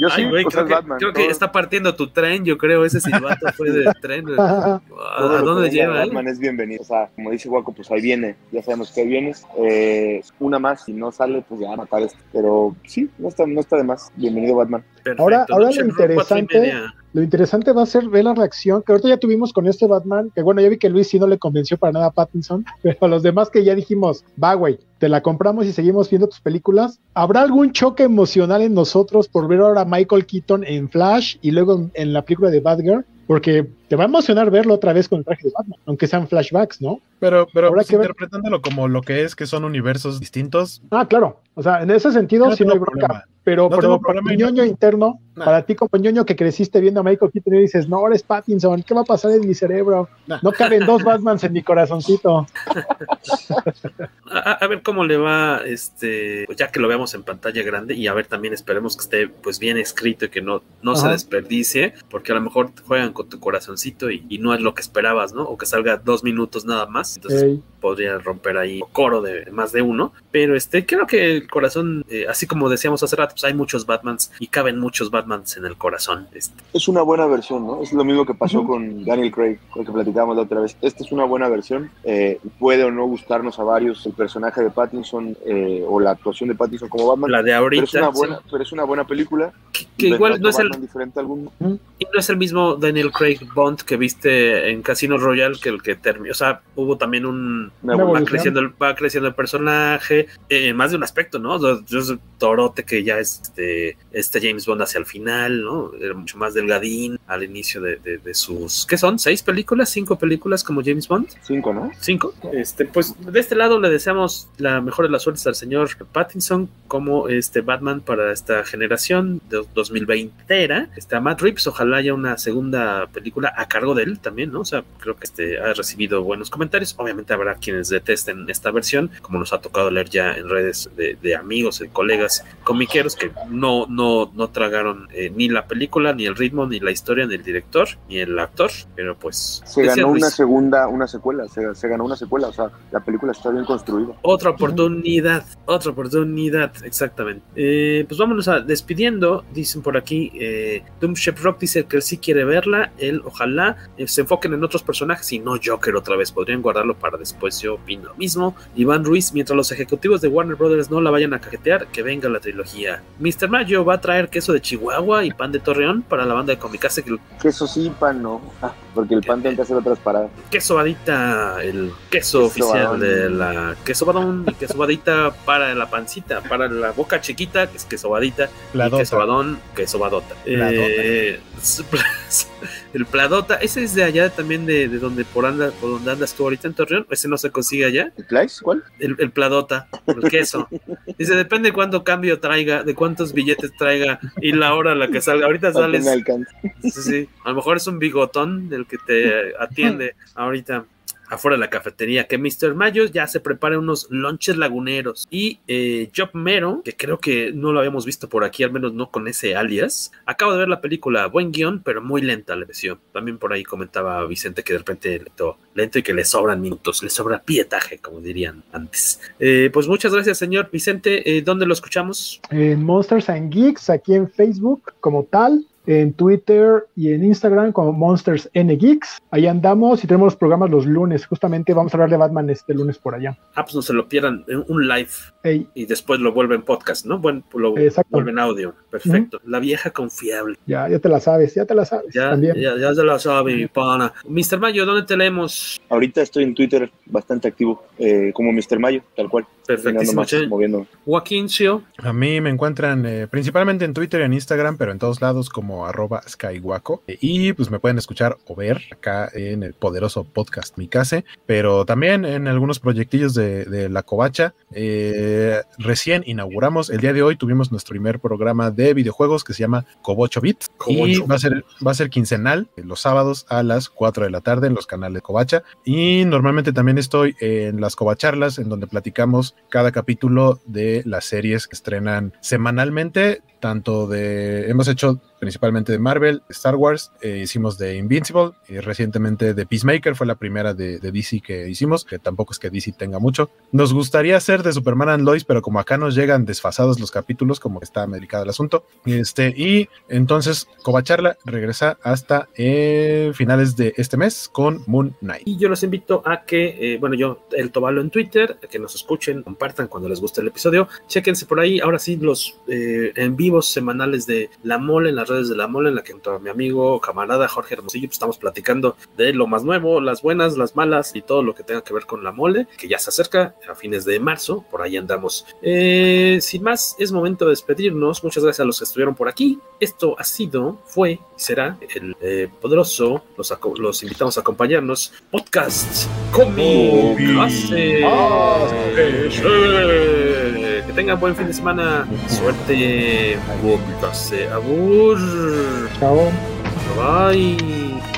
Yo sí, Ay, pues creo, es que, Batman. creo que está partiendo tu tren, yo creo. Ese silbato fue de tren. ¿A, a dónde lleva? Batman es bienvenido. O sea, como dice Waco, pues ahí viene. Ya sabemos que ahí vienes. Eh, una más, si no sale, pues ya matar esto. Pero sí, no está, no está de más. Bienvenido, Batman. Perfecto. Ahora, ahora lo interesante, media. Lo interesante va a ser ver la reacción, que ahorita ya tuvimos con este Batman, que bueno, ya vi que Luis sí no le convenció para nada a Pattinson, pero a los demás que ya dijimos, va, güey, te la compramos y seguimos viendo tus películas. ¿Habrá algún choque emocional en nosotros por ver ahora a Michael Keaton en Flash y luego en, en la película de Batgirl? Porque te va a emocionar verlo otra vez con el traje de Batman, aunque sean flashbacks, ¿no? Pero, pero Habrá pues, que ver. interpretándolo como lo que es, que son universos distintos, Ah, claro. O sea, en ese sentido No sí no hay bronca. problema. Pero, No pero para no- ñoño interno, Nah. para ti como ñoño que creciste viendo a Michael Keaton y dices, no, eres Pattinson, ¿qué va a pasar en mi cerebro? Nah. No caben dos Batmans en mi corazoncito. A, ver cómo le va, este, pues ya que lo veamos en pantalla grande y a ver también esperemos que esté pues bien escrito y que no, no se desperdicie, porque a lo mejor juegan con tu y, no es lo que esperabas, ¿no? O que salga dos minutos nada más. Entonces. Podría romper ahí coro de más de uno, pero este creo que el corazón, eh, así como decíamos hace rato, pues hay muchos Batmans y caben muchos Batmans en el corazón. Este. Es una buena versión, ¿no? Es lo mismo que pasó con Daniel Craig, con el que platicábamos la otra vez. Esta es una buena versión. Eh, puede o no gustarnos a varios el personaje de Pattinson eh, o la actuación de Pattinson como Batman. La de ahorita. Pero es una buena, pero es una buena película. Que, que igual no es el diferente algún... y no es el mismo Daniel Craig Bond que viste en Casino Royale que el que terminó. O sea, hubo también un va creciendo, el, va creciendo el personaje en más de un aspecto, ¿no? Yo Torote que ya es este, este James Bond hacia el final, ¿no? Era mucho más delgadín al inicio de, de, de, sus ¿qué son? ¿Seis películas? ¿Cinco películas como James Bond? Cinco, ¿no? Cinco. Este, pues de este lado le deseamos la mejor de las suertes al señor Pattinson como este Batman para esta generación de 2020 era. Este, a Matt Reeves, ojalá haya una segunda película a cargo de él también, ¿no? O sea, creo que este ha recibido buenos comentarios. Obviamente habrá quienes detesten esta versión, como nos ha tocado leer ya en redes de, de amigos y colegas comiqueros que no, no, no tragaron eh, ni la película, ni el ritmo, ni la historia, ni el director, ni el actor, pero pues... Se ganó una segunda, una secuela, se, se, ganó una secuela, o sea, la película está bien construida. Otra oportunidad, otra oportunidad, exactamente. Eh, pues vámonos a despidiendo, dicen por aquí, eh, Doom Shep Rock dice que él sí quiere verla, él ojalá eh, se enfoquen en otros personajes y no Joker otra vez, podrían guardarlo para después, yo opino lo mismo. Iván Ruiz, mientras los ejecutivos de Warner Brothers no la vayan a cajetear, que venga la trilogía. Mr. Mayo va a traer queso de Chihuahua y pan de Torreón para la banda de Comicase. Que... Queso sí, pan no, ah, porque el pan tiene que hacer otras paradas. Queso vadita, el queso, queso oficial badón. de la queso badón, y queso vadita para la pancita, para la boca chiquita, que es queso vadita, y queso badón, queso badota. Eh, el Pladota, ese es de allá también de, de, donde por anda, por donde andas tú ahorita en Torreón, ese no se consigue allá. ¿El Place? ¿Cuál? El, el Pladota, el queso. Dice, depende de cuánto cambio traiga, de cuántos billetes traiga y la hora a la que salga. Ahorita sales. Sí, sí. A lo mejor es un bigotón del que te atiende ahorita afuera de la cafetería, que Mr. Mayo ya se prepara unos lonches laguneros. Y eh, Job Mero, que creo que no lo habíamos visto por aquí, al menos no con ese alias, acabo de ver la película, buen guion, pero muy lenta la versión. También por ahí comentaba Vicente que de repente lento, lento y que le sobran minutos, le sobra pietaje, como dirían antes. Eh, pues muchas gracias, señor Vicente. Eh, ¿Dónde lo escuchamos? En Monsters and Geeks, aquí en Facebook como tal en Twitter y en Instagram como Monsters N Geeks. Ahí andamos y tenemos los programas los lunes. Justamente vamos a hablar de Batman este lunes por allá. Ah, pues no se lo pierdan en un live Ey. y después lo vuelven podcast, ¿no? Bueno, lo Exacto. vuelven audio. Perfecto. Uh -huh. La vieja confiable. Ya, ya te la sabes, ya te la sabes. Ya, también. ya, ya te la sabes, mi pana. Mr. Mayo, ¿dónde te leemos? Ahorita estoy en Twitter bastante activo, eh, como Mr. Mayo, tal cual. Perfectísimo. Más, moviendo. Joaquín Sio. A mí me encuentran eh, principalmente en Twitter y en Instagram, pero en todos lados como arroba skywaco. Y pues me pueden escuchar o ver acá en el poderoso podcast Mikase, pero también en algunos proyectillos de, de La Covacha. Eh, recién inauguramos, el día de hoy tuvimos nuestro primer programa de videojuegos que se llama Cobocho Bit. Y va a, ser, va a ser quincenal, los sábados a las 4 de la tarde en los canales Covacha. Y normalmente también estoy en las Covacharlas, en donde platicamos cada capítulo de las series que estrenan semanalmente, tanto de, hemos hecho principalmente de Marvel, Star Wars, eh, hicimos de Invincible y recientemente de Peacemaker, fue la primera de, de, DC que hicimos, que tampoco es que DC tenga mucho. Nos gustaría hacer de Superman and Lois, pero como acá nos llegan desfasados los capítulos, como que está medicado el asunto. Este, y entonces Covacharla regresa hasta eh, finales de este mes con Moon Knight. Y yo los invito a que, eh, bueno, yo, el Tobalo en Twitter, que nos escuchen, compartan cuando les guste el episodio, chequense por ahí, ahora sí, los eh, en vivos semanales de La Mole en las redes de La Mole, en la que junto mi amigo, camarada Jorge Hermosillo, pues estamos platicando de lo más nuevo, las buenas, las malas y todo lo que tenga que ver con La Mole, que ya se acerca a fines de marzo, por ahí andamos. Eh, sin más, es momento de despedirnos. Muchas gracias a los que estuvieron por aquí. Esto ha sido, fue y será el eh, poderoso. Los, los, invitamos a acompañarnos. Podcast. Oh, que tengan buen fin de semana. Suerte. Abur. Chao. Bye.